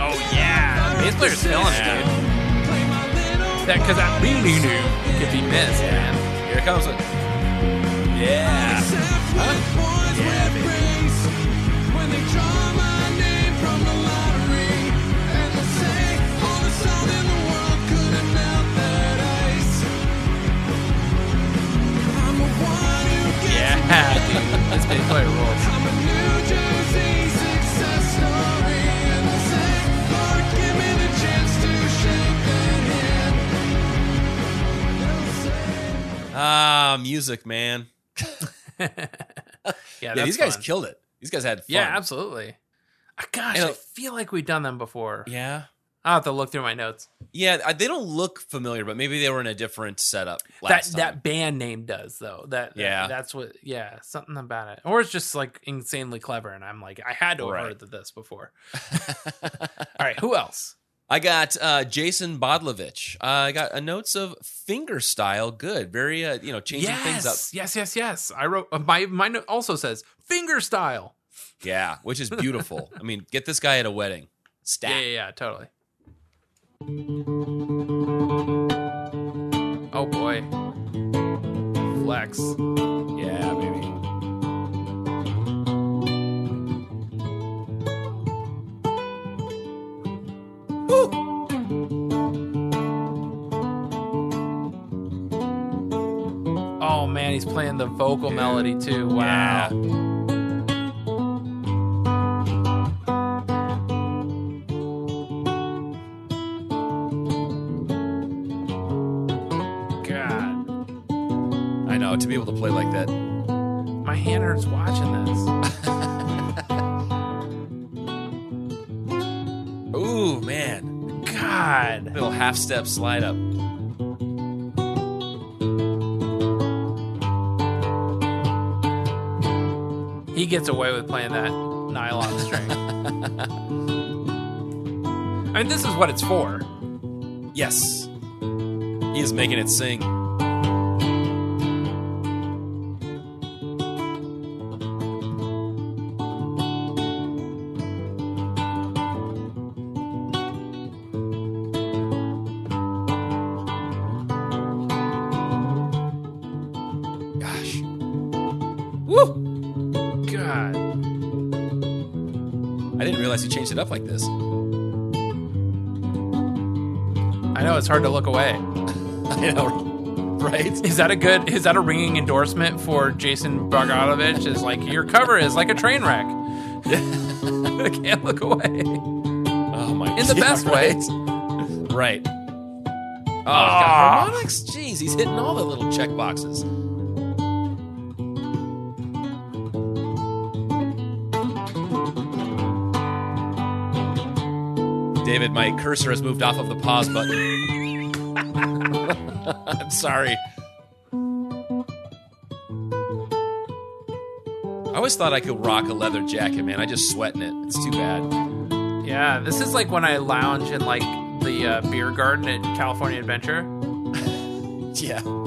Oh, player's killing it, dude. That because could be missed, man. Here it comes. Yeah. Yeah, to shake that hand. Ah, music, man. Yeah, yeah, these guys fun. killed it. These guys had fun. Yeah, absolutely. Gosh, And, I feel like we've done them before. Yeah. I'll have to look through my notes. Yeah, they don't look familiar, but maybe they were in a different setup That time. that band name does though. That that- Yeah. that's what. Yeah, something about it, or it's just like insanely clever. And I'm like, I had to have Right. heard of this before. All right, who else? I got uh, Jason Bodlovich. Uh, I got a notes of finger style. Good, very uh, you know changing yes, things up. yes, yes, yes. I wrote uh, my my note also says finger style. Yeah, which is beautiful. I mean, get this guy at a wedding. Stat. Yeah, yeah, yeah, totally. Oh boy, flex. Yeah, baby. Woo! Oh man, he's playing the vocal melody too. Wow. God, able to play like that. my hand hurts watching this. Ooh man, God. little half step slide up. He gets away with playing that nylon string. I mean, this is what it's for. Yes, he is making it sing. Changed it up like this. I know it's hard to look away. I know, right? Is that a good? Is that a ringing endorsement for Jason Bogdanovich? Is like your cover is like a train wreck. I can't look away. Oh my! In the yeah, best way. right? Right. Oh, he's got Ah. harmonics. Jeez, he's hitting all the little check boxes. David, my cursor has moved off of the pause button. I'm sorry. I always thought I could rock a leather jacket, man. I just sweat in it. It's too bad. Yeah, this is like when I lounge in like the uh, beer garden at California Adventure. Yeah. Well,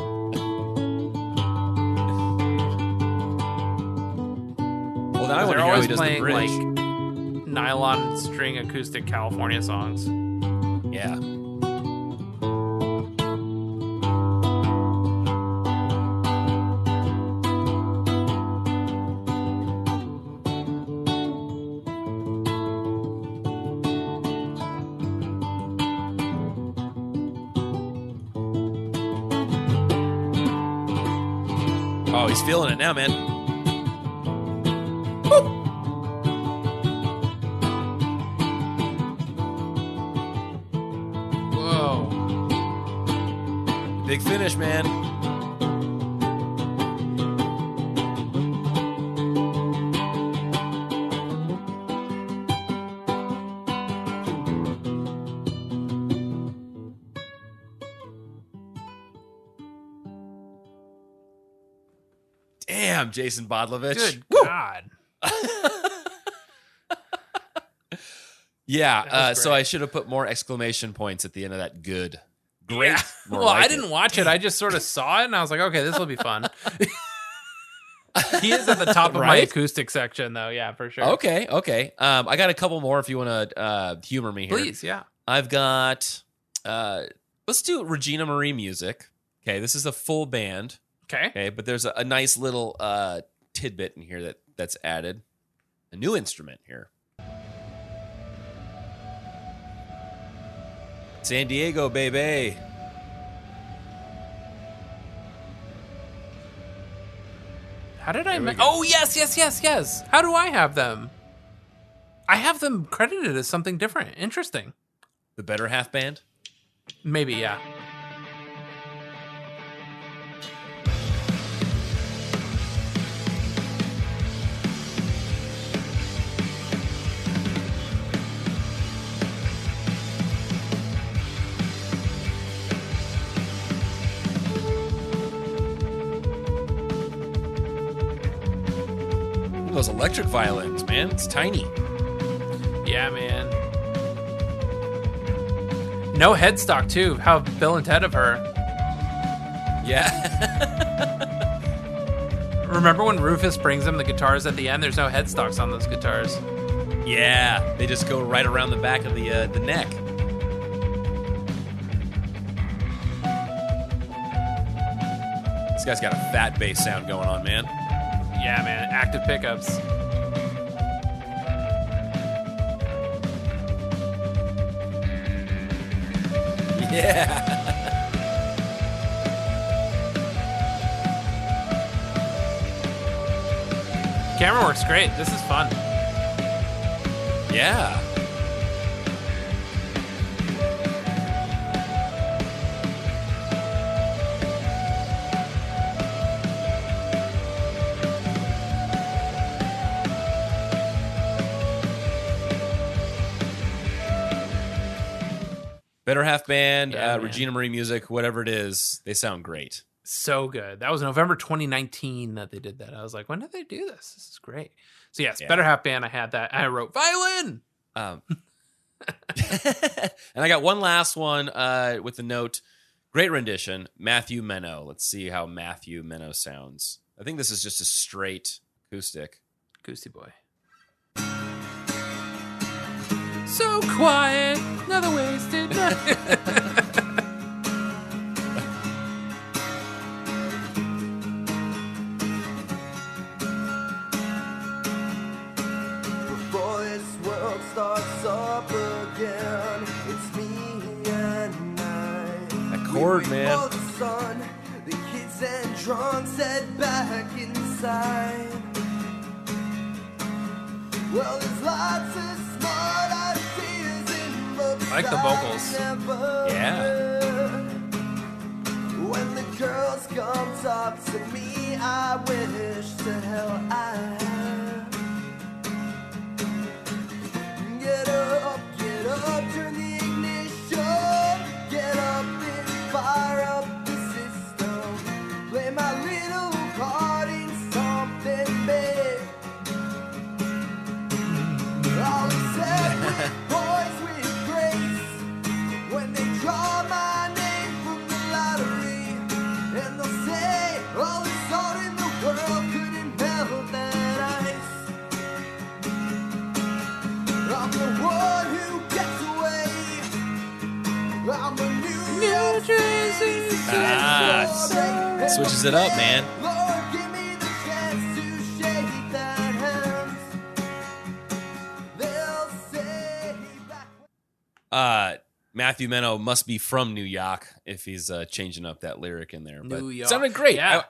now I want to always he does the bridge. like nylon string acoustic California songs. yeah. Oh, he's feeling it now, man. Jason Bodlovich. Good Woo! God. Yeah, uh, so. I should have put more exclamation points at the end of that. Good. Great. Yeah. Well, like I didn't watch it. I just sort of saw it and I was like, okay, this will be fun. he is at the top of my acoustic section, though. Yeah, for sure. Okay, okay. Um, I got a couple more if you want to uh, humor me here. Please, yeah. I've got. Uh, let's do Regina Marie music. Okay, this is a full band. Okay. Okay, but there's a, a nice little uh, tidbit in here that that's added. A new instrument here. San Diego, baby. How did I? There Ma- oh yes, yes, yes, yes. How do I have them? I have them credited as something different. Interesting. The Better Half Band. Maybe, yeah. Those electric violins, man. It's tiny. Yeah, man. No headstock too. How Bill and Ted of her. Yeah. Remember when Rufus brings them the guitars at the end? There's no headstocks on those guitars. Yeah, they just go right around the back of the uh, the neck. This guy's got a fat bass sound going on, man. Yeah, man. Active pickups. Yeah. Camera works great. This is fun. Yeah. Better Half Band, Yeah, uh. Regina Marie music, whatever it is, they sound great. So good. That was November 2019 that they did that. I was like, when did they do this? This is great. So yes, Yeah. Better Half Band. I had that. I wrote violin. Um, and I got one last one uh, with the note great rendition, Matthew Menno. Let's see how Matthew Menno sounds. I think this is just a straight acoustic. Goosey boy. So quiet, another wasted night. Before this world starts up again, it's me and night. Chord, man. for the sun, the kids and drunks head back inside. Well, there's lots of smart ideas in books. I like the vocals. Yeah. When the girls come talk to me, I wish to hell I had. Get up, get up, Switches it up, man. Lord, give me the chance to shake their hands. They'll say back Uh, Matthew Menno must be from New York if he's uh, changing up that lyric in there. But New York. sounded great. Yeah. I-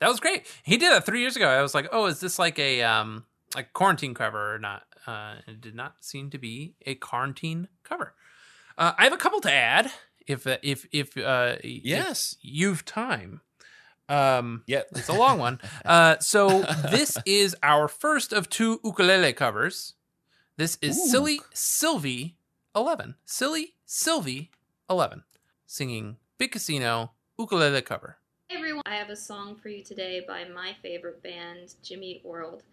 that was great. He did that three years ago. I was like, oh, is this like a um like quarantine cover or not? Uh, it did not seem to be a quarantine cover. Uh, I have a couple to add. If uh, if if uh, if Yes. you've time. Um, yeah, it's a long one. Uh, so this is our first of two ukulele covers. This is Ooh. Silly Sylvie Eleven. Silly Sylvie Eleven, singing Big Casino ukulele cover. Hey everyone, I have a song for you today by my favorite band, Jimmy Eat World,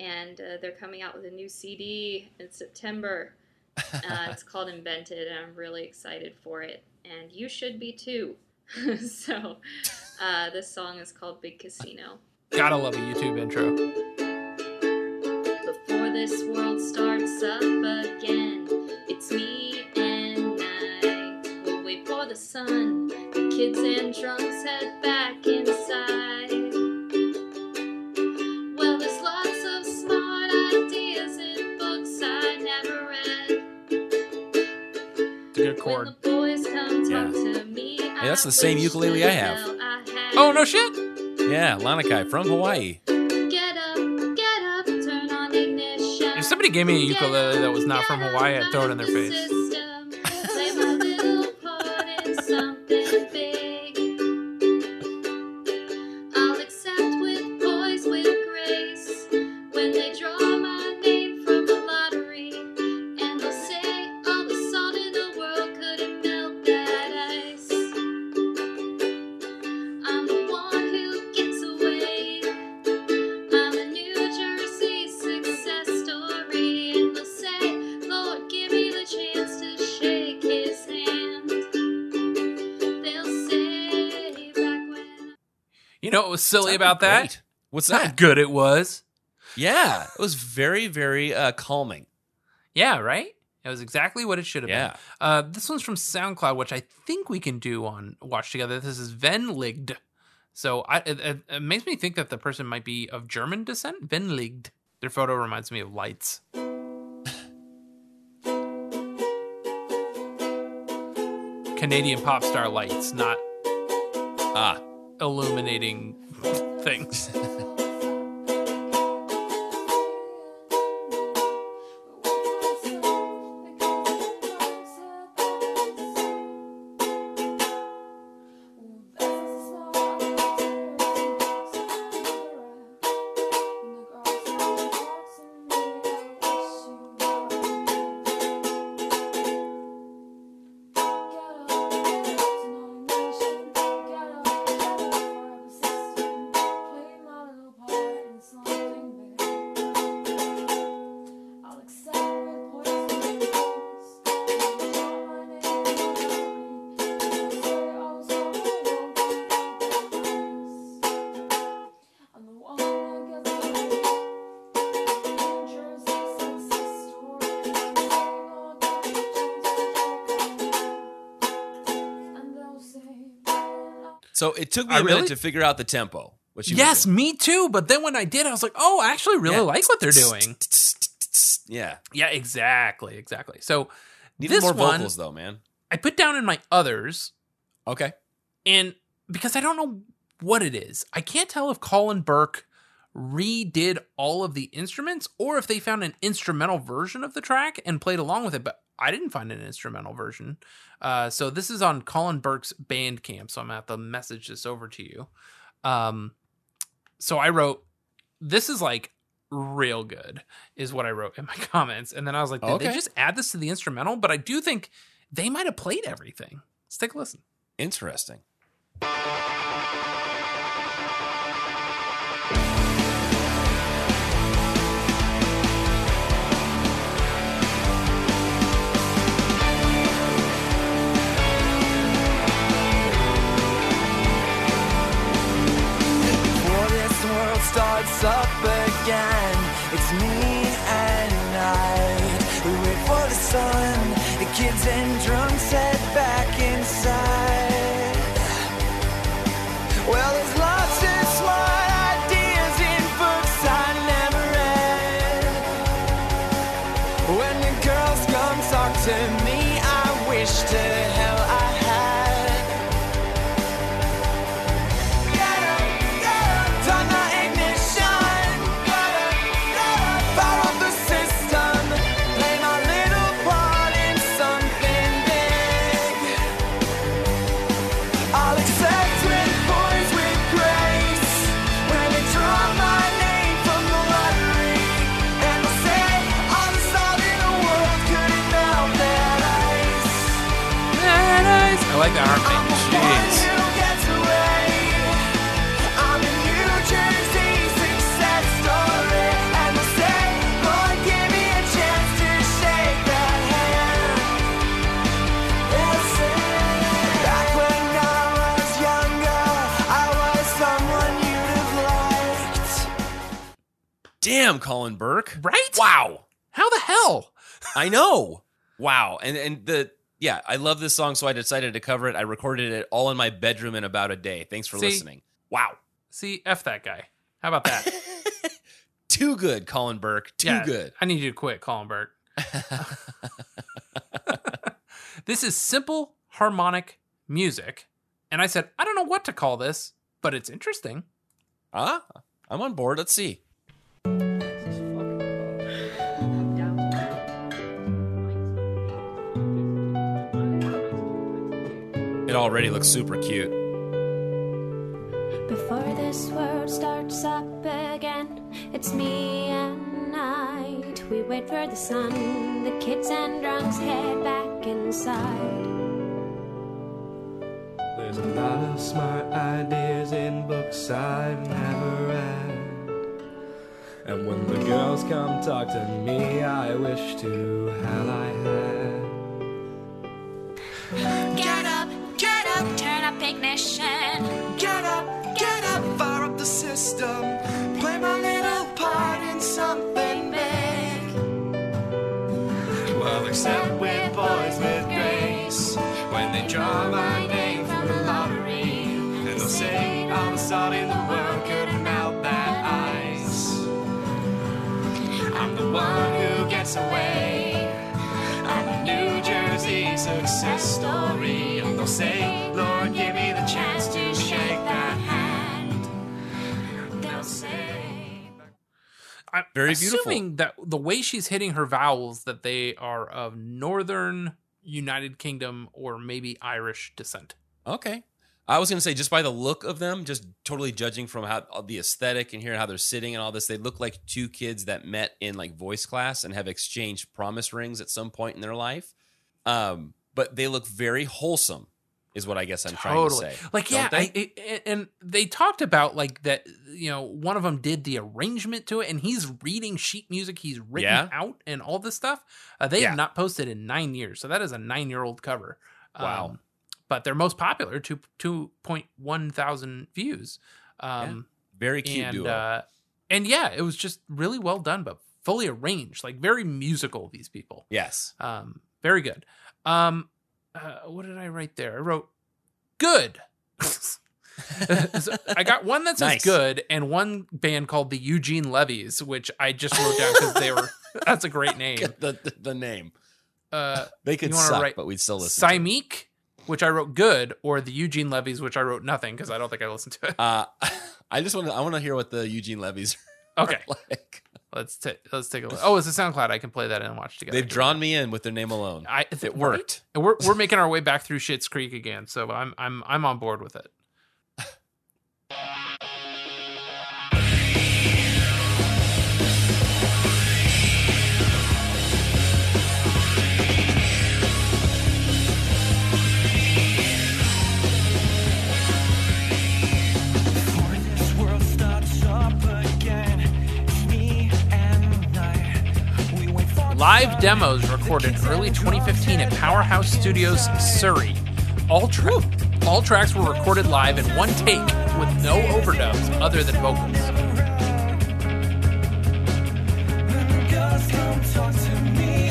and uh, they're coming out with a new CD in September. Uh, it's called Invented, and I'm really excited for it, and you should be too. so, uh, this song is called Big Casino. Gotta love a YouTube intro. Before this world starts up again, it's me and night. We'll wait for the sun. The kids and drunks head back inside. Well, there's lots of smart ideas in books I never read. It's a good chord. Boys come Yeah. talk to me. Hey, that's the same ukulele I have. Oh no shit! Yeah, Lanikai from Hawaii. Get up, get up, turn on ignition. If somebody gave me a ukulele that was not from Hawaii, I'd throw it in their face. Was silly about that? great. What's How that? good it was. Yeah, it was very, very uh, calming. Yeah, right? It was exactly what it should have Yeah. been. Uh, this one's from SoundCloud, which I think we can do on Watch Together. This is Venligd. So I, it, it, it makes me think that the person might be of German descent. Venligd. Their photo reminds me of lights. Canadian pop star lights, not Ah, illuminating things. so it took me I a minute really- to figure out the tempo. Were Yes, me too. But then when I did, I was like, oh, I actually really Yeah. like what they're doing. Yeah, Yeah, exactly, exactly. So needed this more one, vocals though, man. I put down in my others, Okay, and because I don't know what it is, I can't tell if Colin Burke redid all of the instruments or if they found an instrumental version of the track and played along with it. But I didn't find an instrumental version. Uh, so this is on Colin Burke's Bandcamp. So I'm gonna have to message this over to you. Um, so I wrote, "This is like real good," is what I wrote in my comments, and then I was like, "Did they just add this to the instrumental?" But I do think they might have played everything. Let's take a listen. interesting. Starts up again, it's me and night. We wait for the sun, the kids and drunks head back damn, Colin Burke. Right? Wow. How the hell? I know. Wow. And and the yeah, I love this song, so I decided to cover it. I recorded it all in my bedroom in about a day. Thanks for See? listening. Wow. See, F that guy. How about that? Too good, Colin Burke. Too Yeah, good. I need you to quit, Colin Burke. this is simple harmonic music. And I said, I don't know what to call this, but it's interesting. Ah, I'm on board. Let's see. It already looks super cute. Before this world starts up again, it's me and night. We wait for the sun, the kids and drunks head back inside. There's a lot of smart ideas in books I've never read. And when the girls come talk to me, I wish to hell I had. Turn up ignition. Get up, get up, fire up the system. Play my little part in something big. Well, except with boys with grace, when they draw my name from the lottery, and they'll say all the salt in the world couldn't melt that ice. I'm the one who gets away. I'm a New Jersey success story, and they'll say, I'm Very beautiful. assuming that the way she's hitting her vowels that they are of northern United Kingdom or maybe Irish descent. Okay. I was going to say, just by the look of them, just totally judging from how the aesthetic and hearing how they're sitting and all this, they look like two kids that met in like voice class and have exchanged promise rings at some point in their life. Um, but they look very wholesome, is what I guess I'm trying to say. Like, yeah? I, and they talked about like that. You know, one of them did the arrangement to it, and he's reading sheet music he's written Yeah. out and all this stuff. Uh, they Yeah. have not posted in nine years, so that is a nine-year-old cover. Wow. Um, but their most popular, two two point one thousand views. Um, Very cute and duo. uh, and yeah, it was just really well done, but fully arranged, like very musical. These people. yes. Um, very good. Um, uh, what did I write there? I wrote good. So I got one that says Nice. good and one band called the Eugene Levies, which I just wrote down because they were. That's a great name. the, the, the name. Uh, They could suck, write but we'd still listen. Simique, which I wrote good, or the Eugene Levies, which I wrote nothing because I don't think I listened to it. Uh, I just want to. I want to hear what the Eugene Levies. Okay, like. Let's take let's take a look. Oh, it's a SoundCloud. I can play that and watch together. They've drawn me in with their name alone. I, it worked. And we're we're making our way back through Schitt's Creek again, so I'm I'm I'm on board with it. Live demos recorded early 2015 at Powerhouse Studios, Surrey. All tra- all tracks were recorded live in one take with no overdubs other than vocals.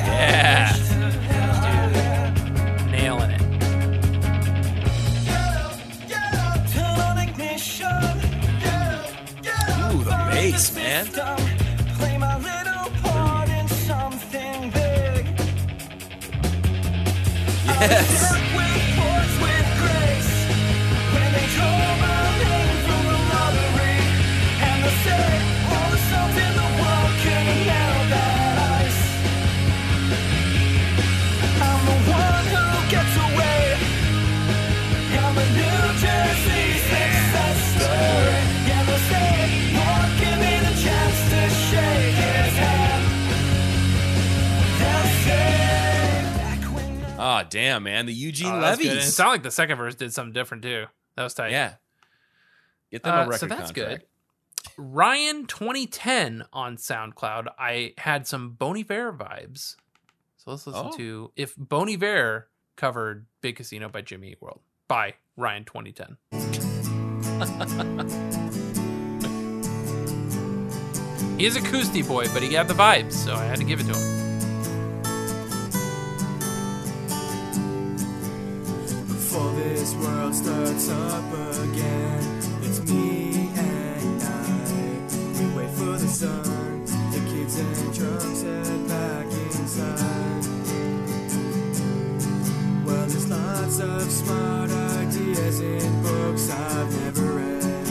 Yeah. Dude. Nailing it. Ooh, the bass, man. Yes. Damn, man! The Eugene Oh. And it sounded like the second verse did something different too. That was tight. Yeah. Get them Uh, a record so that's contract. good. Ryan 2010 on SoundCloud. I had some Bon Iver vibes. So let's listen Oh. to if Bon Iver covered Big Casino by Jimmy Eat World by Ryan 2010. He is a Koosty boy, but he got the vibes, so I had to give it to him. Before this world starts up again, it's me and I. We wait for the sun, the kids and drunks head back inside. Well, there's lots of smart ideas in books I've never read.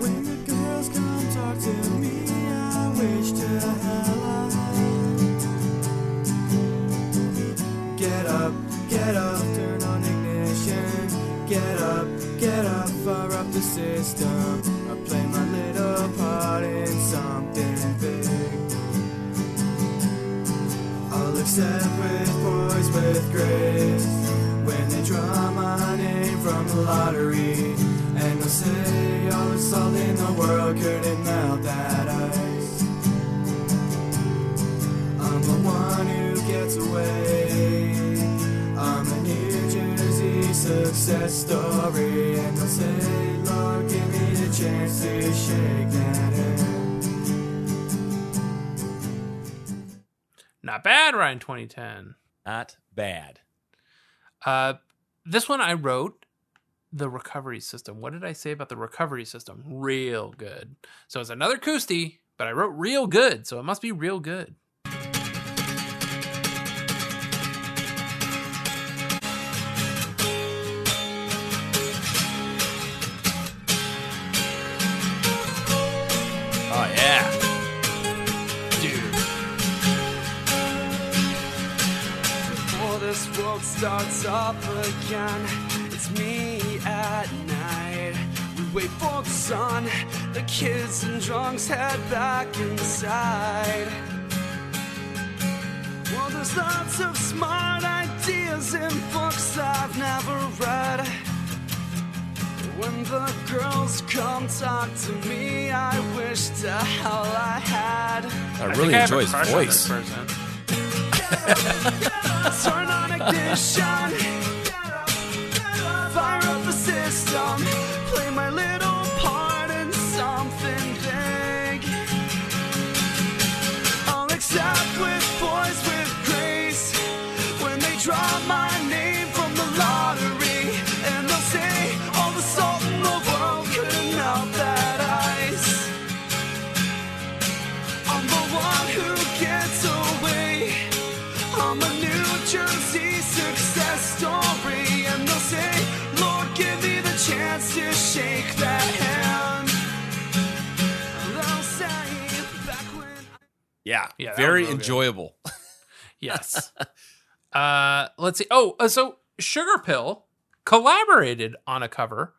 When the girls come talk to me, I wish to hell I Get up, get up, turn on ignition. Get up, get up, fire up the system. I play my little part in something big. I'll accept with poise, with grace. When they draw my name from the lottery, and they'll say all the salt in the world couldn't melt that ice. I'm the one who gets away. Success story, and they'll say, Lord, give me the chance to shake that hand. Not bad, Ryan 2010. Not bad. Uh, this one I wrote the recovery system. What did I say about the recovery system? Real good. So it's another Koosty, but I wrote real good, so it must be real good. Starts up again, it's me at night. We wait for the sun, the kids and drunks head back inside. Well, there's lots of smart ideas in books I've never read. When the girls come talk to me, I wish to hell I had. I really enjoy his voice. Turn on ignition. Fire up the system. Play my little Yeah. Yeah, very enjoyable. Yes. uh, let's see. Oh, uh, so Sugar Pill collaborated on a cover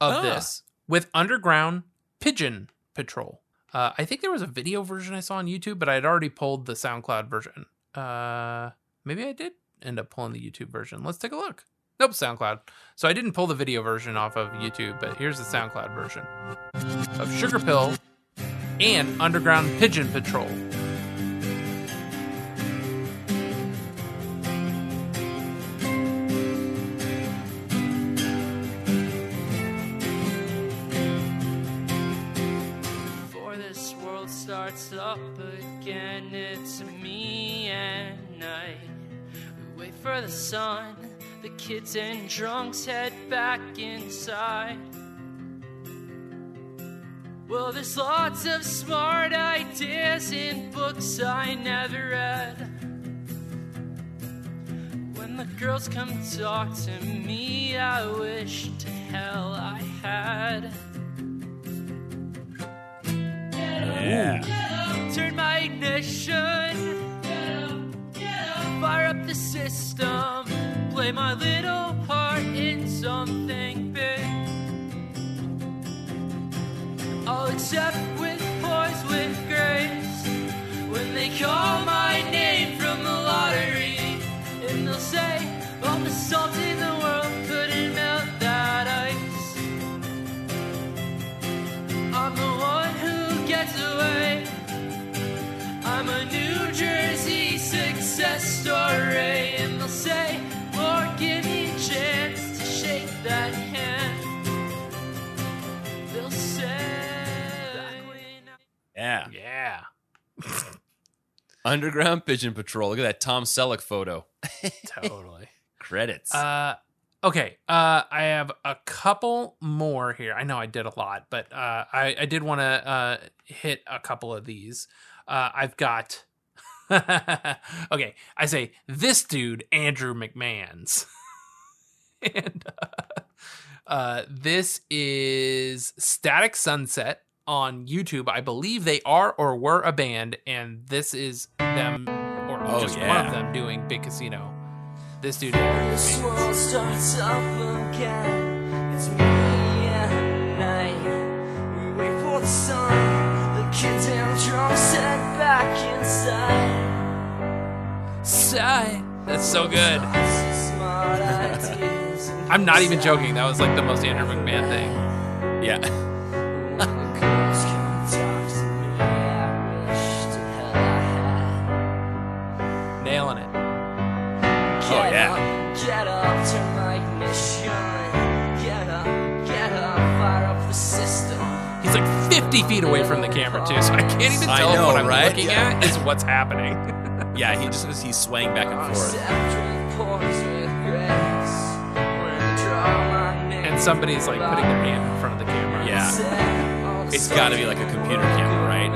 of Ah. this with Underground Pigeon Patrol. Uh, I think there was a video version I saw on YouTube, but I had already pulled the SoundCloud version. Uh, maybe I did end up pulling the YouTube version. Let's take a look. Nope, SoundCloud. So I didn't pull the video version off of YouTube, but here's the SoundCloud version of Sugar Pill and Underground Pigeon Patrol. Up again, it's me and night. We wait for the sun, the kids and drunks head back inside. Well, there's lots of smart ideas in books I never read. When the girls come talk to me, I wish to hell I had. Yeah. Turn my ignition. Fire up the system. Play my little part in something big. I'll accept with poise, with grace. When they call my name from the lottery, and they'll say, all the salt in the world couldn't melt that ice. I'm the one who gets away. I'm a New Jersey success story, and they'll say, Lord, give me a chance to shake that hand. They'll say, Yeah. Yeah. Underground Pigeon Patrol. Look at that Tom Selleck photo. Totally. Credits. Uh, okay. Uh, I have a couple more here. I know I did a lot, but uh, I, I did want to uh, hit a couple of these. Uh, I've got. okay, I say this dude, Andrew McMahon's. and uh, uh, this is Static Sunset on YouTube. I believe they are or were a band, and this is them or Oh, just one of them doing Big Casino. This dude. This world starts up again. It's me at night. We wait for the sun. The kids and drums head back inside. Sigh. That's so good. Smart ideas and I'm not even joking. That was like the most Andrew McMahon thing. Yeah. girls come talk to me. I wish to hell I had. Nailing it. Oh, yeah. 50 feet away from the camera too, so I can't even I tell if what I'm right? looking Yeah. at is what's happening. Yeah, he just he's swaying back and forth. Drink pours with grace. When I draw my name and somebody's like putting their hand in front of the camera. Yeah. It's got to be like a computer camera, right?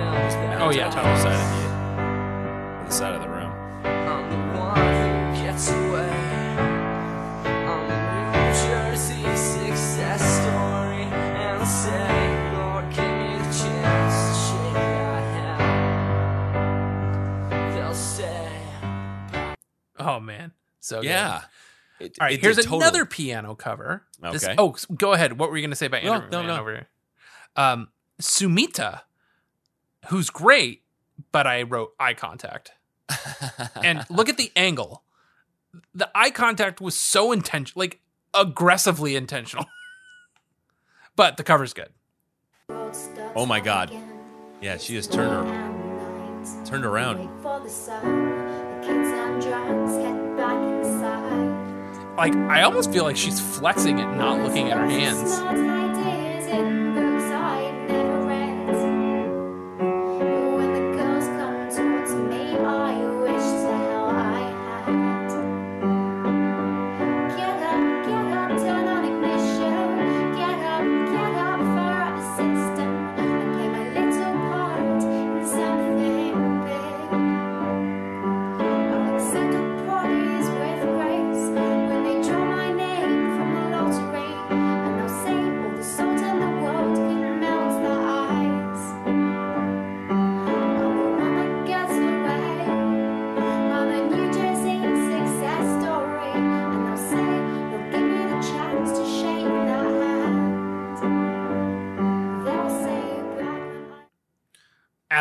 Oh, yeah, totally. side of on the side of the room. Oh man. So good. Yeah. It- All right, it here's did totally- another piano cover. This- Okay. oh, go ahead. What were you going to say about No, Andrew no, McMahon no. over here? Um, Sumita, who's great, but I wrote eye contact. and look at the angle. The eye contact was so intentional, like aggressively intentional. but the cover's good. Oh my God. Yeah, she just turned her, turned around. For the sun, the kids and drums head back inside. Like I almost feel like she's flexing it, not looking at her hands.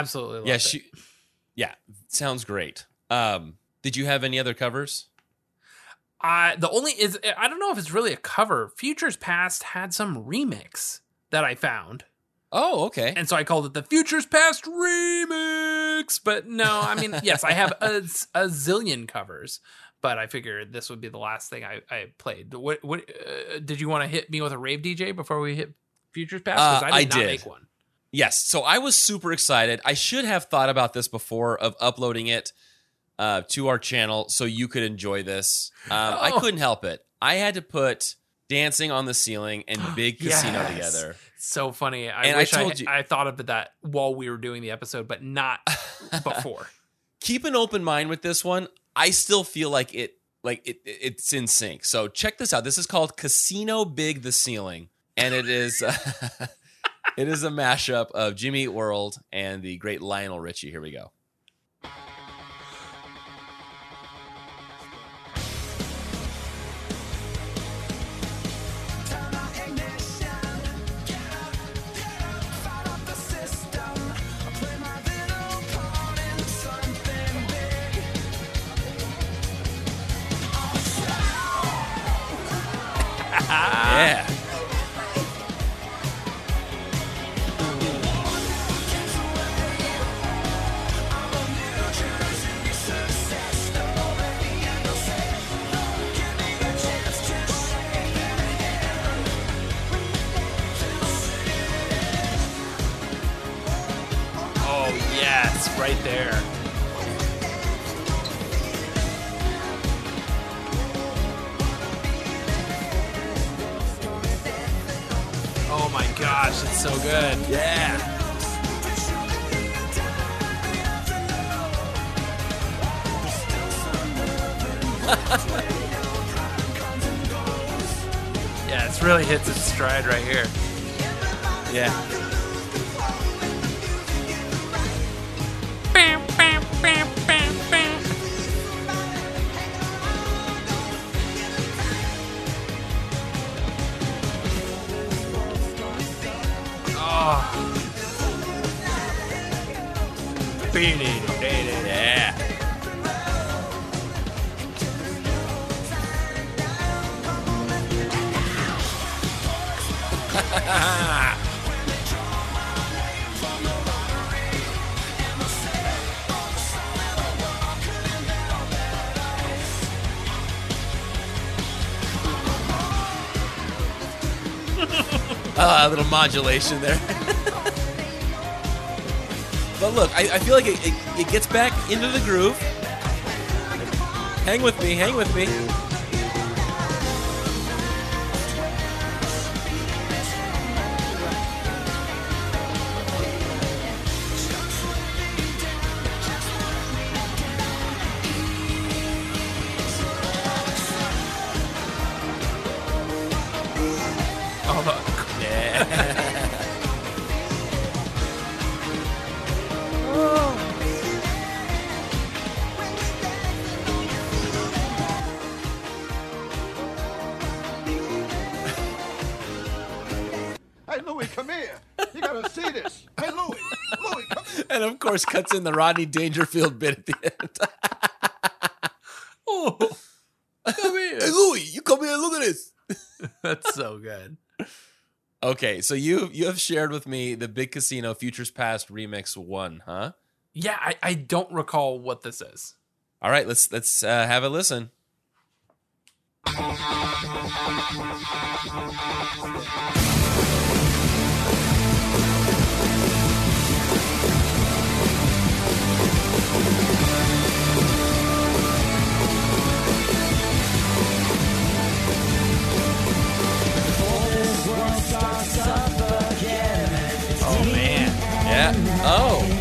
Absolutely. Yeah, it. Yeah, sounds great. Um, did you have any other covers? Uh, the only is I don't know if it's really a cover. Futures Past had some remix that I found. Oh, okay. And so I called it the Futures Past remix. But no, I mean, yes, I have a, a zillion covers, but I figured this would be the last thing I, I played. What what uh, did you want to hit me with a rave DJ before we hit Futures Past? Uh, I I did not did. make one. Yes. So I was super excited. I should have thought about this before of uploading it uh, to our channel so you could enjoy this. Um, I Oh. couldn't help it. I had to put Dancing on the Ceiling and Big Casino Yes. together. So funny. I And I wish I, told you- I thought of that while we were doing the episode, but not before. Keep an open mind with this one. I still feel like it like it, it- it's in sync. So check this out. This is called Casino Big the Ceiling, and it is it is a mashup of Jimmy World and the great Lionel Richie. Here we go. A little modulation there. but look, I, I feel like it, it, it gets back into the groove. Hang with me, hang with me. Course, cuts in the Rodney Dangerfield bit at the end. oh, come here. Hey, Louie, you come here. Look at this. That's so good. Okay, so you you have shared with me the Big Casino Futures Past Remix One, huh? Yeah, I, I don't recall what this is. All right, let's let's uh, have a listen. Yeah. Oh.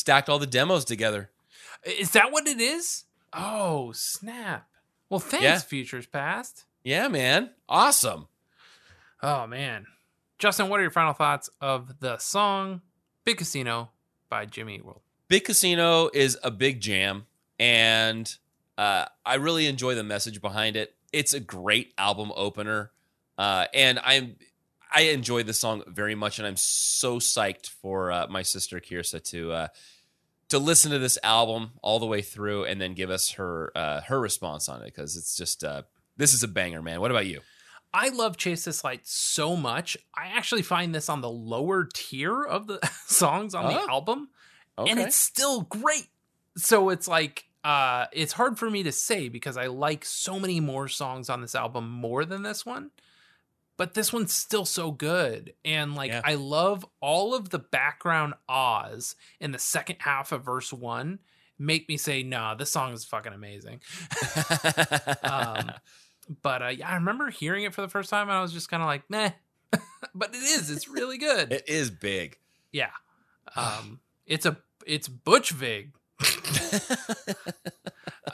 Stacked all the demos together. Is that what it is? Oh, snap. Well, thanks, Yeah. Futures Past. Yeah, man. Awesome. Oh, man. Justin, what are your final thoughts of the song Big Casino by Jimmy Eat World? Big Casino is a big jam, and uh, I really enjoy the message behind it. It's a great album opener, uh, and I'm I enjoy the song very much, and I'm so psyched for uh, my sister Kirsa to uh, to listen to this album all the way through, and then give us her uh, her response on it because it's just uh, this is a banger, man. What about you? I love Chase This Light so much. I actually find this on the lower tier of the songs on Oh. the album, and it's still great. So it's like uh it's hard for me to say because I like so many more songs on this album more than this one. But this one's still so good. And like Yeah. I love all of the background ahs in the second half of verse 1 make me say, "Nah, this song is fucking amazing." um but uh, yeah, I remember hearing it for the first time and I was just kind of like, "Meh." but it is. It's really good. It is big. Yeah. Um, it's a it's Butch Vig.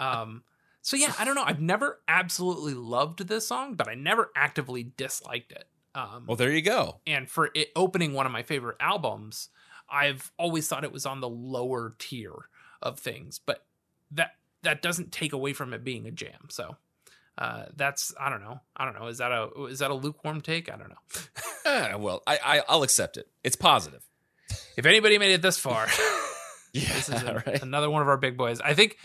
um, so yeah, I don't know. I've never absolutely loved this song, but I never actively disliked it. Um, Well, there you go. and for it opening one of my favorite albums, I've always thought it was on the lower tier of things, but that that doesn't take away from it being a jam. So uh, that's I don't know. I don't know. Is that a is that a lukewarm take? I don't know. Ah, well, I, I I'll accept it. It's positive. If anybody made it this far, Yeah, this is a- right. another one of our big boys. I think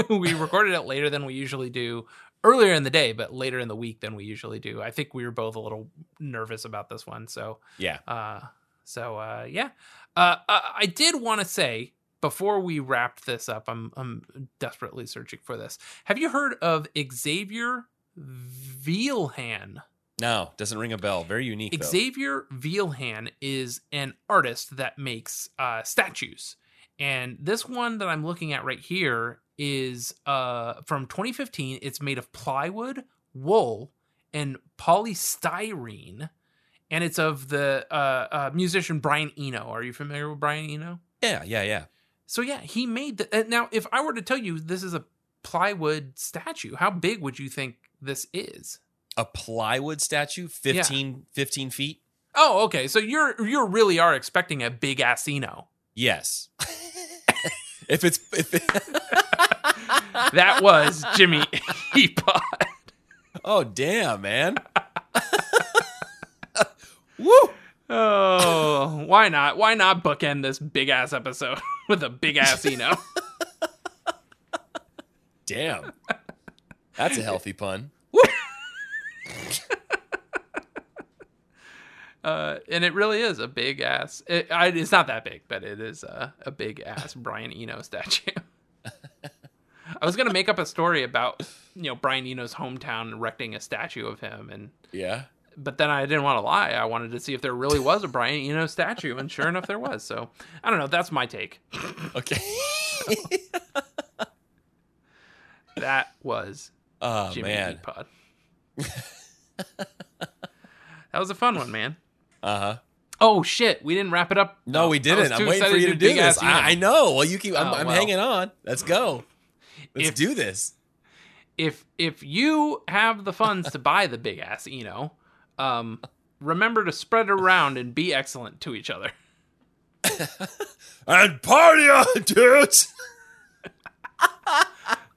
we recorded it later than we usually do. Earlier in the day, but later in the week than we usually do. I think we were both a little nervous about this one. So Yeah. Uh, so uh, yeah, uh, uh, I did want to say before we wrapped this up, I'm I'm desperately searching for this. Have you heard of Xavier Veilhan? No, doesn't ring a bell. Very unique. though. Xavier Veilhan is an artist that makes uh, statues. And this one that I'm looking at right here is uh, from 2015. It's made of plywood, wool, and polystyrene. And it's of the uh, uh, musician Brian Eno. Are you familiar with Brian Eno? Yeah, yeah, yeah. So yeah, he made the. Now, if I were to tell you this is a plywood statue, how big would you think this is? A plywood statue, 15, 15 feet. Oh, okay. So you're you really are expecting a big ass Eno. Yes. if it's if it, That was Jimmy Eapod. oh damn man. Woo! Oh, why not? Why not bookend this big ass episode with a big ass Eno? Damn. That's a healthy pun. Uh, and it really is a big ass. It, I, it's not that big, but it is a, a big ass Brian Eno statue. I was gonna make up a story about you know Brian Eno's hometown erecting a statue of him, and Yeah. but then I didn't want to lie. I wanted to see if there really was a Brian Eno statue, and sure enough, there was. So I don't know. That's my take. Okay. That was Oh Jimmy man. Pod. that was a fun one, man. Uh huh. Oh shit, we didn't wrap it up. No, we didn't. I'm waiting for you to do this. I, I know. Well, you keep. I'm, Oh, I'm well. hanging on. Let's go. Let's If- do this. if if you have the funds to buy the big ass Eno, um, remember to spread it around and be excellent to each other. And party on, dudes.